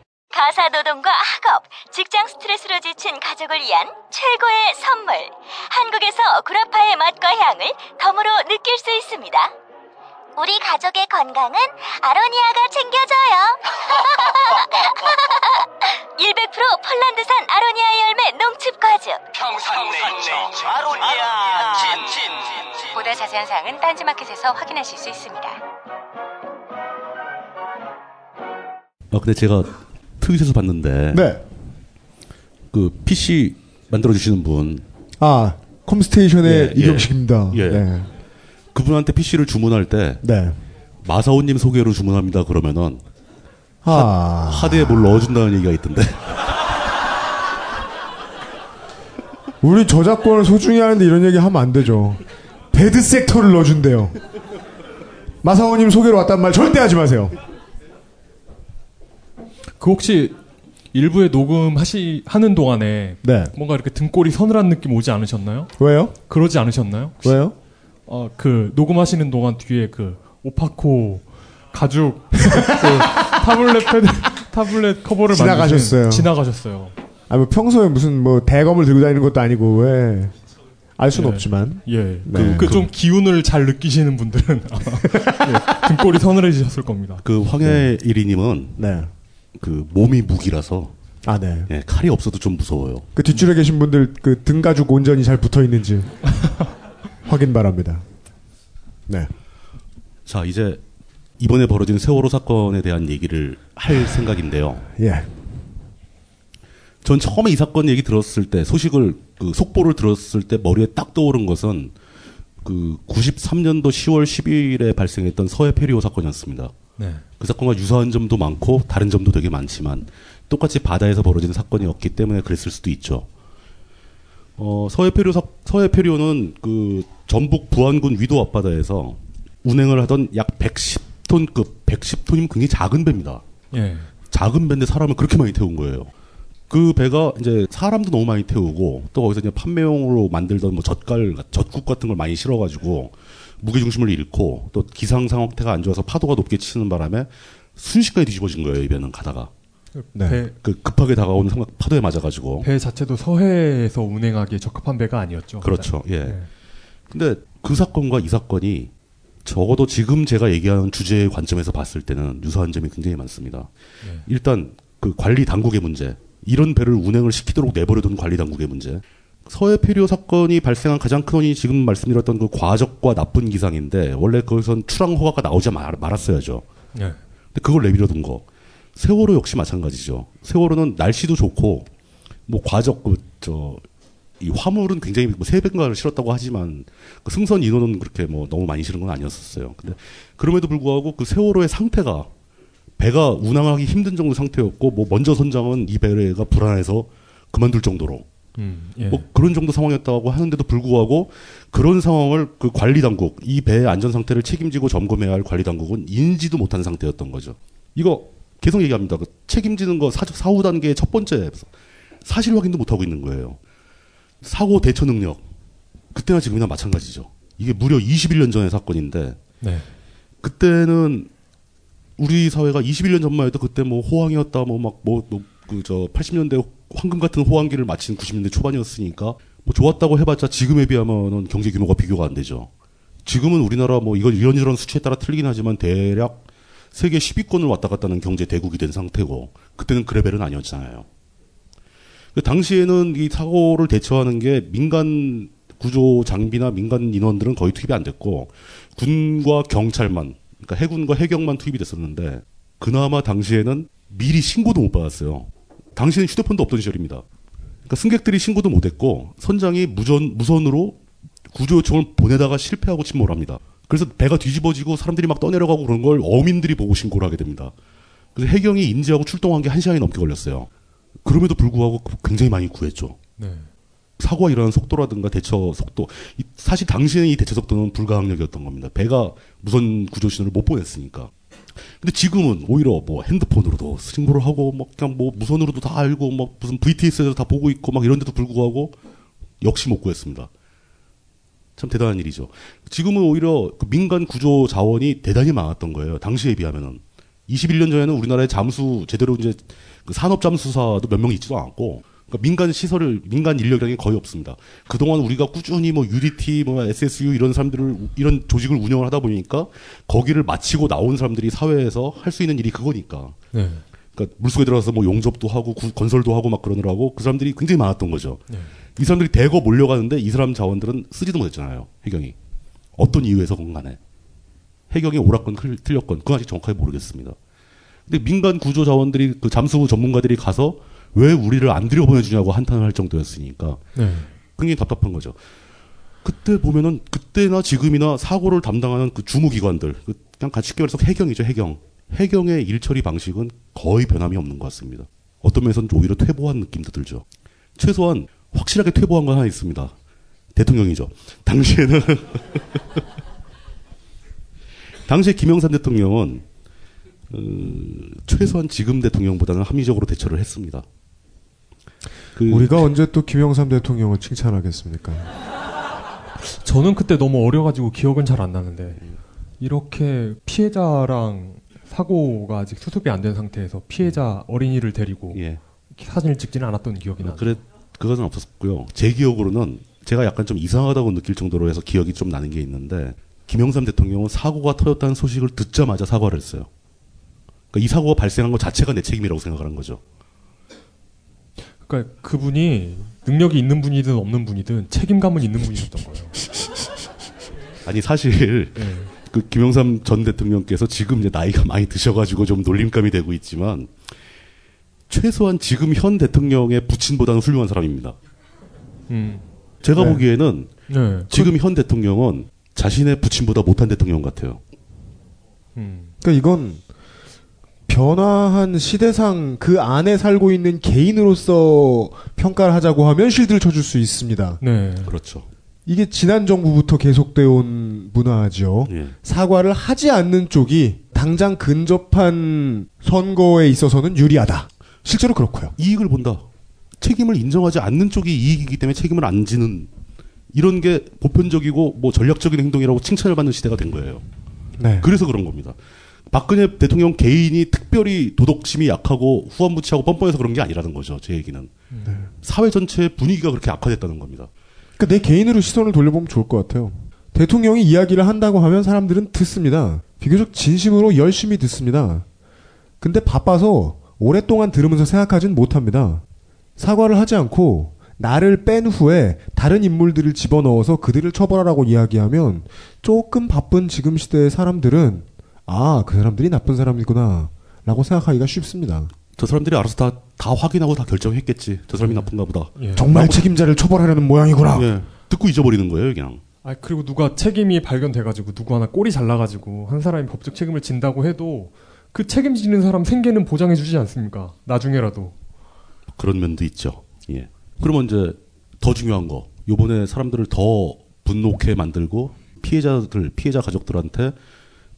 가사 노동과 학업, 직장 스트레스로 지친 가족을 위한 최고의 선물. 한국에서 구라파의 맛과 향을 덤으로 느낄 수 있습니다. 우리 가족의 건강은 아로니아가 챙겨줘요. [laughs] 100% 폴란드산 아로니아 열매 농축 과즙. 평산네이처 아로니아 진진 보다 자세한 사항은 딴지마켓에서 확인하실 수 있습니다. 아 근데 제가 트윗에서 봤는데 네. 그 PC 만들어 주시는 분 아, 컴스테이션의 예, 예. 이경식입니다. 예. 네. 그분한테 PC를 주문할 때 네. 마사오 님 소개로 주문합니다 그러면은 아. 하드에 뭘 넣어 준다는 얘기가 있던데 [laughs] 우리 저작권을 소중히 하는데 이런 얘기 하면 안 되죠. bad sector를 넣어준대요. 마사오님 소개로 왔단 말 절대 하지 마세요. 그 혹시 1부에 녹음하시 하는 동안에 네. 뭔가 이렇게 등골이 서늘한 느낌 오지 않으셨나요? 왜요? 그러지 않으셨나요? 혹시? 왜요? 어, 그 녹음하시는 동안 뒤에 그 오파코 가죽 [laughs] 그 타블렛 패드 타블렛 커버를 지나가셨어요. 만드신- 지나가셨어요. 아, 뭐 평소에 무슨 뭐 대검을 들고 다니는 것도 아니고 왜. 알 수는 예. 없지만. 예. 네. 그좀 기운을 잘 느끼시는 분들은 아마 [laughs] 예, 등골이 서늘해지셨을 겁니다. 그 황해일이님은 네. 그 몸이 무기라서 아, 네. 예, 칼이 없어도 좀 무서워요. 그 뒷줄에 계신 분들 그 등 가죽 온전히 잘 붙어 있는지 [laughs] 확인 바랍니다. 네. 자 이제 이번에 벌어진 세월호 사건에 대한 얘기를 할 생각인데요. 예. 전 처음에 이 사건 얘기 들었을 때 소식을 그 속보를 들었을 때 머리에 딱 떠오른 것은 그 93년도 10월 10일에 발생했던 서해 페리오 사건이었습니다. 네. 그 사건과 유사한 점도 많고 다른 점도 되게 많지만 똑같이 바다에서 벌어진 사건이었기 때문에 그랬을 수도 있죠. 어, 서해 페리오 사, 서해 페리오는 그 전북 부안군 위도 앞바다에서 운행을 하던 약 110톤급 110톤이면 굉장히 작은 배입니다. 예. 작은 배인데 사람을 그렇게 많이 태운 거예요. 그 배가 이제 사람도 너무 많이 태우고 또 거기서 이제 판매용으로 만들던 뭐 젓갈, 젓국 같은 걸 많이 실어가지고 무게 중심을 잃고 또 기상 상태가 안 좋아서 파도가 높게 치는 바람에 순식간에 뒤집어진 거예요 이 배는 가다가. 네. 배, 그 급하게 다가오는 상황 파도에 맞아가지고. 배 자체도 서해에서 운행하기에 적합한 배가 아니었죠. 그렇죠. 예. 네. 근데 그 사건과 이 사건이 적어도 지금 제가 얘기하는 주제의 관점에서 봤을 때는 유사한 점이 굉장히 많습니다. 네. 일단 그 관리 당국의 문제, 이런 배를 운행을 시키도록 내버려둔 관리 당국의 문제. 서해 페리오 사건이 발생한 가장 큰 원인이 지금 말씀드렸던 그 과적과 나쁜 기상인데 원래 거기선 출항 허가가 나오지 말, 말았어야죠. 네. 근데 그걸 내버려둔 거. 세월호 역시 마찬가지죠. 세월호는 날씨도 좋고 뭐 과적 그저 이 화물은 굉장히 뭐 세 배인가를 실었다고 하지만 그 승선 인원은 그렇게 뭐 너무 많이 실은 건 아니었었어요. 근데 그럼에도 불구하고 그 세월호의 상태가 배가 운항하기 힘든 정도 상태였고 뭐 먼저 선장은 이 배가 불안해서 그만둘 정도로 음, 예. 뭐 그런 정도 상황이었다고 하는데도 불구하고 그런 상황을 그 관리 당국 이 배의 안전 상태를 책임지고 점검해야 할 관리 당국은 인지도 못하는 상태였던 거죠. 이거 계속 얘기합니다. 그 책임지는 거 사, 사후 단계의 첫 번째 사실 확인도 못 하고 있는 거예요. 사고 대처 능력 그때나 지금이나 마찬가지죠. 이게 무려 21년 전의 사건인데 네. 그때는 우리 사회가 21년 전만 해도 그때 뭐 호황이었다 뭐 막 뭐 그저 80년대 황금 같은 호황기를 마친 90년대 초반이었으니까 뭐 좋았다고 해봤자 지금에 비하면은 경제 규모가 비교가 안 되죠. 지금은 우리나라 뭐 이건 이런저런 수치에 따라 틀리긴 하지만 대략 세계 10위권을 왔다 갔다 하는 경제 대국이 된 상태고 그때는 그 레벨은 아니었잖아요. 그 당시에는 이 사고를 대처하는 게 민간 구조 장비나 민간 인원들은 거의 투입이 안 됐고 군과 경찰만 그러니까 해군과 해경만 투입이 됐었는데 그나마 당시에는 미리 신고도 못 받았어요. 당시에는 휴대폰도 없던 시절입니다. 그러니까 승객들이 신고도 못했고 선장이 무전 무선으로 구조 요청을 보내다가 실패하고 침몰을 합니다. 그래서 배가 뒤집어지고 사람들이 막 떠내려가고 그런 걸 어민들이 보고 신고를 하게 됩니다. 그래서 해경이 인지하고 출동한 게 한 시간이 넘게 걸렸어요. 그럼에도 불구하고 굉장히 많이 구했죠. 네. 사고가 일어나는 속도라든가 대처 속도. 이- 사실 당시에는 이 대처 속도는 불가항력이었던 겁니다. 배가 무선 구조 신호를 못 보냈으니까. 근데 지금은 오히려 뭐 핸드폰으로도 신고를 하고 막 그냥 뭐 무선으로도 다 알고 막 무슨 VTS에서 다 보고 있고 막 이런데도 불구하고 역시 못 구했습니다. 참 대단한 일이죠. 지금은 오히려 그 민간 구조 자원이 대단히 많았던 거예요. 당시에 비하면은. 21년 전에는 우리나라에 잠수 제대로 이제 그 산업 잠수사도 몇 명 있지도 않고 그러니까 민간 시설을 민간 인력이라는 게 거의 없습니다. 그동안 우리가 꾸준히 뭐 UDT, 뭐 SSU 이런 사람들을 이런 조직을 운영을 하다 보니까 거기를 마치고 나온 사람들이 사회에서 할 수 있는 일이 그거니까. 네. 그러니까 물속에 들어가서 뭐 용접도 하고 구- 건설도 하고 막 그러느라고 그 사람들이 굉장히 많았던 거죠. 네. 이 사람들이 대거 몰려가는데 이 사람 자원들은 쓰지도 못했잖아요. 해경이 어떤 이유에서건 간에 해경이 틀- 틀렸건 그건 아직 정확하게 모르겠습니다. 근데 민간 구조 자원들이 그 잠수 전문가들이 가서 왜 우리를 안 들여보내주냐고 한탄을 할 정도였으니까 네. 굉장히 답답한 거죠. 그때 보면은 그때나 지금이나 사고를 담당하는 그 주무기관들 그 그냥 같이 쉽게 말해서 해경이죠 해경 해경의 일처리 방식은 거의 변함이 없는 것 같습니다. 어떤 면에서는 오히려 퇴보한 느낌도 들죠. 최소한 확실하게 퇴보한 건 하나 있습니다. 대통령이죠. 당시에는 [laughs] 당시에 김영삼 대통령은 어, 최소한 지금 대통령보다는 합리적으로 대처를 했습니다. 그 우리가 언제 또 김영삼 대통령을 칭찬하겠습니까? 저는 그때 너무 어려가지고 기억은 잘 안 나는데 이렇게 피해자랑 사고가 아직 수습이 안 된 상태에서 피해자 어린이를 데리고 사진을 찍지는 않았던 기억이 나요. 예. 그래 그것은 없었고요. 제 기억으로는 제가 약간 좀 이상하다고 느낄 정도로 해서 기억이 좀 나는 게 있는데 김영삼 대통령은 사고가 터졌다는 소식을 듣자마자 사과를 했어요. 그러니까 이 사고가 발생한 것 자체가 내 책임이라고 생각하는 거죠. 그러니까 그분이 능력이 있는 분이든 없는 분이든 책임감은 있는 분이었던 거예요. [laughs] 아니 사실 네. 그 김영삼 전 대통령께서 지금 이제 나이가 많이 드셔가지고 좀 놀림감이 되고 있지만 최소한 지금 현 대통령의 부친보다는 훌륭한 사람입니다. 음. 제가 네. 보기에는 네. 지금 현 대통령은 자신의 부친보다 못한 대통령 같아요. 그러니까 이건 변화한 시대상 그 안에 살고 있는 개인으로서 평가를 하자고 하면 실드를 쳐줄 수 있습니다. 네. 그렇죠. 이게 지난 정부부터 계속되어 온 문화죠. 예. 사과를 하지 않는 쪽이 당장 근접한 선거에 있어서는 유리하다. 실제로 그렇고요. 이익을 본다. 책임을 인정하지 않는 쪽이 이익이기 때문에 책임을 안 지는 이런 게 보편적이고 뭐 전략적인 행동이라고 칭찬을 받는 시대가 된 거예요. 네. 그래서 그런 겁니다. 박근혜 대통령 개인이 특별히 도덕심이 약하고 후한무치하고 뻔뻔해서 그런 게 아니라는 거죠. 제 얘기는. 네. 사회 전체의 분위기가 그렇게 악화됐다는 겁니다. 그러니까 내 개인으로 시선을 돌려보면 좋을 것 같아요. 대통령이 이야기를 한다고 하면 사람들은 듣습니다. 비교적 진심으로 열심히 듣습니다. 근데 바빠서 오랫동안 들으면서 생각하진 못합니다. 사과를 하지 않고 나를 뺀 후에 다른 인물들을 집어넣어서 그들을 처벌하라고 이야기하면 조금 바쁜 지금 시대의 사람들은 아, 그 사람들이 나쁜 사람이구나. 라고 생각하기가 쉽습니다. 저 사람들이 알아서 다, 다 확인하고 다 결정했겠지. 저 사람이 나쁜가 보다. 정말 책임자를 처벌하려는 모양이구나. 예. 듣고 잊어버리는 거예요, 그냥. 아 그리고 누가 책임이 발견돼가지고 누구 하나 꼬리 잘라가지고 한 사람이 법적 책임을 진다고 해도 그 책임지는 사람 생계는 보장해주지 않습니까? 나중에라도. 그런 면도 있죠. 예. 그러면 이제 더 중요한 거, 요번에 사람들을 더 분노케 만들고 피해자들, 피해자 가족들한테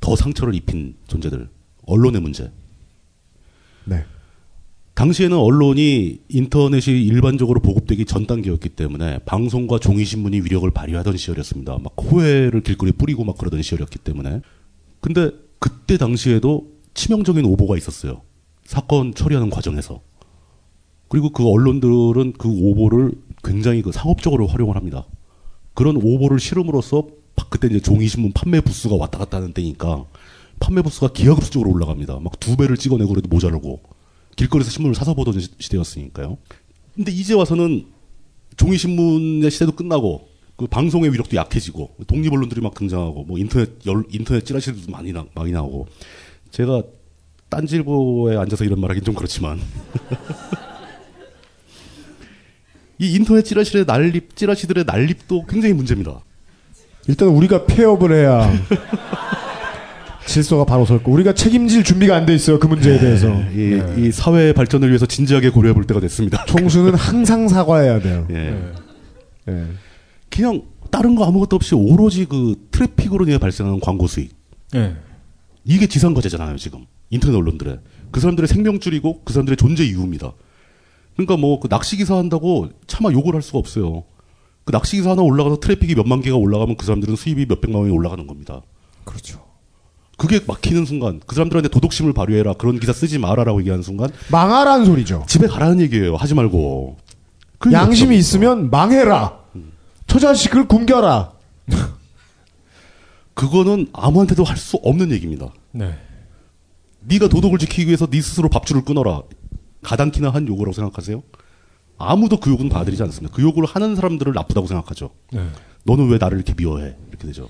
더 상처를 입힌 존재들, 언론의 문제. 네. 당시에는 언론이 인터넷이 일반적으로 보급되기 전 단계였기 때문에 방송과 종이신문이 위력을 발휘하던 시절이었습니다. 막 호해를 길거리에 뿌리고 막 그러던 시절이었기 때문에. 근데 그때 당시에도 치명적인 오보가 있었어요. 사건 처리하는 과정에서. 그리고 그 언론들은 그 오보를 굉장히 그 상업적으로 활용을 합니다. 그런 오보를 실음으로써 파- 그때 이제 종이신문 판매 부수가 왔다 갔다 하는 때니까 판매 부수가 기하급수적으로 올라갑니다. 막 두 배를 찍어내고 그래도 모자르고 길거리에서 신문을 사서 보던 시- 시대였으니까요. 근데 이제 와서는 종이신문의 시대도 끝나고 그 방송의 위력도 약해지고 독립 언론들이 막 등장하고 뭐 인터넷 열, 인터넷 찌라시도 많이 나, 많이 나오고 제가 딴질보에 앉아서 이런 말하긴 좀 그렇지만 [laughs] 이 인터넷 찌라시의 난립 찌라시들의 난립도 굉장히 문제입니다. 일단 우리가 폐업을 해야 [laughs] 질서가 바로 설 거. 우리가 책임질 준비가 안 돼 있어요. 그 문제에 대해서. 이, 이 사회 발전을 위해서 진지하게 고려해 볼 때가 됐습니다. 총수는 [laughs] 항상 사과해야 돼요. 예. 예. 그냥 다른 거 아무것도 없이 오로지 그 트래픽으로 인해 발생하는 광고 수익. 예. 이게 지상 과제잖아요, 지금. 인터넷 언론들의. 그 사람들의 생명줄이고 그 사람들의 존재 이유입니다. 그러니까 뭐 그 낚시 기사 한다고 차마 욕을 할 수가 없어요. 그 낚시 기사 하나 올라가서 트래픽이 몇만 개가 올라가면 그 사람들은 수입이 몇백만 원이 올라가는 겁니다. 그렇죠. 그게 막히는 순간 그 사람들한테 도덕심을 발휘해라 그런 기사 쓰지 마라라고 얘기하는 순간 망하라는 소리죠. 집에 가라는 얘기예요. 하지 말고. 그 양심이 있으면 망해라. 저 자식을 굶겨라. [laughs] 그거는 아무한테도 할 수 없는 얘기입니다. 네. 네가 도덕을 지키기 위해서 네 스스로 밥줄을 끊어라. 가당키나 한 요구라고 생각하세요? 아무도 그 욕은 받아들이지 않습니다. 그 욕을 하는 사람들을 나쁘다고 생각하죠. 네. 너는 왜 나를 이렇게 미워해? 이렇게 되죠.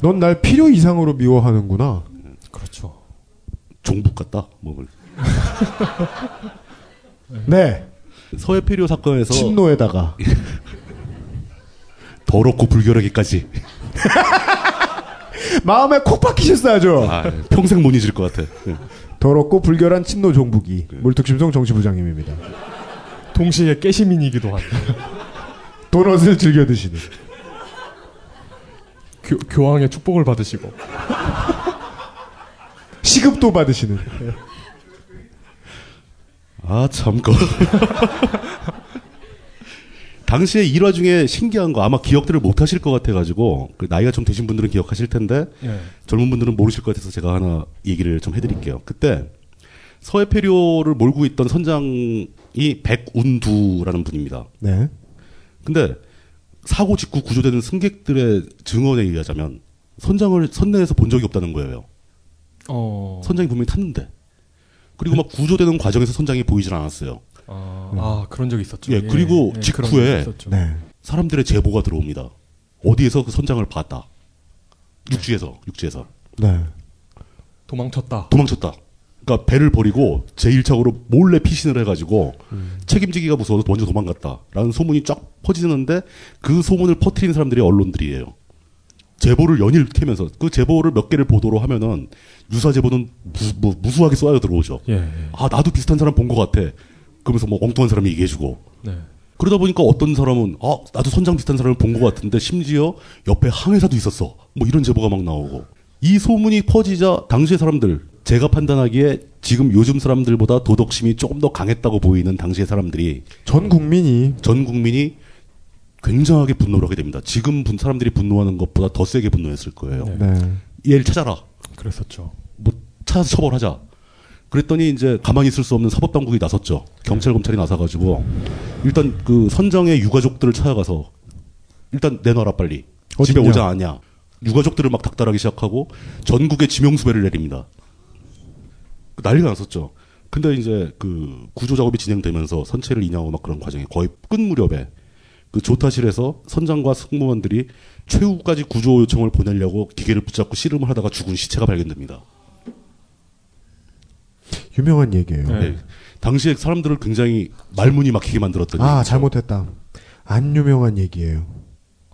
넌 날 필요 이상으로 미워하는구나. 그렇죠. 종북 같다. 뭐 [laughs] 네. 서해 폐료 사건에서 친노에다가 [laughs] 더럽고 불결하기까지 [laughs] 마음에 콕 박히셨어야죠. 아, 평생 못 잊을 것 같아. 예. 더럽고 불결한 친노 종북이 네. 물특심성 정치부장님입니다. 동시에 깨시민이기도 한. 도넛을 [laughs] 즐겨 드시는. 교, 교황의 축복을 받으시고. [laughs] 시급도 받으시는. 아, 참, 거. [laughs] 당시에 일화 중에 신기한 거 아마 기억들을 못 하실 것 같아가지고 그 나이가 좀 되신 분들은 기억하실 텐데 예. 젊은 분들은 모르실 것 같아서 제가 하나 얘기를 좀 해드릴게요. 그때 서해폐료를 몰고 있던 선장 이 백운두라는 분입니다. 네. 근데 사고 직후 구조되는 승객들의 증언에 의하자면 선장을 선내에서 본 적이 없다는 거예요. 어. 선장이 분명히 탔는데 그리고 막 구조되는 과정에서 선장이 보이질 않았어요. 아, 아, 그런 적이 있었죠. 예, 그리고 예, 그런 적이 직후에. 네. 사람들의 제보가 들어옵니다. 어디에서 그 선장을 봤다. 육지에서, 육지에서. 네. 도망쳤다. 도망쳤다. 그러니까 배를 버리고 제1착으로 몰래 피신을 해가지고 책임지기가 무서워서 먼저 도망갔다라는 소문이 쫙 퍼지는데 그 소문을 퍼뜨린 사람들이 언론들이에요. 제보를 연일 캐면서 그 제보를 몇 개를 보도로 하면은 유사 제보는 무, 뭐, 무수하게 쏘여 들어오죠. 예, 예. 아 나도 비슷한 사람 본 것 같아. 그러면서 뭐 엉뚱한 사람이 얘기해주고 네. 그러다 보니까 어떤 사람은 아 나도 선장 비슷한 사람을 본 것 같은데 심지어 옆에 항해사도 있었어. 뭐 이런 제보가 막 나오고 이 소문이 퍼지자 당시의 사람들 제가 판단하기에 지금 요즘 사람들보다 도덕심이 조금 더 강했다고 보이는 당시의 사람들이 전 국민이 전 국민이 굉장하게 분노를 하게 됩니다. 지금 분 사람들이 분노하는 것보다 더 세게 분노했을 거예요. 네. 얘를 찾아라. 그랬었죠. 뭐 찾아서 처벌하자. 그랬더니 이제 가만히 있을 수 없는 사법 당국이 나섰죠. 경찰 검찰이 나서가지고 일단 그 선장의 유가족들을 찾아가서 일단 내놔라 빨리. 집에 어딨냐? 오자 않냐. 유가족들을 막 닥달하기 시작하고 전국에 지명수배를 내립니다. 난리가 났었죠. 근데 이제 그 구조 작업이 진행되면서 선체를 인양하고 막 그런 과정이 거의 끝 무렵에 그 조타실에서 선장과 승무원들이 최후까지 구조 요청을 보내려고 기계를 붙잡고 씨름을 하다가 죽은 시체가 발견됩니다. 유명한 얘기예요. 네. 당시에 사람들을 굉장히 말문이 막히게 만들었던 아 얘기죠. 잘못했다. 안 유명한 얘기예요.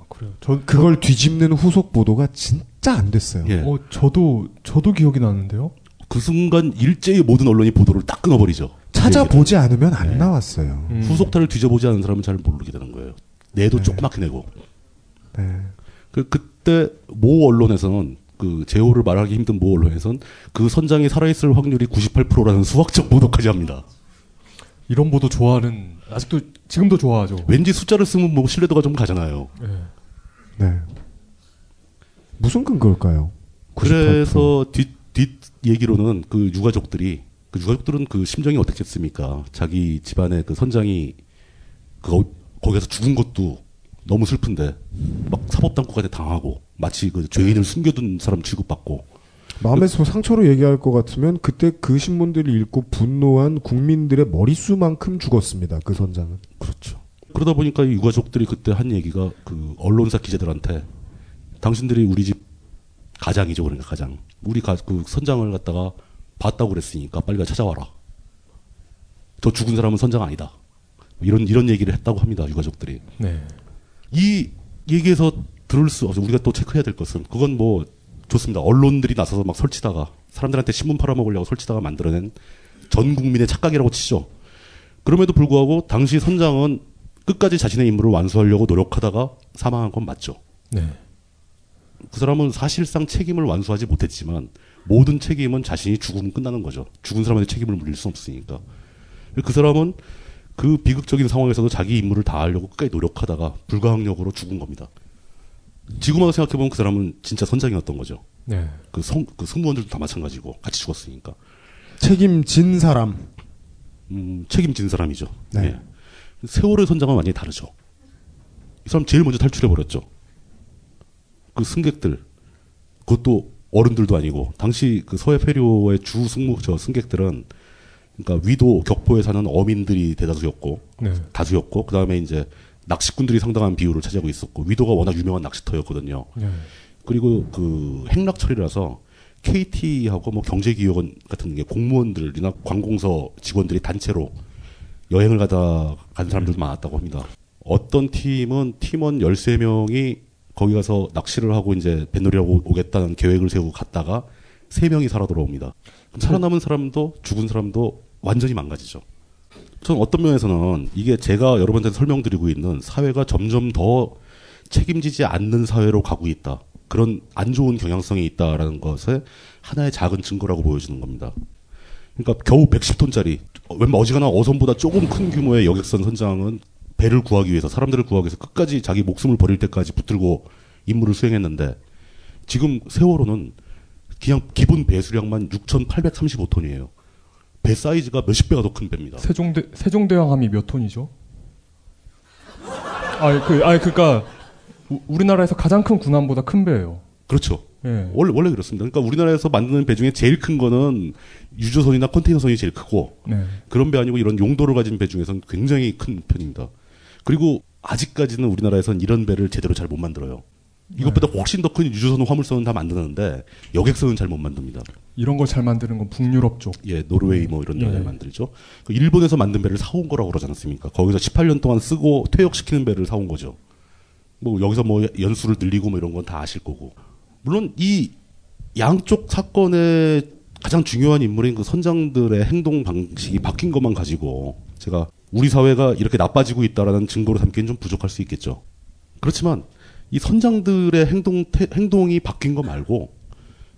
그래요. 저 그걸 뒤집는 후속 보도가 진짜 안 됐어요. 예. 어, 저도 저도 기억이 나는데요. 그 순간 일제히 모든 언론이 보도를 딱 끊어버리죠. 찾아보지 않으면 안 나왔어요. 음. 후속타를 뒤져보지 않은 사람은 잘 모르게 되는 거예요. 내도 조그맣게 내고. 네. 그 그때 모 언론에서는 그 제호를 말하기 힘든 모 언론에서는 그 선장이 살아있을 확률이 98%라는 수학적 보도까지 합니다. 이런 보도 좋아하는 아직도 지금도 좋아하죠. 왠지 숫자를 쓰면 뭐 신뢰도가 좀 가잖아요. 네. 네. 무슨 근거일까요? 98%. 그래서 뒷, 뒷 얘기로는 그 유가족들이 그 유가족들은 그 심정이 어떻겠습니까? 자기 집안의 그 선장이 그 거- 거기서 죽은 것도 너무 슬픈데 막 사법당국한테 당하고 마치 그 죄인을 숨겨둔 사람 취급받고 마음에서 상처로 얘기할 것 같으면 그때 그 신문들을 읽고 분노한 국민들의 머릿수만큼 죽었습니다. 그 선장은. 그렇죠. 그러다 보니까 이 유가족들이 그때 한 얘기가 그 언론사 기자들한테 당신들이 우리 집 가장이죠 그러니까 가장 우리 가, 그 선장을 갖다가 봤다고 그랬으니까 빨리 가 찾아와라. 저 죽은 사람은 선장 아니다. 이런 이런 얘기를 했다고 합니다 유가족들이. 네. 이 얘기에서 들을 수 없어. 우리가 또 체크해야 될 것은 그건 뭐 좋습니다. 언론들이 나서서 막 설치다가 사람들한테 신문 팔아먹으려고 설치다가 만들어낸 전 국민의 착각이라고 치죠. 그럼에도 불구하고 당시 선장은 끝까지 자신의 임무를 완수하려고 노력하다가 사망한 건 맞죠. 네. 그 사람은 사실상 책임을 완수하지 못했지만 모든 책임은 자신이 죽으면 끝나는 거죠. 죽은 사람한테 책임을 물릴 수 없으니까. 그 사람은 그 비극적인 상황에서도 자기 임무를 다하려고 끝까지 노력하다가 불가항력으로 죽은 겁니다. 지금 와서 생각해보면 그 사람은 진짜 선장이었던 거죠. 네. 그, 성, 그 승무원들도 다 마찬가지고 같이 죽었으니까. 책임진 사람. 음, 책임진 사람이죠. 네. 예. 세월의 선장은 완전히 다르죠. 이 사람 제일 먼저 탈출해버렸죠. 그 승객들, 그것도 어른들도 아니고, 당시 그 서해 페류의 주 승무, 저 승객들은, 그러니까 위도, 격포에 사는 어민들이 대다수였고, 네. 다수였고, 그 다음에 이제 낚시꾼들이 상당한 비율을 차지하고 있었고, 위도가 워낙 유명한 낚시터였거든요. 네. 그리고 그 행락철이라서 KT하고 뭐 경제기획원 같은 게 공무원들이나 관공서 직원들이 단체로 여행을 가다 간 사람들도 많았다고 합니다. 어떤 팀은 팀원 13명이 거기 가서 낚시를 하고 이제 뱃놀이하고 오겠다는 계획을 세우고 갔다가 3명이 살아 돌아옵니다. 그럼 살아남은 사람도 죽은 사람도 완전히 망가지죠. 저는 어떤 면에서는 이게 제가 여러분한테 설명드리고 있는 사회가 점점 더 책임지지 않는 사회로 가고 있다. 그런 안 좋은 경향성이 있다라는 것의 하나의 작은 증거라고 보여주는 겁니다. 그러니까 겨우 110톤짜리 웬만 어지간한 어선보다 조금 큰 규모의 여객선 선장은 배를 구하기 위해서 사람들을 구하기 위해서 끝까지 자기 목숨을 버릴 때까지 붙들고 임무를 수행했는데 지금 세월호는 그냥 기본 배수량만 6,835톤이에요. 배 사이즈가 몇십 배가 더 큰 배입니다. 세종대 세종대왕함이 몇 톤이죠? 아, 그, 아, 그니까 우- 우리나라에서 가장 큰 군함보다 큰 배예요. 그렇죠. 예. 원래 원래 그렇습니다. 그러니까 우리나라에서 만드는 배 중에 제일 큰 거는 유조선이나 컨테이너선이 제일 크고 네. 그런 배 아니고 이런 용도를 가진 배 중에서는 굉장히 큰 편입니다. 그리고 아직까지는 우리나라에선 이런 배를 제대로 잘 못 만들어요. 이것보다 훨씬 더 큰 유조선 화물선은 다 만드는데 여객선은 잘 못 만듭니다. 이런 걸 잘 만드는 건 북유럽 쪽. 예, 노르웨이 뭐 이런 데를 예. 만들죠. 그 일본에서 만든 배를 사온 거라고 그러지 않습니까? 거기서 18년 동안 쓰고 퇴역시키는 배를 사온 거죠. 뭐 여기서 뭐 연수를 늘리고 뭐 이런 건 다 아실 거고. 물론 이 양쪽 사건의 가장 중요한 인물인 그 선장들의 행동 방식이 바뀐 것만 가지고 제가 우리 사회가 이렇게 나빠지고 있다라는 증거로 삼기엔 좀 부족할 수 있겠죠. 그렇지만 이 선장들의 행동 태- 행동이 바뀐 거 말고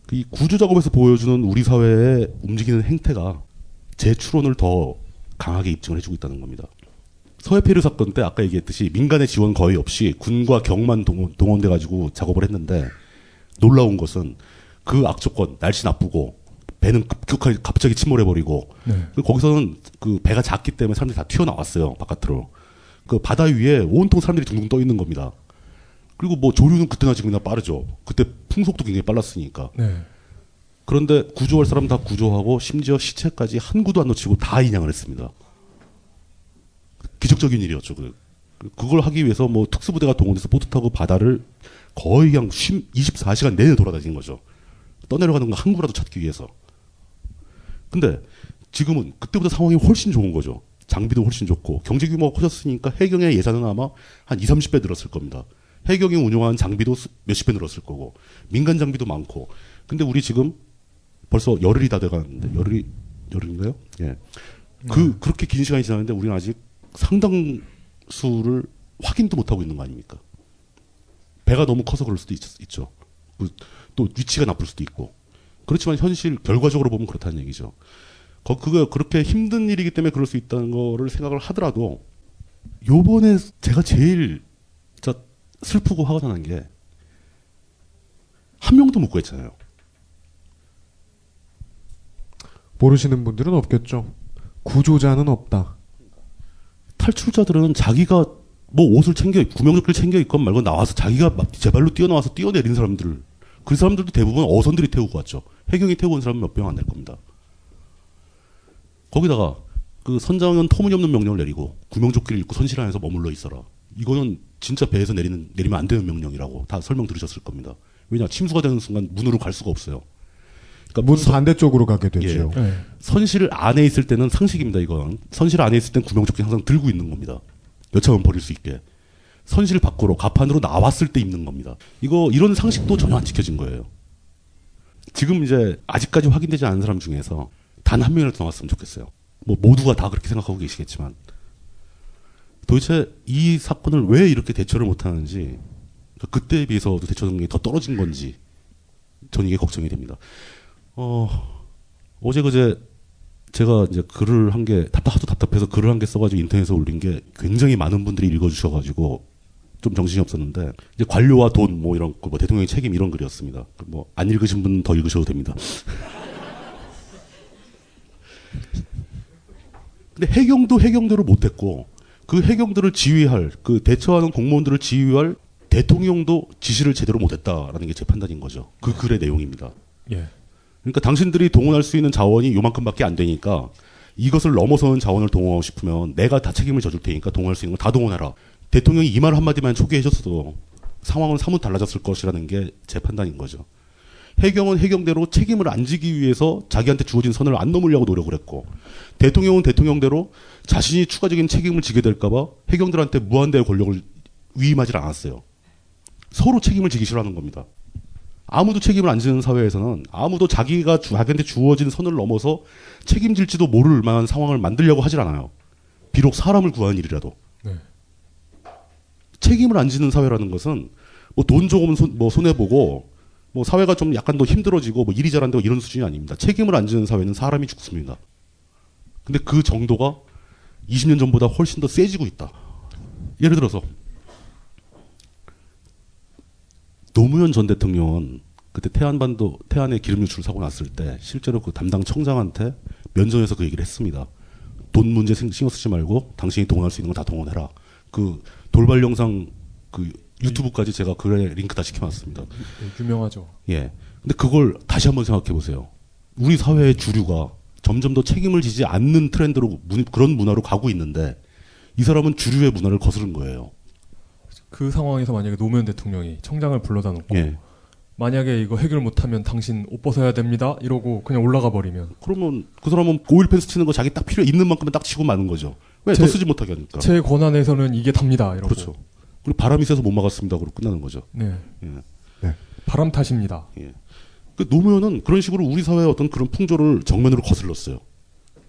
그이 구조 작업에서 보여주는 우리 사회의 움직이는 행태가 제 추론을 더 강하게 입증을 해주고 있다는 겁니다. 서해페르 사건 때 아까 얘기했듯이 민간의 지원 거의 없이 군과 경만 동원, 동원돼 가지고 작업을 했는데 놀라운 것은 그 악조건 날씨 나쁘고 배는 급격하게 갑자기 침몰해버리고 네. 그 거기서는 그 배가 작기 때문에 사람들이 다 튀어나왔어요 바깥으로 그 바다 위에 온통 사람들이 둥둥 떠 있는 겁니다. 그리고 뭐 조류는 그때나 지금이나 빠르죠. 그때 풍속도 굉장히 빨랐으니까. 네. 그런데 구조할 사람 다 구조하고 심지어 시체까지 한 구도 안 놓치고 다 인양을 했습니다. 기적적인 일이었죠. 그, 그걸 하기 위해서 뭐 특수부대가 동원돼서 보트 타고 바다를 거의 그냥 24시간 내내 돌아다니는 거죠. 떠내려가는 거 한 구라도 찾기 위해서. 근데 지금은 그때보다 상황이 훨씬 좋은 거죠. 장비도 훨씬 좋고 경제 규모가 커졌으니까 해경의 예산은 아마 한 2, 30배 늘었을 겁니다. 해경이 운용하는 장비도 수- 몇십 배 늘었을 거고 민간 장비도 많고 근데 우리 지금 벌써 열흘이 다 돼가는데 열흘이 열흘인가요? 예. 그 그렇게 긴 시간이 지났는데 우리는 아직 상당수를 확인도 못 하고 있는 거 아닙니까? 배가 너무 커서 그럴 수도 있, 죠또 위치가 나쁠 수도 있고. 그렇지만 현실 결과적으로 보면 그렇다는 얘기죠. 거, 그거 그렇게 힘든 일이기 때문에 그럴 수 있다는 거를 생각을 하더라도 요번에 제가 제일 진짜 슬프고 화가 나는 게 한 명도 못 구했잖아요. 모르시는 분들은 없겠죠. 구조자는 없다. 탈출자들은 자기가 뭐 옷을 챙겨 구명조끼를 챙겨 입건 말고 나와서 자기가 막 제발로 뛰어나와서 뛰어내린 사람들 그 사람들도 대부분 어선들이 태우고 왔죠. 해경이 태우고 온 사람은 몇 명 안 될 겁니다. 거기다가 그 선장은 터무니없는 명령을 내리고 구명조끼를 입고 선실 안에서 머물러 있어라. 이거는 진짜 배에서 내리는 내리면 안 되는 명령이라고 다 설명 들으셨을 겁니다. 왜냐 침수가 되는 순간 문으로 갈 수가 없어요. 그러니까 문 반대쪽으로 가게 되죠. 예. 선실 안에 있을 때는 상식입니다. 이건 선실 안에 있을 땐 구명조끼 항상 들고 있는 겁니다. 여차하면 버릴 수 있게. 선실 밖으로 가판으로 나왔을 때 입는 겁니다. 이거 이런 상식도 전혀 안 지켜진 거예요. 지금 이제 아직까지 확인되지 않은 사람 중에서 단 한 명이라도 나왔으면 좋겠어요. 뭐 모두가 다 그렇게 생각하고 계시겠지만 도대체 이 사건을 왜 이렇게 대처를 못하는지 그때에 비해서도 대처 능력이 더 떨어진 건지 전 이게 걱정이 됩니다. 어 어제 그제 제가 이제 글을 한 게 답답하도 답답해서 글을 한 개 써가지고 인터넷에 올린 게 굉장히 많은 분들이 읽어주셔가지고 좀 정신이 없었는데 이제 관료와 돈 뭐 이런 거, 뭐 대통령의 책임 이런 글이었습니다. 뭐 안 읽으신 분 더 읽으셔도 됩니다. [laughs] 근데 해경도 해경대로 못했고 그 해경들을 지휘할 그 대처하는 공무원들을 지휘할 대통령도 지시를 제대로 못했다라는 게 제 판단인 거죠. 그 글의 내용입니다. 예. 그러니까 당신들이 동원할 수 있는 자원이 요만큼밖에 안 되니까 이것을 넘어서는 자원을 동원하고 싶으면 내가 다 책임을 져줄 테니까 동원할 수 있는 거다 동원해라. 대통령이 이 말 한마디만 초기해줬어도 상황은 사뭇 달라졌을 것이라는 게 제 판단인 거죠. 해경은 해경대로 책임을 안 지기 위해서 자기한테 주어진 선을 안 넘으려고 노력을 했고 대통령은 대통령대로 자신이 추가적인 책임을 지게 될까봐 해경들한테 무한대의 권력을 위임하지 않았어요. 서로 책임을 지기 싫어하는 겁니다. 아무도 책임을 안 지는 사회에서는 아무도 자기가 주, 자기한테 주어진 선을 넘어서 책임질지도 모를 만한 상황을 만들려고 하질 않아요. 비록 사람을 구하는 일이라도. 네. 책임을 안 지는 사회라는 것은 뭐 돈 조금 손, 뭐 손해 보고 뭐 사회가 좀 약간 더 힘들어지고 뭐 일이 잘 안 되고 이런 수준이 아닙니다. 책임을 안 지는 사회는 사람이 죽습니다. 근데 그 정도가 20년 전보다 훨씬 더 세지고 있다. 예를 들어서 노무현 전 대통령은 그때 태안반도 태안에 기름 유출 사고 났을 때 실제로 그 담당 청장한테 면전에서 그 얘기를 했습니다. 돈 문제 신경 쓰지 말고 당신이 동원할 수 있는 거 다 동원해라. 그 돌발 영상 그 유튜브까지 제가 글에 링크 다 시켜놨습니다. 예, 유명하죠. 예. 근데 그걸 다시 한번 생각해 보세요. 우리 사회의 주류가 점점 더 책임을 지지 않는 트렌드로 문, 그런 문화로 가고 있는데 이 사람은 주류의 문화를 거스른 거예요. 그 상황에서 만약에 노무현 대통령이 청장을 불러다 놓고 예. 만약에 이거 해결 못하면 당신 옷 벗어야 됩니다. 이러고 그냥 올라가 버리면 그러면 그 사람은 오일 펜스 치는 거 자기 딱 필요 있는 만큼은 딱 치고 마는 거죠. 왜더 제- 쓰지 못하게 하니까. 제 권한에서는 이게 답니다. 이러고. 그렇죠. 그리고 바람이 세서 못 막았습니다. 그러고 끝나는 거죠. 네. 예. 바람 탓입니다. 예. 그 노무현은 그런 식으로 우리 사회의 어떤 그런 풍조를 정면으로 거슬렀어요.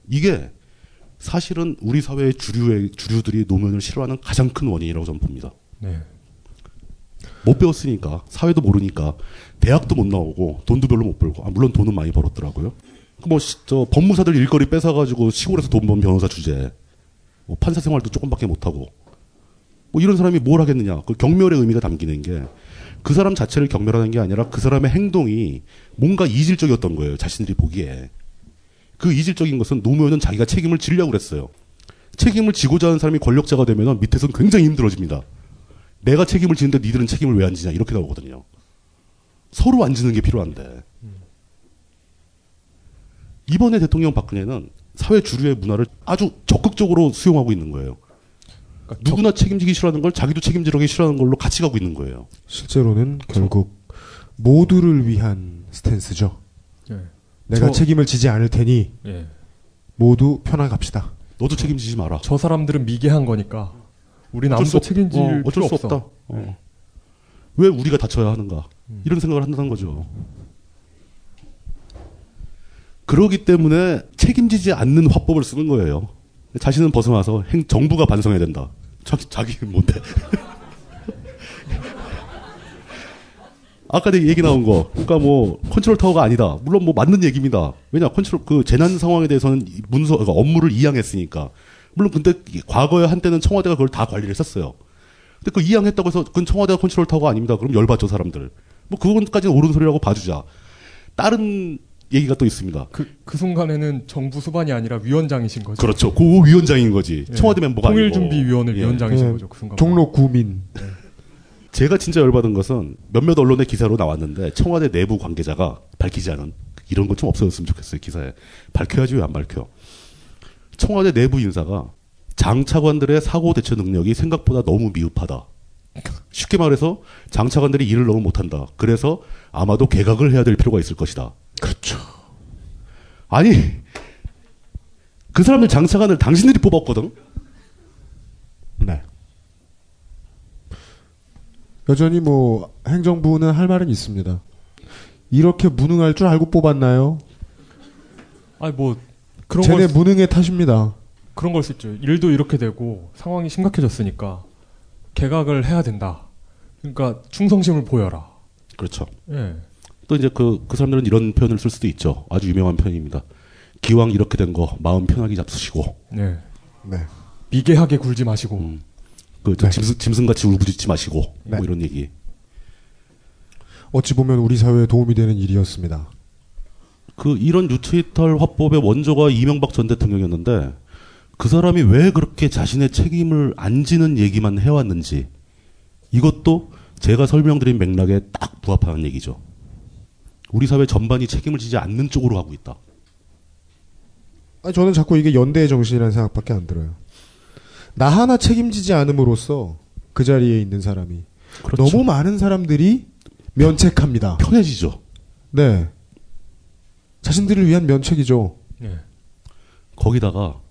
이게 사실은 우리 사회의 주류의 주류들이 노무현을 싫어하는 가장 큰 원인이라고 저는 봅니다. 네. 못 배웠으니까 사회도 모르니까 대학도 못 나오고 돈도 별로 못 벌고 아, 물론 돈은 많이 벌었더라고요. 그뭐저 법무사들 일거리 뺏어가지고 시골에서 돈 번 변호사 주제, 뭐 판사 생활도 조금밖에 못 하고 뭐 이런 사람이 뭘 하겠느냐? 그 경멸의 의미가 담기는 게 그 사람 자체를 경멸하는 게 아니라 그 사람의 행동이 뭔가 이질적이었던 거예요. 자신들이 보기에 그 이질적인 것은 노무현은 자기가 책임을 지려고 그랬어요. 책임을 지고자 하는 사람이 권력자가 되면 밑에서는 굉장히 힘들어집니다. 내가 책임을 지는데 니들은 책임을 왜 안 지냐 이렇게 나오거든요. 서로 안 지는 게 필요한데 이번에 대통령 박근혜는 사회 주류의 문화를 아주 적극적으로 수용하고 있는 거예요. 누구나 책임지기 싫어하는 걸 자기도 책임지기 싫어하는 걸로 같이 가고 있는 거예요. 실제로는 결국 모두를 위한 스탠스죠. 예. 내가 저- 책임을 지지 않을 테니 예. 모두 편하게 갑시다. 너도 책임지지 마라. 저 사람들은 미개한 거니까 아무도 없- 책임질 어, 어쩔 수 없어. 없다. 어. 왜 우리가 다쳐야 하는가? 음. 이런 생각을 한다는 거죠. 그러기 때문에 책임지지 않는 화법을 쓰는 거예요. 자신은 벗어나서 행, 정부가 반성해야 된다. 자기, 자기는 뭔데? [laughs] 아까 내 얘기 나온 거, 그러니까 뭐 컨트롤 타워가 아니다. 물론 뭐 맞는 얘기입니다. 왜냐 컨트롤 그 재난 상황에 대해서는 이 문서 그러니까 업무를 이양했으니까. 물론 근데 과거에 한때는 청와대가 그걸 다 관리를 했었어요. 근데 그 이양했다고 해서 그건 청와대가 컨트롤 타워가 아닙니다. 그럼 열받죠 사람들. 뭐 그건까지는 옳은 소리라고 봐주자. 다른 얘기가 또 있습니다. 그, 그 순간에는 정부 수반이 아니라 위원장이신 거죠. 그렇죠. 고 위원장인 거지. 예. 청와대 멤버가 아니고. 통일준비위원회 예. 위원장이신 거죠. 그 순간. 종로 구민. 제가 진짜 열받은 것은 몇몇 언론의 기사로 나왔는데 청와대 내부 관계자가 밝히지 않은 이런 건 좀 없어졌으면 좋겠어요 기사에 밝혀야지 왜 안 밝혀 청와대 내부 인사가 장 차관들의 사고 대처 능력이 생각보다 너무 미흡하다 쉽게 말해서 장 차관들이 일을 너무 못한다 그래서 아마도 개각을 해야 될 필요가 있을 것이다 그렇죠 아니 그 사람들 장차관을 당신들이 뽑았거든 네. 여전히 뭐 행정부는 할 말은 있습니다. 이렇게 무능할 줄 알고 뽑았나요? 아니 뭐 그런 쟤네 걸 무능의 탓입니다. 그런 걸 수 있죠. 일도 이렇게 되고 상황이 심각해졌으니까 개각을 해야 된다. 그러니까 충성심을 보여라. 그렇죠 예. 또 이제 그, 그 사람들은 이런 표현을 쓸 수도 있죠. 아주 유명한 표현입니다. 기왕 이렇게 된 거 마음 편하게 잡수시고. 네. 네. 미개하게 굴지 마시고. 그저 짐승, 짐승같이 울부짖지 마시고. 네. 뭐 이런 얘기. 어찌 보면 우리 사회에 도움이 되는 일이었습니다. 그 이런 유체이탈 화법의 원조가 이명박 전 대통령이었는데 그 사람이 왜 그렇게 자신의 책임을 안 지는 얘기만 해왔는지 이것도 제가 설명드린 맥락에 딱 부합하는 얘기죠. 우리 사회 전반이 책임을 지지 않는 쪽으로 가고 있다. 아니, 저는 자꾸 이게 연대의 정신이라는 생각밖에 안 들어요. 나 하나 책임지지 않음으로써 그 자리에 있는 사람이 너무 많은 사람들이 면책합니다. 편해지죠. 네. 자신들을 위한 면책이죠. 네. 거기다가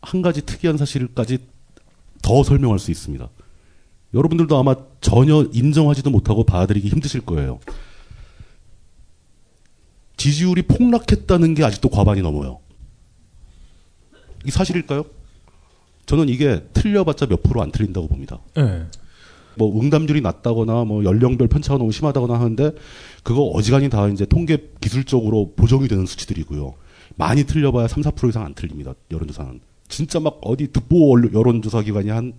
한 가지 특이한 사실까지 더 설명할 수 있습니다. 여러분들도 아마 전혀 인정하지도 못하고 받아들이기 힘드실 거예요. 지지율이 폭락했다는 게 아직도 과반이 넘어요. 이게 사실일까요? 저는 이게 틀려봤자 몇 프로 안 틀린다고 봅니다. 예. 뭐 응답률이 낮다거나 뭐 연령별 편차가 너무 심하다거나 하는데 그거 어지간히 다 이제 통계 기술적으로 보정이 되는 수치들이고요. 많이 틀려봐야 3, 4% 이상 안 틀립니다. 여론조사는. 진짜 막 어디 듣보 언- 여론조사 기관이 한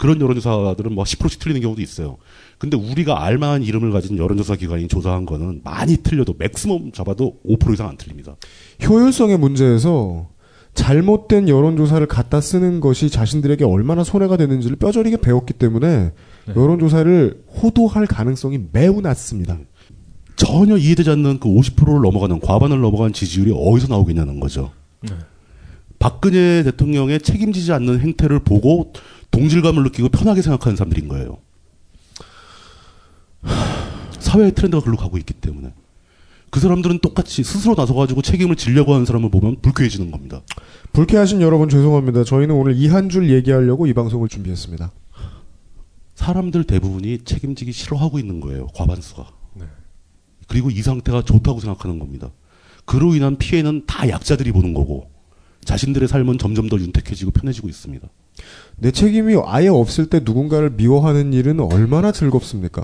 그런 여론조사들은 뭐 10%씩 틀리는 경우도 있어요. 근데 우리가 알만한 이름을 가진 여론조사 기관이 조사한 거는 많이 틀려도 맥스멈 잡아도 5% 이상 안 틀립니다. 효율성의 문제에서 잘못된 여론조사를 갖다 쓰는 것이 자신들에게 얼마나 손해가 되는지를 뼈저리게 배웠기 때문에 여론조사를 호도할 가능성이 매우 낮습니다. 전혀 이해되지 않는 그 50%를 넘어가는 과반을 넘어간 지지율이 어디서 나오겠냐는 거죠. 네. 박근혜 대통령의 책임지지 않는 행태를 보고 동질감을 느끼고 편하게 생각하는 사람들인 거예요. 사회의 트렌드가 글로 가고 있기 때문에. 그 사람들은 똑같이 스스로 나서가지고 책임을 지려고 하는 사람을 보면 불쾌해지는 겁니다. 불쾌하신 여러분 죄송합니다. 저희는 오늘 이 한 줄 얘기하려고 이 방송을 준비했습니다. 사람들 대부분이 책임지기 싫어하고 있는 거예요. 과반수가. 네. 그리고 이 상태가 좋다고 생각하는 겁니다. 그로 인한 피해는 다 약자들이 보는 거고 자신들의 삶은 점점 더 윤택해지고 편해지고 있습니다. 내 책임이 아예 없을 때 누군가를 미워하는 일은 얼마나 즐겁습니까?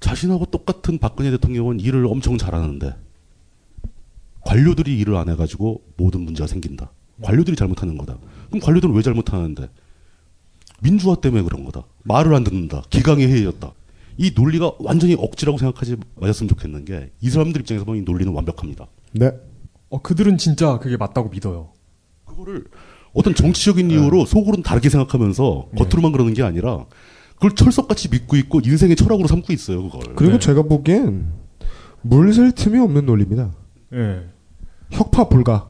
자신하고 똑같은 박근혜 대통령은 일을 엄청 잘하는데 관료들이 일을 안 해가지고 모든 문제가 생긴다. 관료들이 잘못하는 거다. 그럼 관료들은 왜 잘못하는데? 민주화 때문에 그런 거다. 말을 안 듣는다. 기강이 해이졌다. 이 논리가 완전히 억지라고 생각하지 마셨으면 좋겠는 게 이 사람들 입장에서 보면 이 논리는 완벽합니다. 네. 어 그들은 진짜 그게 맞다고 믿어요. 그거를 어떤 정치적인 이유로 속으로는 다르게 생각하면서 겉으로만 그러는 게 아니라 그걸 철석같이 믿고 있고 인생의 철학으로 삼고 있어요, 그걸. 그리고 제가 보기엔 물샐 틈이 없는 논리입니다. 예. 혁파 불가.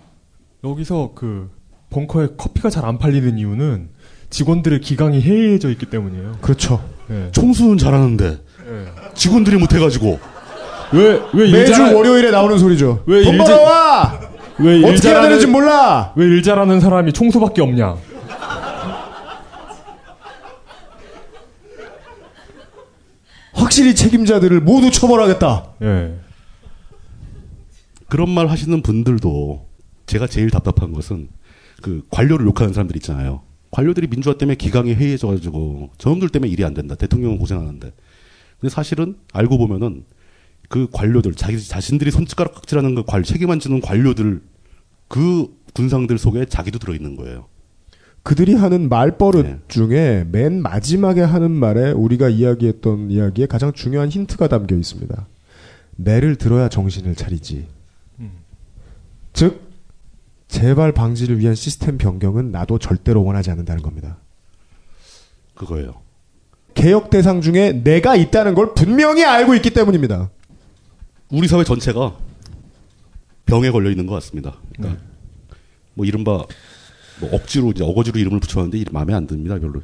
여기서 그 벙커에 커피가 잘 안 팔리는 이유는 직원들의 기강이 해이해져 있기 때문이에요. 그렇죠. 예. 청소는 잘하는데 직원들이 못해가지고 왜 왜 매주 월요일에 나오는 소리죠. 왜 돈 일자- 벌어와! 왜 어떻게 해야 되는지 몰라! 왜 일 잘하는 사람이 총수밖에 없냐? 확실히 책임자들을 모두 처벌하겠다. 예. 그런 말 하시는 분들도 제가 제일 답답한 것은 그 관료를 욕하는 사람들 있잖아요. 관료들이 민주화 때문에 기강이 해이해져가지고 저놈들 때문에 일이 안 된다. 대통령은 고생하는데. 근데 사실은 알고 보면은 그 관료들 자기 자신들이 손가락 각질하는 그 관, 책임만 지는 관료들 그 군상들 속에 자기도 들어 있는 거예요. 그들이 하는 말버릇 네. 중에 맨 마지막에 하는 말에 우리가 이야기했던 이야기에 가장 중요한 힌트가 담겨 있습니다. 매를 들어야 정신을 차리지. 즉 재발 방지를 위한 시스템 변경은 나도 절대로 원하지 않는다는 겁니다. 그거예요. 개혁 대상 중에 내가 있다는 걸 분명히 알고 있기 때문입니다. 우리 사회 전체가 병에 걸려 있는 것 같습니다. 그러니까 뭐 이른바 뭐 억지로 이제 어거지로 이름을 붙였는데 마음에 안 듭니다. 별로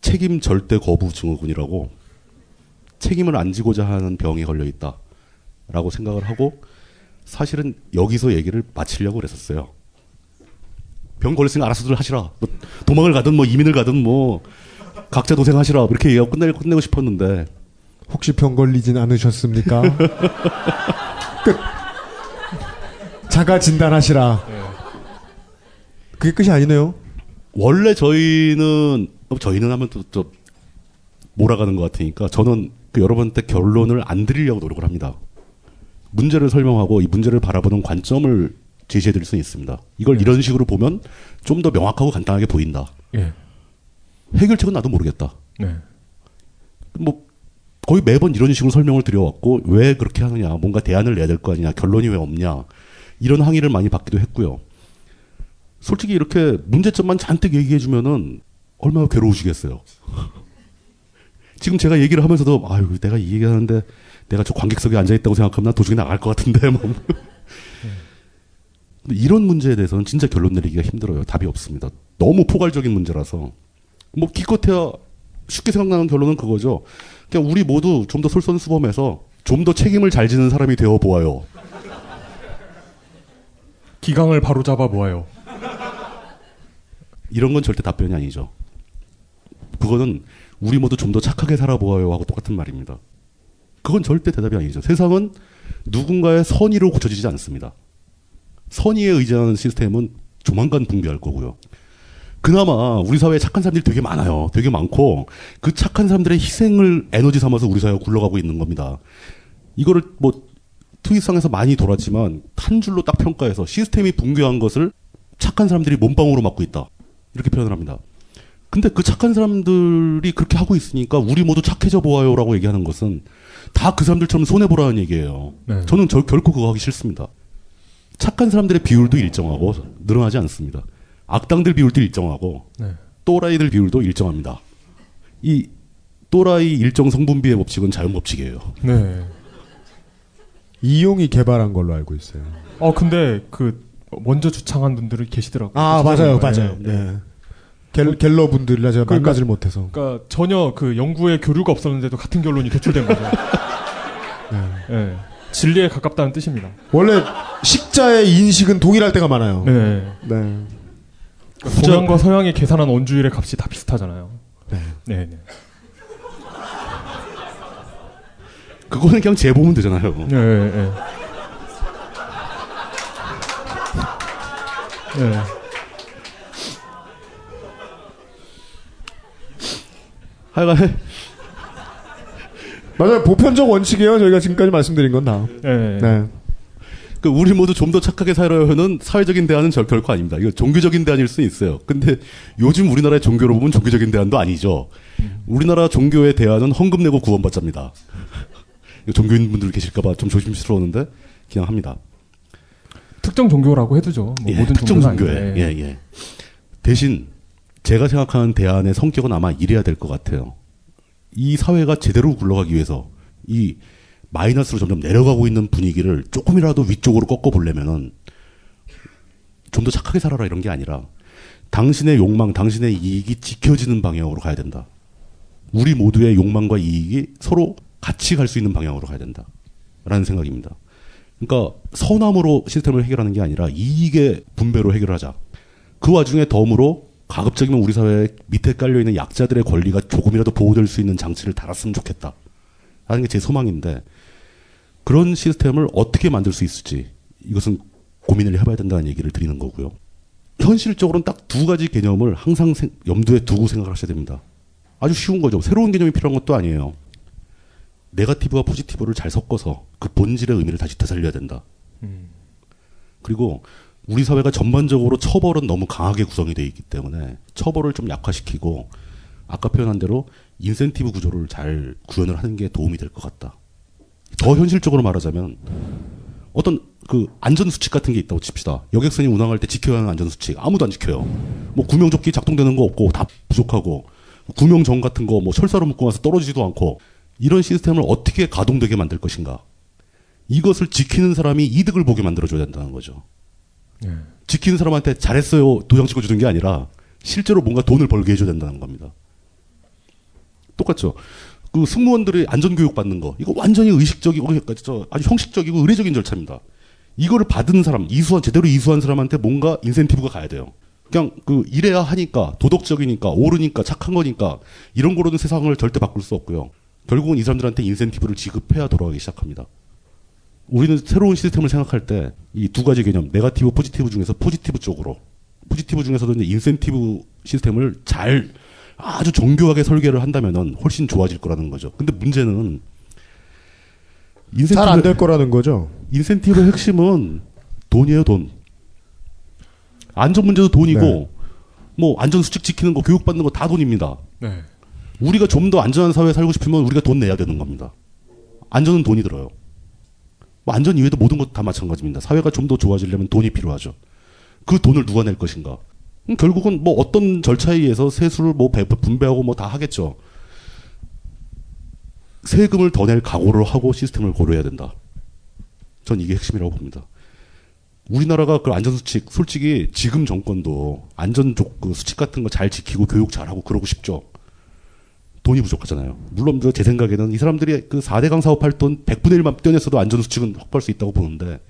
책임 절대 거부 증후군이라고 책임을 안 지고자 하는 병에 걸려 있다라고 생각을 하고 사실은 여기서 얘기를 마치려고 그랬었어요. 병 걸렸으니까 알아서들 하시라. 뭐 도망을 가든 뭐 이민을 가든 뭐 각자 도생하시라 이렇게 얘기하고 끝내, 끝내고 싶었는데 혹시 병 걸리진 않으셨습니까? [laughs] 끝. 자가 진단하시라. 그게 끝이 아니네요. 원래 저희는 어, 저희는 하면 또, 또 몰아가는 것 같으니까 저는 그 여러분한테 결론을 안 드리려고 노력을 합니다. 문제를 설명하고 이 문제를 바라보는 관점을 제시해 드릴 수 있습니다. 이걸 이런 식으로 보면 좀 더 명확하고 간단하게 보인다. 예. 해결책은 나도 모르겠다. 네. 뭐 거의 매번 이런 식으로 설명을 드려왔고 왜 그렇게 하느냐, 뭔가 대안을 내야 될 거 아니냐, 결론이 왜 없냐 이런 항의를 많이 받기도 했고요. 솔직히 이렇게 문제점만 잔뜩 얘기해 주면은 얼마나 괴로우시겠어요. [laughs] 지금 제가 얘기를 하면서도 아유 내가 이 얘기하는데 내가 저 관객석에 앉아 있다고 생각하면 나 도중에 나갈 것 같은데 뭐. [laughs] 이런 문제에 대해서는 진짜 결론 내리기가 힘들어요. 답이 없습니다. 너무 포괄적인 문제라서 뭐 기껏해야 쉽게 생각나는 결론은 그거죠. 그냥 우리 모두 좀 더 솔선수범해서 좀 더 책임을 잘 지는 사람이 되어 보아요. 기강을 바로 잡아 보아요. 이런 건 절대 답변이 아니죠. 그거는 우리 모두 좀 더 착하게 살아보아요 하고 똑같은 말입니다. 그건 절대 대답이 아니죠. 세상은 누군가의 선의로 고쳐지지 않습니다. 선의에 의지하는 시스템은 조만간 붕괴할 거고요. 그나마 우리 사회에 착한 사람들이 되게 많아요. 되게 많고 그 착한 사람들의 희생을 에너지 삼아서 우리 사회가 굴러가고 있는 겁니다. 이거를 뭐 트윗상에서 많이 돌았지만 한 줄로 딱 평가해서 시스템이 붕괴한 것을 착한 사람들이 몸빵으로 맞고 있다. 이렇게 표현을 합니다. 근데 그 착한 사람들이 그렇게 하고 있으니까 우리 모두 착해져 보아요라고 얘기하는 것은 다 그 사람들처럼 손해보라는 얘기예요. 네. 저는 저 결코 그거 하기 싫습니다. 착한 사람들의 비율도 일정하고 늘어나지 않습니다. 악당들 비율도 일정하고 네. 또라이들 비율도 일정합니다. 이 또라이 일정 성분비의 법칙은 자연 법칙이에요. 네. 이용이 개발한 걸로 알고 있어요. 어 근데 그 먼저 주창한 분들이 계시더라고요. 아그 맞아요. 맞아요. 네. 갤, 갤러 분들이라 제가 그러니까- 만나질 못해서. 그러니까 전혀 그 연구에 교류가 없었는데도 같은 결론이 도출된 거죠. [laughs] 네. 진리에 가깝다는 뜻입니다. 원래 식자의 인식은 동일할 때가 많아요. 네. 네. 그러니까 동양과 서양이 계산한 원주율의 값이 다 비슷하잖아요. 네. 네. 네. 그거는 그냥 재보면 되잖아요. 네. 네. 네. 하여간 맞아요. 보편적 원칙이에요. 저희가 지금까지 말씀드린 건 다. 네. 네. 그 우리 모두 좀 더 착하게 살아요는 사회적인 대안은 절 결코 아닙니다. 이거 종교적인 대안일 수는 있어요. 근데 요즘 우리나라의 종교로 보면 종교적인 대안도 아니죠. 우리나라 종교의 대안은 헌금 내고 구원받자입니다. [laughs] 종교인 분들 계실까봐 좀 조심스러웠는데 그냥 합니다. 특정 종교라고 해두죠. 뭐 예, 모든 특정 종교에. 예, 예. 대신 제가 생각하는 대안의 성격은 아마 이래야 될 것 같아요. 이 사회가 제대로 굴러가기 위해서 이 마이너스로 점점 내려가고 있는 분위기를 조금이라도 위쪽으로 꺾어 보려면은 좀 더 착하게 살아라 이런 게 아니라 당신의 욕망, 당신의 이익이 지켜지는 방향으로 가야 된다. 우리 모두의 욕망과 이익이 서로 같이 갈 수 있는 방향으로 가야 된다. 라는 생각입니다. 그러니까 선함으로 시스템을 해결하는 게 아니라 이익의 분배로 해결하자. 그 와중에 덤으로 가급적이면 우리 사회 밑에 깔려 있는 약자들의 권리가 조금이라도 보호될 수 있는 장치를 달았으면 좋겠다. 라는 게 제 소망인데 그런 시스템을 어떻게 만들 수 있을지 이것은 고민을 해봐야 된다는 얘기를 드리는 거고요. 현실적으로는 딱 두 가지 개념을 항상 생- 염두에 두고 생각을 하셔야 됩니다. 아주 쉬운 거죠. 새로운 개념이 필요한 것도 아니에요. 네가티브와 포지티브를 잘 섞어서 그 본질의 의미를 다시 되살려야 된다. 그리고 우리 사회가 전반적으로 처벌은 너무 강하게 구성이 되어 있기 때문에 처벌을 좀 약화시키고 아까 표현한 대로 인센티브 구조를 잘 구현을 하는 게 도움이 될 것 같다. 더 현실적으로 말하자면 어떤 그 안전 수칙 같은 게 있다고 칩시다. 여객선이 운항할 때 지켜야 하는 안전 수칙 아무도 안 지켜요. 뭐 구명조끼 작동되는 거 없고 다 부족하고 구명정 같은 거 뭐 철사로 묶고 나서 떨어지지도 않고 이런 시스템을 어떻게 가동되게 만들 것인가? 이것을 지키는 사람이 이득을 보게 만들어줘야 된다는 거죠. 지키는 사람한테 잘했어요 도장 찍어주는 게 아니라 실제로 뭔가 돈을 벌게 해줘야 된다는 겁니다. 똑같죠. 그 승무원들이 안전교육 받는 거 이거 완전히 의식적이고 그러니까 저 아주 형식적이고 의례적인 절차입니다. 이거를 받은 사람 이수한 제대로 이수한 사람한테 뭔가 인센티브가 가야 돼요. 그냥 그 이래야 하니까 도덕적이니까 옳으니까 착한 거니까 이런 거로는 세상을 절대 바꿀 수 없고요. 결국은 이 사람들한테 인센티브를 지급해야 돌아가기 시작합니다. 우리는 새로운 시스템을 생각할 때 이 두 가지 개념 네가티브 포지티브 중에서 포지티브 쪽으로 포지티브 중에서도 이제 인센티브 시스템을 잘 아주 정교하게 설계를 한다면은 훨씬 좋아질 거라는 거죠. 근데 문제는 잘 안 될 거라는 거죠. 인센티브의 핵심은 돈이에요, 돈. 안전 문제도 돈이고 네. 뭐 안전 수칙 지키는 거 교육 받는 거 다 돈입니다. 네. 우리가 좀 더 안전한 사회에 살고 싶으면 우리가 돈 내야 되는 겁니다. 안전은 돈이 들어요. 뭐 안전 이외에도 모든 것 다 마찬가지입니다. 사회가 좀 더 좋아지려면 돈이 필요하죠. 그 돈을 누가 낼 것인가? 음, 결국은 뭐 어떤 절차에 의해서 세수를 뭐 배- 분배하고 뭐 다 하겠죠. 세금을 더 낼 각오를 하고 시스템을 고려해야 된다. 전 이게 핵심이라고 봅니다. 우리나라가 그 안전수칙, 솔직히 지금 정권도 안전족 그 수칙 같은 거 잘 지키고 교육 잘하고 그러고 싶죠. 돈이 부족하잖아요. 물론 저제 생각에는 이 사람들이 그 4대강 사업할 돈 100분의 1만 떼어냈어도 안전수칙은 확보할 수 있다고 보는데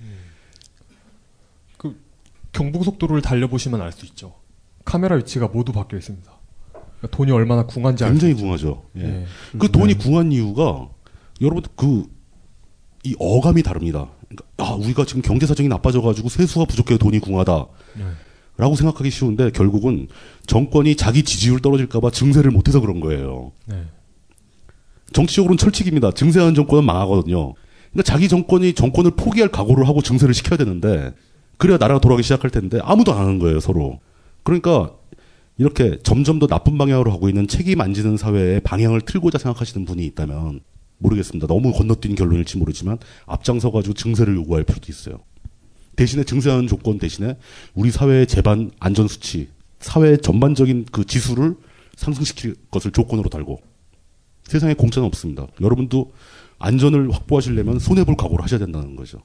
경부고속도로를 달려보시면 알 수 있죠. 카메라 위치가 모두 바뀌어 있습니다. 그러니까 돈이 얼마나 궁한지 굉장히. 궁하죠. 예. 예. 그 돈이 궁한 이유가 여러분 그이 어감이 다릅니다. 그러니까 아 우리가 지금 경제 사정이 나빠져가지고 세수가 부족해요 돈이 궁하다. 네. 라고 생각하기 쉬운데 결국은 정권이 자기 지지율 떨어질까봐 증세를 못해서 그런 거예요. 네. 정치적으로는 철칙입니다. 증세하는 정권은 망하거든요. 그러니까 자기 정권이 정권을 포기할 각오를 하고 증세를 시켜야 되는데 그래야 나라가 돌아가기 시작할 텐데 아무도 안 하는 거예요 서로. 그러니까 이렇게 점점 더 나쁜 방향으로 가고 있는 책임 안 지는 사회의 방향을 틀고자 생각하시는 분이 있다면 모르겠습니다. 너무 건너뛴 결론일지 모르지만 앞장서 가지고 증세를 요구할 필요도 있어요. 대신에 증세하는 조건 대신에 우리 사회의 제반 안전 수치, 사회 전반적인 그 지수를 상승시킬 것을 조건으로 달고 세상에 공짜는 없습니다. 여러분도 안전을 확보하시려면 손해볼 각오를 하셔야 된다는 거죠.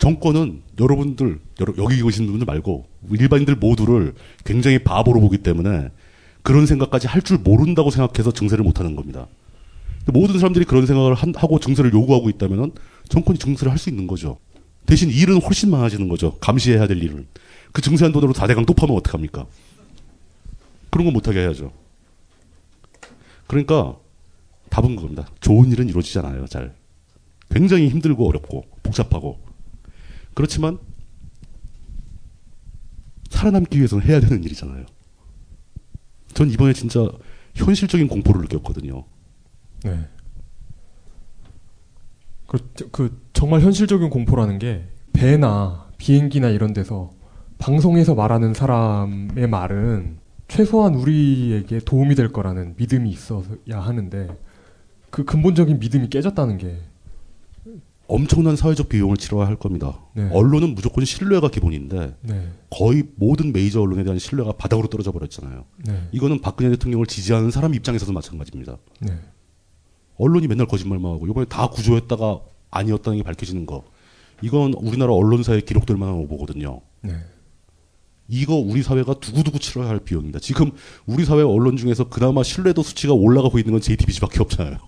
정권은 여러분들 여러- 여기 계신 분들 말고 일반인들 모두를 굉장히 바보로 보기 때문에 그런 생각까지 할 줄 모른다고 생각해서 증세를 못하는 겁니다. 모든 사람들이 그런 생각을 한- 하고 증세를 요구하고 있다면 정권이 증세를 할 수 있는 거죠. 대신 일은 훨씬 많아지는 거죠. 감시해야 될 일은. 그 증세한 돈으로 4대강 또 파면 어떡합니까? 그런 거 못하게 해야죠. 그러니까 답은 그겁니다. 좋은 일은 이루어지지 않아요. 잘. 굉장히 힘들고 어렵고 복잡하고. 그렇지만 살아남기 위해서는 해야 되는 일이잖아요. 전 이번에 진짜 현실적인 공포를 느꼈거든요. 네. 그, 그 정말 현실적인 공포라는 게 배나 비행기나 이런 데서 방송에서 말하는 사람의 말은 최소한 우리에게 도움이 될 거라는 믿음이 있어야 하는데 그 근본적인 믿음이 깨졌다는 게 엄청난 사회적 비용을 치러야 할 겁니다. 네. 언론은 무조건 신뢰가 기본인데 네. 거의 모든 메이저 언론에 대한 신뢰가 바닥으로 떨어져 버렸잖아요. 네. 이거는 박근혜 대통령을 지지하는 사람 입장에서도 마찬가지입니다. 네. 언론이 맨날 거짓말만 하고 이번에 다 구조했다가 아니었다는 게 밝혀지는 거. 이건 우리나라 언론사에 기록될 만한 오보거든요. 네. 이거 우리 사회가 두고두고 치러야 할 비용입니다. 지금 우리 사회 언론 중에서 그나마 신뢰도 수치가 올라가고 있는 건 JTBC밖에 없잖아요.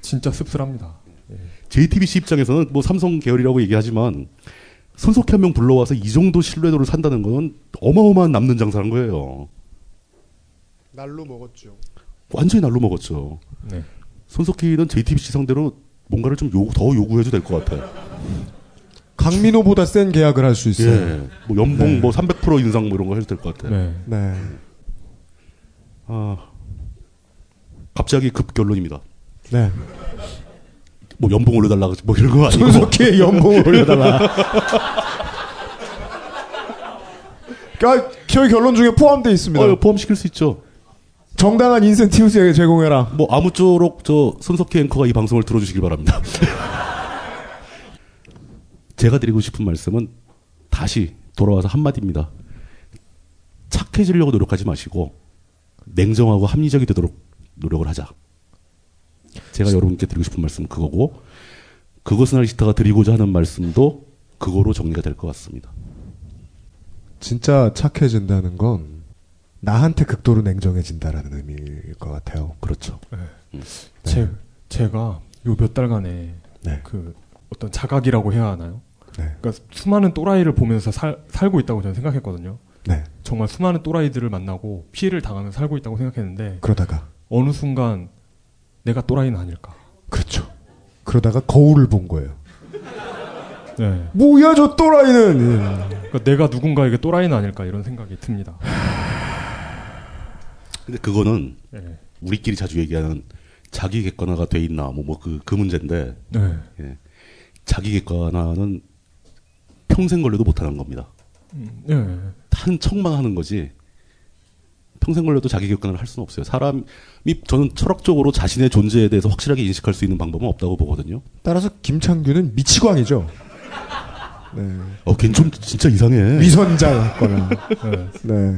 진짜 씁쓸합니다. JTBC 입장에서는 뭐 삼성 계열이라고 얘기하지만 손석희 한 명 불러와서 이 정도 신뢰도를 산다는 건 어마어마한 남는 장사란 거예요. 날로 먹었죠. 완전히 날로 먹었죠. 네. 손석희는 JTBC 상대로 뭔가를 좀 요구, 더 요구해도 될 것 같아요. 강민호보다 센 계약을 할 수 있어요. 예. 뭐 연봉 네. 뭐300% 인상 뭐 이런 거 해도 될 것 같아요. 네. 네. 아, 갑자기 급 결론입니다. 네. 뭐 연봉 올려달라 뭐 이런 거 아니고 손석희의 [laughs] 연봉을 올려달라. [laughs] 그러니까 저희 결론 중에 포함되어 있습니다. 어, 포함시킬 수 있죠. 정당한 인센티브 제공해라. 뭐 아무쪼록 저 손석희 앵커가 이 방송을 들어주시길 바랍니다. [laughs] 제가 드리고 싶은 말씀은 다시 돌아와서 한마디입니다. 착해지려고 노력하지 마시고 냉정하고 합리적이 되도록 노력을 하자. 제가 여러분께 드리고 싶은 말씀은 그거고 그것은 알시타가 드리고자 하는 말씀도 그거로 정리가 될 것 같습니다. 진짜 착해진다는 건 나한테 극도로 냉정해진다라는 의미일 것 같아요. 그렇죠. 네. 제, 제가 요 몇 달간에 네. 그 어떤 자각이라고 해야 하나요? 네. 그러니까 수많은 또라이를 보면서 살, 살고 있다고 저는 생각했거든요. 네. 정말 수많은 또라이들을 만나고 피해를 당하면서 살고 있다고 생각했는데 그러다가 어느 순간 내가 또라이는 아닐까. 그렇죠. 그러다가 거울을 본 거예요. 네. 뭐야 저 또라이는. 예. 그러니까 내가 누군가에게 또라이는 아닐까 이런 생각이 듭니다. 근데 그거는 네. 우리끼리 자주 얘기하는 자기 객관화가 돼 있나 뭐뭐그그 문제인데 네. 예. 자기 객관화는 평생 걸려도 못하는 겁니다. 음, 네. 한 척만 하는 거지 평생 걸려도 자기 객관을 할 수는 없어요. 사람이 저는 철학적으로 자신의 존재에 대해서 확실하게 인식할 수 있는 방법은 없다고 보거든요. 따라서 김창규는 미치광이죠. 네. 어, 걔는 좀 진짜 이상해. 위선자였거나. 네. 네.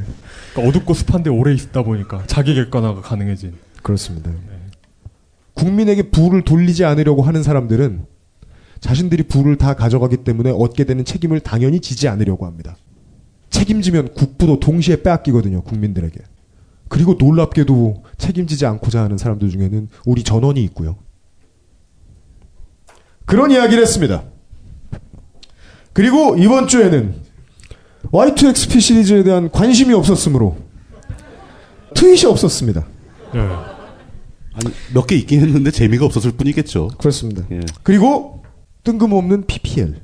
그러니까 어둡고 습한데 오래 있다 보니까 자기 객관화가 가능해진. 그렇습니다. 국민에게 부를 돌리지 않으려고 하는 사람들은 자신들이 부를 다 가져가기 때문에 얻게 되는 책임을 당연히 지지 않으려고 합니다. 책임지면 국부도 동시에 빼앗기거든요, 국민들에게. 그리고 놀랍게도 책임지지 않고자 하는 사람들 중에는 우리 전원이 있고요. 그런 이야기를 했습니다. 그리고 이번 주에는 Y2XP 시리즈에 대한 관심이 없었으므로 트윗이 없었습니다. 네. 아니 몇개 있긴 했는데 재미가 없었을 뿐이겠죠. 그렇습니다. 예. 그리고 뜬금없는 PPL.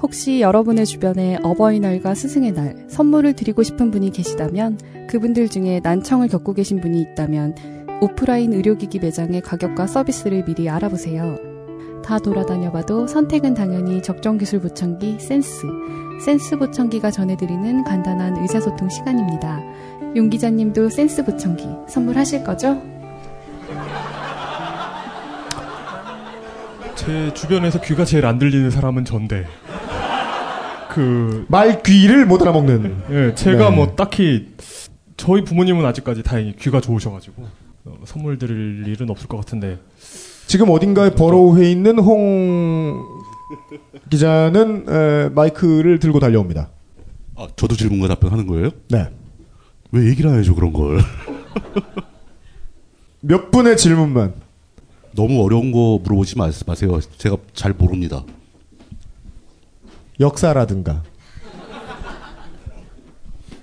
혹시 여러분의 주변에 어버이날과 스승의 날 선물을 드리고 싶은 분이 계시다면 그분들 중에 난청을 겪고 계신 분이 있다면 오프라인 의료기기 매장의 가격과 서비스를 미리 알아보세요. 다 돌아다녀봐도 선택은 당연히 적정기술 보청기 센스. 센스 보청기가 전해드리는 간단한 의사소통 시간입니다. 용 기자님도 센스 보청기 선물하실 거죠? 제 주변에서 귀가 제일 안 들리는 사람은 전데. 그 말귀를 못 알아먹는. 예, 제가 네. 뭐 딱히 저희 부모님은 아직까지 다행히 귀가 좋으셔가지고 어, 선물 드릴 일은 없을 것 같은데. 지금 어딘가에 버러우해 있는 홍 기자는 에, 마이크를 들고 달려옵니다. 아, 저도 질문과 답변하는 거예요? 네. 왜 얘기를 안 해줘 그런 걸? 몇 분의 질문만. 너무 어려운 거 물어보지 마, 마세요. 제가 잘 모릅니다. 역사라든가.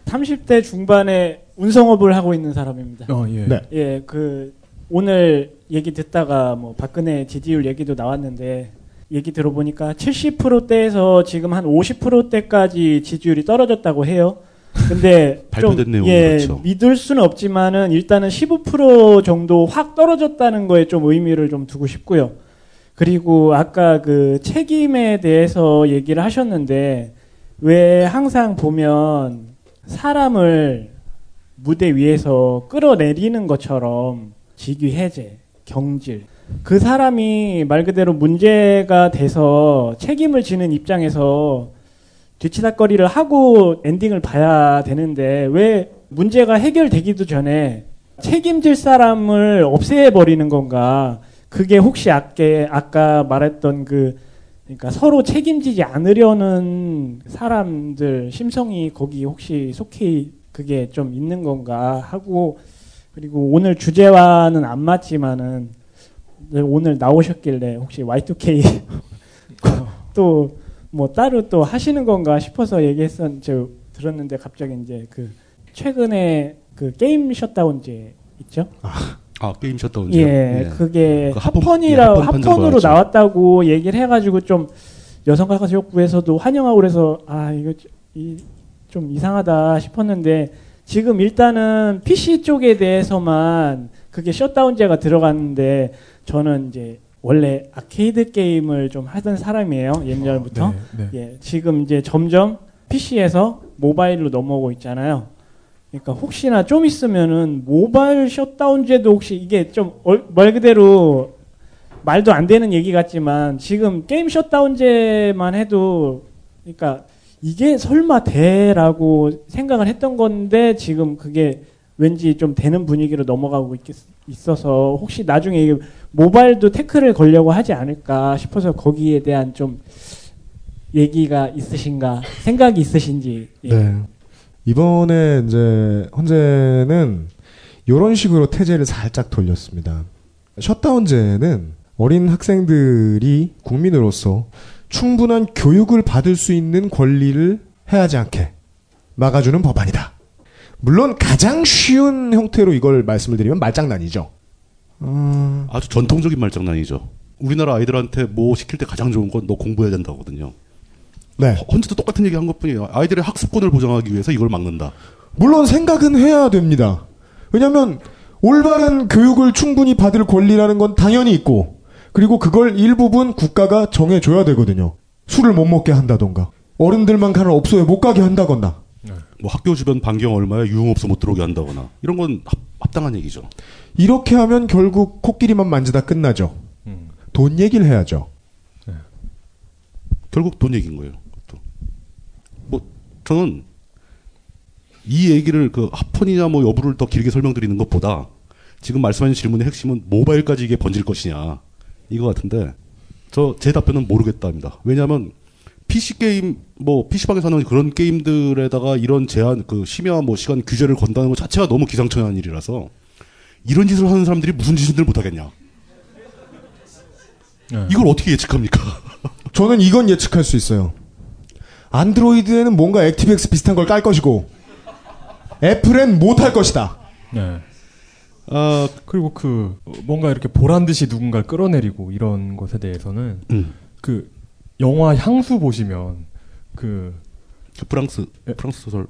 30대 중반에 운송업을 하고 있는 사람입니다. 어, 예. 네. 예, 그 오늘 얘기 듣다가 뭐 박근혜 지지율 얘기도 나왔는데 얘기 들어보니까 70%대에서 지금 한 50%대까지 지지율이 떨어졌다고 해요. 근데 [laughs] 발표된 좀, 예, 그렇죠. 믿을 수는 없지만은 일단은 15% 정도 확 떨어졌다는 거에 좀 의미를 좀 두고 싶고요. 그리고 아까 그 책임에 대해서 얘기를 하셨는데 왜 항상 보면 사람을 무대 위에서 끌어내리는 것처럼 직위 해제, 경질. 그 사람이 말 그대로 문제가 돼서 책임을 지는 입장에서 뒤치다거리를 하고 엔딩을 봐야 되는데 왜 문제가 해결되기도 전에 책임질 사람을 없애버리는 건가? 그게 혹시 아까, 아까 말했던 그 그러니까 서로 책임지지 않으려는 사람들 심성이 거기 혹시 속해 그게 좀 있는 건가 하고 그리고 오늘 주제와는 안 맞지만은 오늘 나오셨길래 혹시 Y2K [laughs] 또 뭐 따로 또 하시는 건가 싶어서 얘기했었 저 들었는데 갑자기 이제 그 최근에 그 게임 셧다운제 있죠? 아 게임 셧다운제. 예, 그게 그 합본- 합헌이라 예, 합헌 으로 받았죠. 나왔다고 얘기를 해가지고 좀 여성가족부에서도 환영하고 그래서 아 이거 이, 좀 이상하다 싶었는데 지금 일단은 PC 쪽에 대해서만 그게 셧다운제가 들어갔는데 저는 이제 원래 아케이드 게임을 좀 하던 사람이에요 옛날부터 네, 네. 예, 지금 이제 점점 PC에서 모바일로 넘어오고 있잖아요. 그러니까 혹시나 좀 있으면은 모바일 셧다운제도 혹시 이게 좀 말 그대로 말도 안 되는 얘기 같지만 지금 게임 셧다운제만 해도 그러니까 이게 설마 돼라고 생각을 했던 건데 지금 그게 왠지 좀 되는 분위기로 넘어가고 있, 있어서 혹시 나중에 이게 모바일도 태클을 걸려고 하지 않을까 싶어서 거기에 대한 좀 얘기가 있으신가 생각이 있으신지 예. 네. 이번에 이제 헌재는 이런 식으로 태제를 살짝 돌렸습니다. 셧다운제는 어린 학생들이 국민으로서 충분한 교육을 받을 수 있는 권리를 해하지 않게 막아주는 법안이다. 물론 가장 쉬운 형태로 이걸 말씀을 드리면 말장난이죠. 아주 전통적인 말장난이죠. 우리나라 아이들한테 뭐 시킬 때 가장 좋은 건 너 공부해야 된다거든요. 네. 헌재도 똑같은 얘기 한 것뿐이에요. 아이들의 학습권을 보장하기 위해서 이걸 막는다. 물론 생각은 해야 됩니다. 왜냐하면 올바른 교육을 충분히 받을 권리라는 건 당연히 있고 그리고 그걸 일부분 국가가 정해줘야 되거든요. 술을 못 먹게 한다던가 어른들만 가는 업소에 못 가게 한다거나 뭐 학교 주변 반경 얼마에 유흥업소 못 들어오게 한다거나 이런 건 합, 합당한 얘기죠. 이렇게 하면 결국 코끼리만 만지다 끝나죠. 돈 얘기를 해야죠. 결국 돈 얘기인 거예요. 저는 이 얘기를 그 합헌이냐 뭐 여부를 더 길게 설명드리는 것보다 지금 말씀하신 질문의 핵심은 모바일까지 이게 번질 것이냐 이거 같은데 저 제 답변은 모르겠답니다. 왜냐하면 PC 게임 뭐 PC방에서 하는 그런 게임들에다가 이런 제한 그 심야 뭐 시간 규제를 건다는 것 자체가 너무 기상천외한 일이라서 이런 짓을 하는 사람들이 무슨 짓을 못 하겠냐. 이걸 어떻게 예측합니까? 저는 이건 예측할 수 있어요. 안드로이드에는 뭔가 액티브엑스 비슷한 걸 깔 것이고 애플엔 못 할 것이다. 네. 아 그리고 그 어, 뭔가 이렇게 보란 듯이 누군가를 끌어내리고 이런 것에 대해서는 음. 그 영화 향수 보시면 그 프랑스 프랑스 소설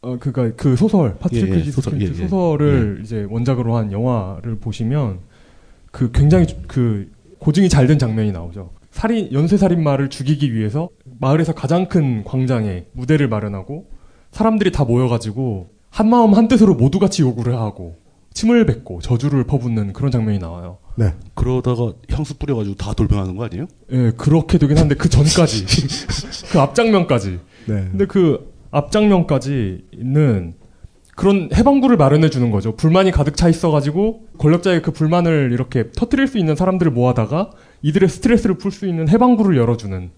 어 그니까 그 소설 파트리크 예, 예, 지 소설, 소설, 예, 예. 소설을 이제 원작으로 한 영화를 보시면 그 굉장히 주- 그 고증이 잘 된 장면이 나오죠. 살인 연쇄 살인마를 죽이기 위해서 마을에서 가장 큰 광장에 무대를 마련하고 사람들이 다 모여가지고 한 마음 한 뜻으로 모두 같이 요구를 하고 침을 뱉고 저주를 퍼붓는 그런 장면이 나와요. 네. 그러다가 향수 뿌려가지고 다 돌변하는 거 아니에요? 예, 그렇게 되긴 한데 그 전까지 [laughs] 그 앞장면까지. 네. 근데 그 앞장면까지는 그런 해방구를 마련해 주는 거죠. 불만이 가득 차 있어가지고 권력자의 그 불만을 이렇게 터뜨릴 수 있는 사람들을 모아다가 이들의 스트레스를 풀 수 있는 해방구를 열어주는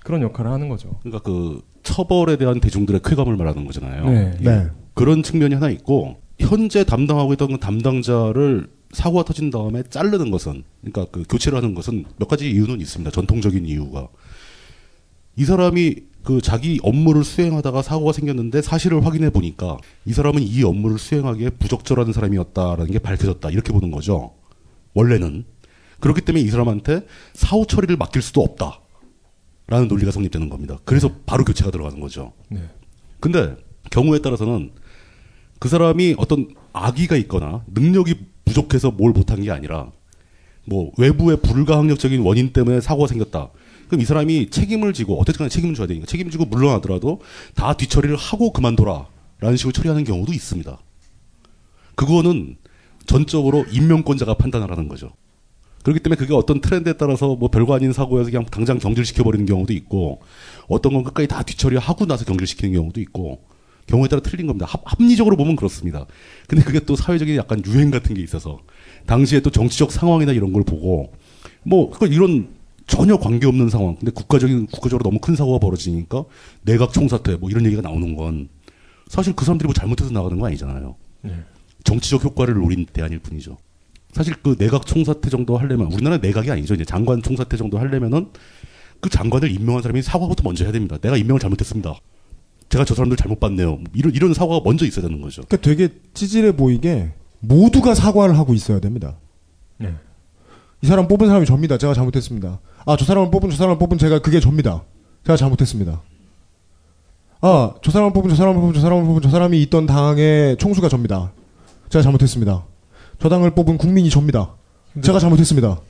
그런 역할을 하는 거죠. 그러니까 그 처벌에 대한 대중들의 쾌감을 말하는 거잖아요. 네. 예. 네. 그런 측면이 하나 있고 현재 담당하고 있던 그 담당자를 사고가 터진 다음에 자르는 것은 그러니까 그 교체를 하는 것은 몇 가지 이유는 있습니다. 전통적인 이유가 이 사람이 그 자기 업무를 수행하다가 사고가 생겼는데 사실을 확인해 보니까 이 사람은 이 업무를 수행하기에 부적절한 사람이었다라는 게 밝혀졌다 이렇게 보는 거죠. 원래는 그렇기 때문에 이 사람한테 사후 처리를 맡길 수도 없다 라는 논리가 성립되는 겁니다. 그래서 바로 교체가 들어가는 거죠. 네. 근데 경우에 따라서는 그 사람이 어떤 악의가 있거나 능력이 부족해서 뭘 못한 게 아니라 뭐 외부의 불가항력적인 원인 때문에 사고가 생겼다. 그럼 이 사람이 책임을 지고 어쨌든 책임을 져야 되니까 책임지고 물러나더라도 다 뒤처리를 하고 그만둬라. 라는 식으로 처리하는 경우도 있습니다. 그거는 전적으로 임명권자가 판단을 하는 거죠. 그렇기 때문에 그게 어떤 트렌드에 따라서 뭐 별거 아닌 사고여서 그냥 당장 경질시켜버리는 경우도 있고 어떤 건 끝까지 다 뒤처리하고 나서 경질시키는 경우도 있고 경우에 따라 틀린 겁니다. 합, 합리적으로 보면 그렇습니다. 근데 그게 또 사회적인 약간 유행 같은 게 있어서 당시에 또 정치적 상황이나 이런 걸 보고 뭐 이런 전혀 관계없는 상황 근데 국가적인 국가적으로 너무 큰 사고가 벌어지니까 내각 총사퇴 뭐 이런 얘기가 나오는 건 사실 그 사람들이 뭐 잘못해서 나가는 거 아니잖아요. 네. 정치적 효과를 노린 대안일 뿐이죠. 사실 그 내각 총사퇴 정도 하려면 우리나라 내각이 아니죠. 이제 장관 총사퇴 정도 하려면은 그 장관을 임명한 사람이 사과부터 먼저 해야 됩니다. 내가 임명을 잘못했습니다. 제가 저 사람들 잘못 봤네요. 이런 이런 사과가 먼저 있어야 되는 거죠. 그러니까 되게 찌질해 보이게 모두가 사과를 하고 있어야 됩니다. 네. 이 사람 뽑은 사람이 접니다. 제가 잘못했습니다. 아, 저 사람을 뽑은 저 사람을 뽑은 제가 그게 접니다. 제가 잘못했습니다. 아, 저 사람을 뽑은 저 사람을 뽑은 저 사람을 뽑은 저 사람이 있던 당의 총수가 접니다. 제가 잘못했습니다. 저 당을 뽑은 국민이 접니다. 제가 잘못했습니다.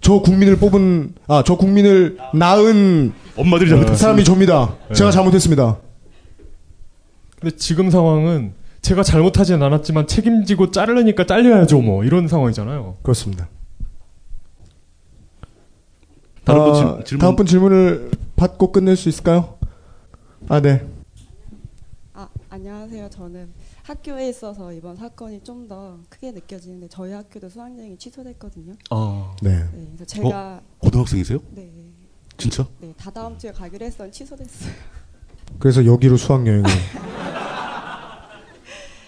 저 국민을 뽑은 아, 저 국민을 낳은 엄마들이 잘못했습니다. 사람이 접니다. 제가 네. 잘못했습니다. 근데 지금 상황은 제가 잘못하진 않았지만 책임지고 자르려니까 잘려야죠 뭐 이런 상황이잖아요. 그렇습니다. 다른 분 아, 질- 질문- 다음 분 질문을 받고 끝낼 수 있을까요? 아, 네. 아, 안녕하세요. 저는 학교에 있어서 이번 사건이 좀 더 크게 느껴지는데 저희 학교도 수학여행이 취소됐거든요. 아. 네. 그래서 제가 어? 고등학생이세요? 네. 진짜? 네, 다 다음 주에 가기로 했었는데 취소됐어요. 그래서 여기로 수학여행을. [laughs]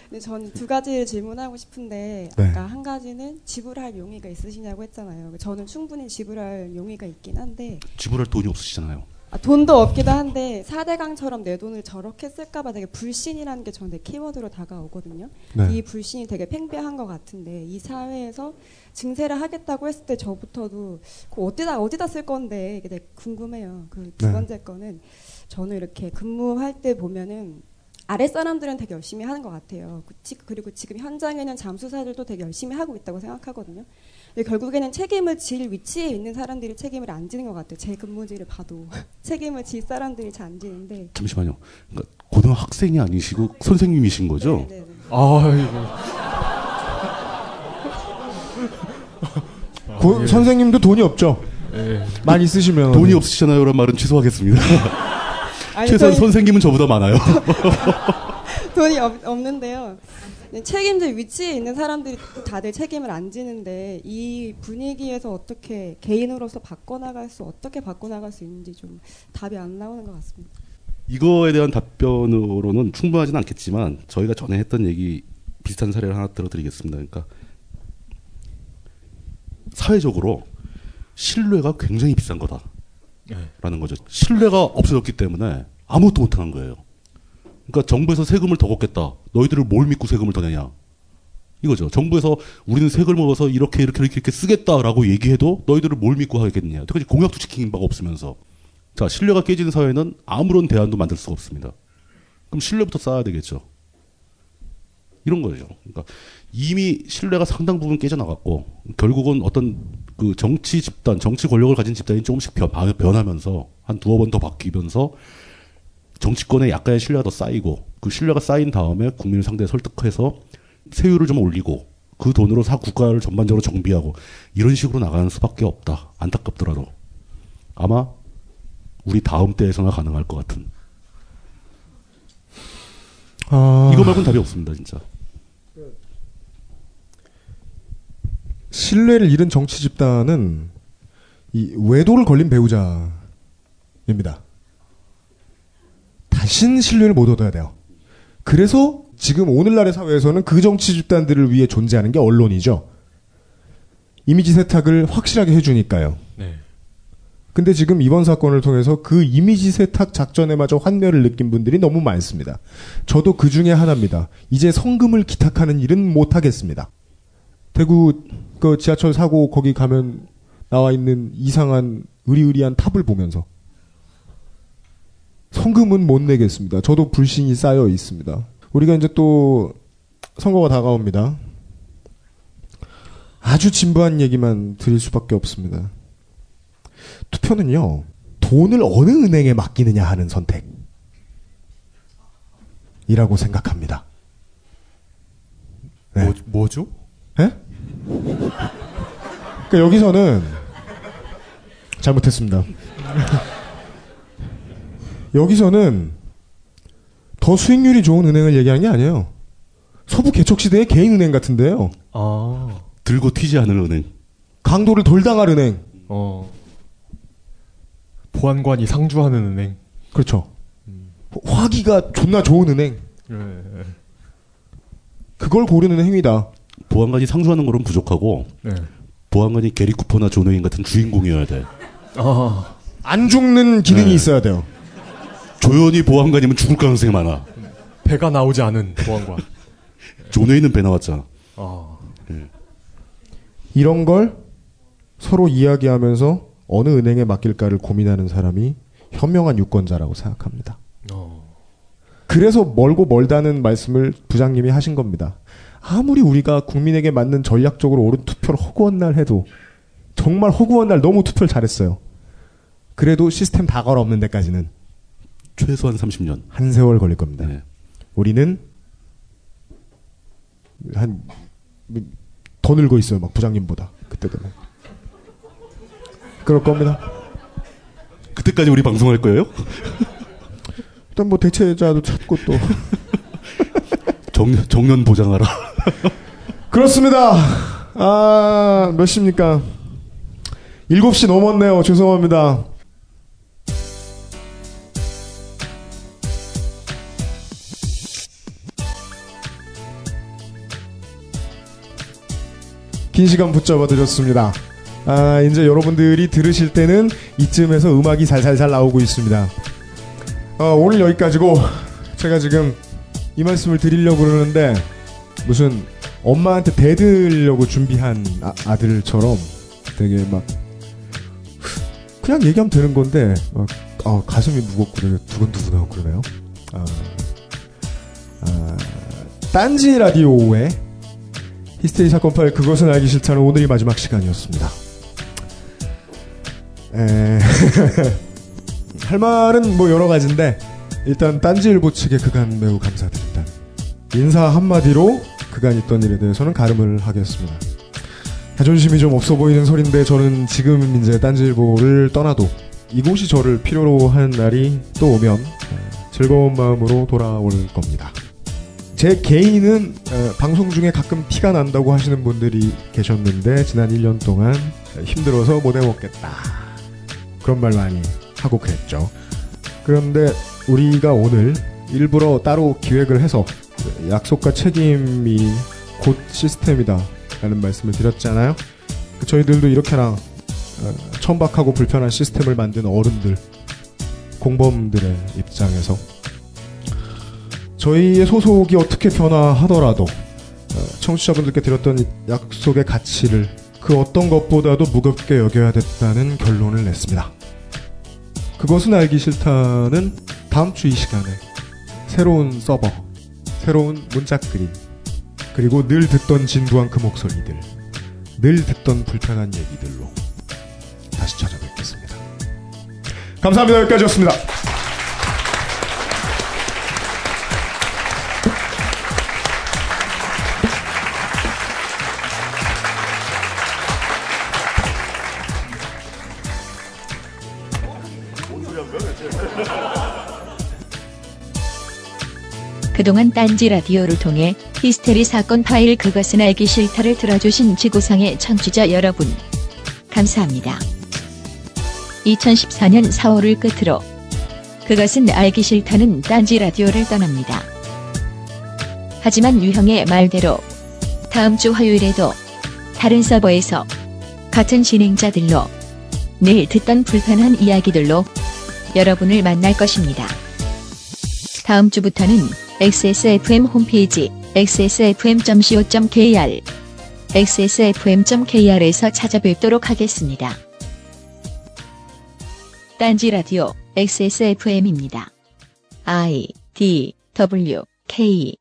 근데 전두 가지를 질문하고 싶은데 네. 아까 한 가지는 지불할 용의가 있으시냐고 했잖아요. 저는 충분히 지불할 용의가 있긴 한데 지불할 돈이 없으시잖아요. 아, 돈도 없기도 한데 4대강처럼 내 돈을 저렇게 쓸까봐 되게 불신이라는 게 저한테 키워드로 다가오거든요. 네. 이 불신이 되게 팽배한 것 같은데 이 사회에서 증세를 하겠다고 했을 때 저부터도 그 어디다 어디다 쓸 건데 이게 되게 궁금해요. 그두 네. 번째 거는 저는 이렇게 근무할 때 보면은 아래 사람들은 되게 열심히 하는 것 같아요. 그 지- 그리고 지금 현장에는 잠수사들도 되게 열심히 하고 있다고 생각하거든요. 결국에는 책임을 질 위치에 있는 사람들이 책임을 안 지는 것 같아요. 제 근무지를 봐도 [laughs] 책임을 질 사람들이 잘 안 지는데 잠시만요. 그러니까 고등학생이 아니시고 선생님이신 거죠? 네, 아이고. [laughs] 고- 선생님도 돈이 없죠. 예. 많이 쓰시면 돈이 없으시잖아요라는 말은 취소하겠습니다. 아니, 최소한 저희- 선생님은 저보다 많아요. [laughs] 돈이 없, 없는데요. 네, 책임질 위치에 있는 사람들이 다들 책임을 안 지는데 이 분위기에서 어떻게 개인으로서 바꿔나갈 수 어떻게 바꿔나갈 수 있는지 좀 답이 안 나오는 것 같습니다. 이거에 대한 답변으로는 충분하지는 않겠지만 저희가 전에 했던 얘기 비슷한 사례를 하나 들어드리겠습니다. 그러니까 사회적으로 신뢰가 굉장히 비싼 거다라는 거죠. 신뢰가 없어졌기 때문에 아무것도 못하는 거예요. 그러니까 정부에서 세금을 더 걷겠다. 너희들을 뭘 믿고 세금을 더 내냐? 이거죠. 정부에서 우리는 세금을 먹어서 이렇게 이렇게 이렇게, 이렇게 쓰겠다라고 얘기해도 너희들을 뭘 믿고 하겠느냐. 특히 공약도 지킨 바가 없으면서. 자, 신뢰가 깨지는 사회는 아무런 대안도 만들 수가 없습니다. 그럼 신뢰부터 쌓아야 되겠죠. 이런 거죠. 그러니까 이미 신뢰가 상당 부분 깨져나갔고 결국은 어떤 그 정치 집단, 정치 권력을 가진 집단이 조금씩 변, 변하면서 한 두어 번 더 바뀌면서 정치권에 약간의 신뢰가 더 쌓이고 그 신뢰가 쌓인 다음에 국민을 상대 설득해서 세율을 좀 올리고 그 돈으로 사 국가를 전반적으로 정비하고 이런 식으로 나가는 수밖에 없다. 안타깝더라도 아마 우리 다음 때에서나 가능할 것 같은. 아... 이거 말고는 답이 없습니다, 진짜. 신뢰를 잃은 정치 집단은 이 외도를 걸린 배우자입니다. 다신 신뢰를 못 얻어야 돼요. 그래서 지금 오늘날의 사회에서는 그 정치 집단들을 위해 존재하는 게 언론이죠. 이미지 세탁을 확실하게 해주니까요. 네. 근데 지금 이번 사건을 통해서 그 이미지 세탁 작전에마저 환멸을 느낀 분들이 너무 많습니다. 저도 그 중에 하나입니다. 이제 성금을 기탁하는 일은 못하겠습니다. 대구 그 지하철 사고 거기 가면 나와 있는 이상한 의리의리한 탑을 보면서 성금은 못 내겠습니다. 저도 불신이 쌓여 있습니다. 우리가 이제 또 선거가 다가옵니다. 아주 진부한 얘기만 드릴 수밖에 없습니다. 투표는요, 돈을 어느 은행에 맡기느냐 하는 선택. 이라고 생각합니다. 네. 뭐, 뭐죠? 예? 그러니까 여기서는 잘못했습니다. 여기서는 더 수익률이 좋은 은행을 얘기하는 게 아니에요. 서부 개척 시대의 개인 은행 같은데요. 아. 들고 튀지 않을 은행. 강도를 덜 당할 은행. 어. 보안관이 상주하는 은행. 그렇죠. 화기가 존나 좋은 은행. 예, 예. 그걸 고르는 행위다. 보안관이 상주하는 거는 부족하고 네. 보안관이 게리 쿠퍼나 존 웨인 같은 주인공이어야 돼. 아. 안 죽는 기능이 네. 있어야 돼요. 조연이 보안관이면 죽을 가능성이 많아. 배가 나오지 않은 보안관. [laughs] 존 웨인은 배 나왔잖아. 아. 이런 걸 서로 이야기하면서 어느 은행에 맡길까를 고민하는 사람이 현명한 유권자라고 생각합니다. 그래서 멀고 멀다는 말씀을 부장님이 하신 겁니다. 아무리 우리가 국민에게 맞는 전략적으로 옳은 투표를 허구한 날 해도 정말 허구한 날 너무 투표를 잘했어요. 그래도 시스템 다 갈아엎는 데까지는 최소한 30년. 한 세월 걸릴 겁니다. 우리는 한 더 늙어 있어요. 막 부장님보다 그때 되면 그럴 겁니다. 그때까지 우리 방송할 거예요? 일단 뭐 대체자도 찾고 또 [laughs] 정, 정년 보장하라. 그렇습니다. 아, 몇 시입니까? 7시 넘었네요. 죄송합니다. 긴 시간 붙잡아 드렸습니다. 아, 이제 여러분들이 들으실 때는 이쯤에서 음악이 살살살 나오고 있습니다. 어, 오늘 여기까지고 제가 지금 이 말씀을 드리려고 그러는데 무슨 엄마한테 대들려고 준비한 아, 들처럼 되게 막 그냥 얘기하면 되는 건데 막 아, 가슴이 무겁고 되게 두근두근하고 그러네요. 아, 아, 딴지 라디오의 히스테리 사건 파일 그것은 알기 싫다는 오늘이 마지막 시간이었습니다. 에... [laughs] 할 말은 뭐 여러 가지인데 일단 딴지일보 측에 그간 매우 감사드립니다. 인사 한마디로 그간 있던 일에 대해서는 가름을 하겠습니다. 자존심이 좀 없어 보이는 소린데 저는 지금 이제 딴지일보를 떠나도 이곳이 저를 필요로 하는 날이 또 오면 즐거운 마음으로 돌아올 겁니다. 제 개인은 어, 방송 중에 가끔 티가 난다고 하시는 분들이 계셨는데 지난 1년 동안 힘들어서 못 해먹겠다 그런 말 많이 하고 그랬죠. 그런데 우리가 오늘 일부러 따로 기획을 해서 약속과 책임이 곧 시스템이다 라는 말씀을 드렸잖아요. 저희들도 이렇게나 어, 천박하고 불편한 시스템을 만든 어른들 공범들의 입장에서 저희의 소속이 어떻게 변화하더라도 어, 청취자분들께 드렸던 이 약속의 가치를 그 어떤 것보다도 무겁게 여겨야 됐다는 결론을 냈습니다. 그것은 알기 싫다는 다음 주 이 시간에 새로운 서버, 새로운 문짝 그림, 그리고 늘 듣던 진부한 그 목소리들, 늘 듣던 불편한 얘기들로 다시 찾아뵙겠습니다. 감사합니다. 여기까지였습니다. 그동안 딴지 라디오를 통해 히스테리 사건 파일 그것은 알기 싫다를 들어주신 지구상의 청취자 여러분. 감사합니다. 2014년 4월을 끝으로 그것은 알기 싫다는 딴지 라디오를 떠납니다. 하지만 유형의 말대로 다음 주 화요일에도 다른 서버에서 같은 진행자들로 늘 듣던 불편한 이야기들로 여러분을 만날 것입니다. 다음 주부터는 XSFM 홈페이지 xsfm.co.kr xsfm.kr에서 찾아뵙도록 하겠습니다. 딴지 라디오 XSFM입니다. I D W K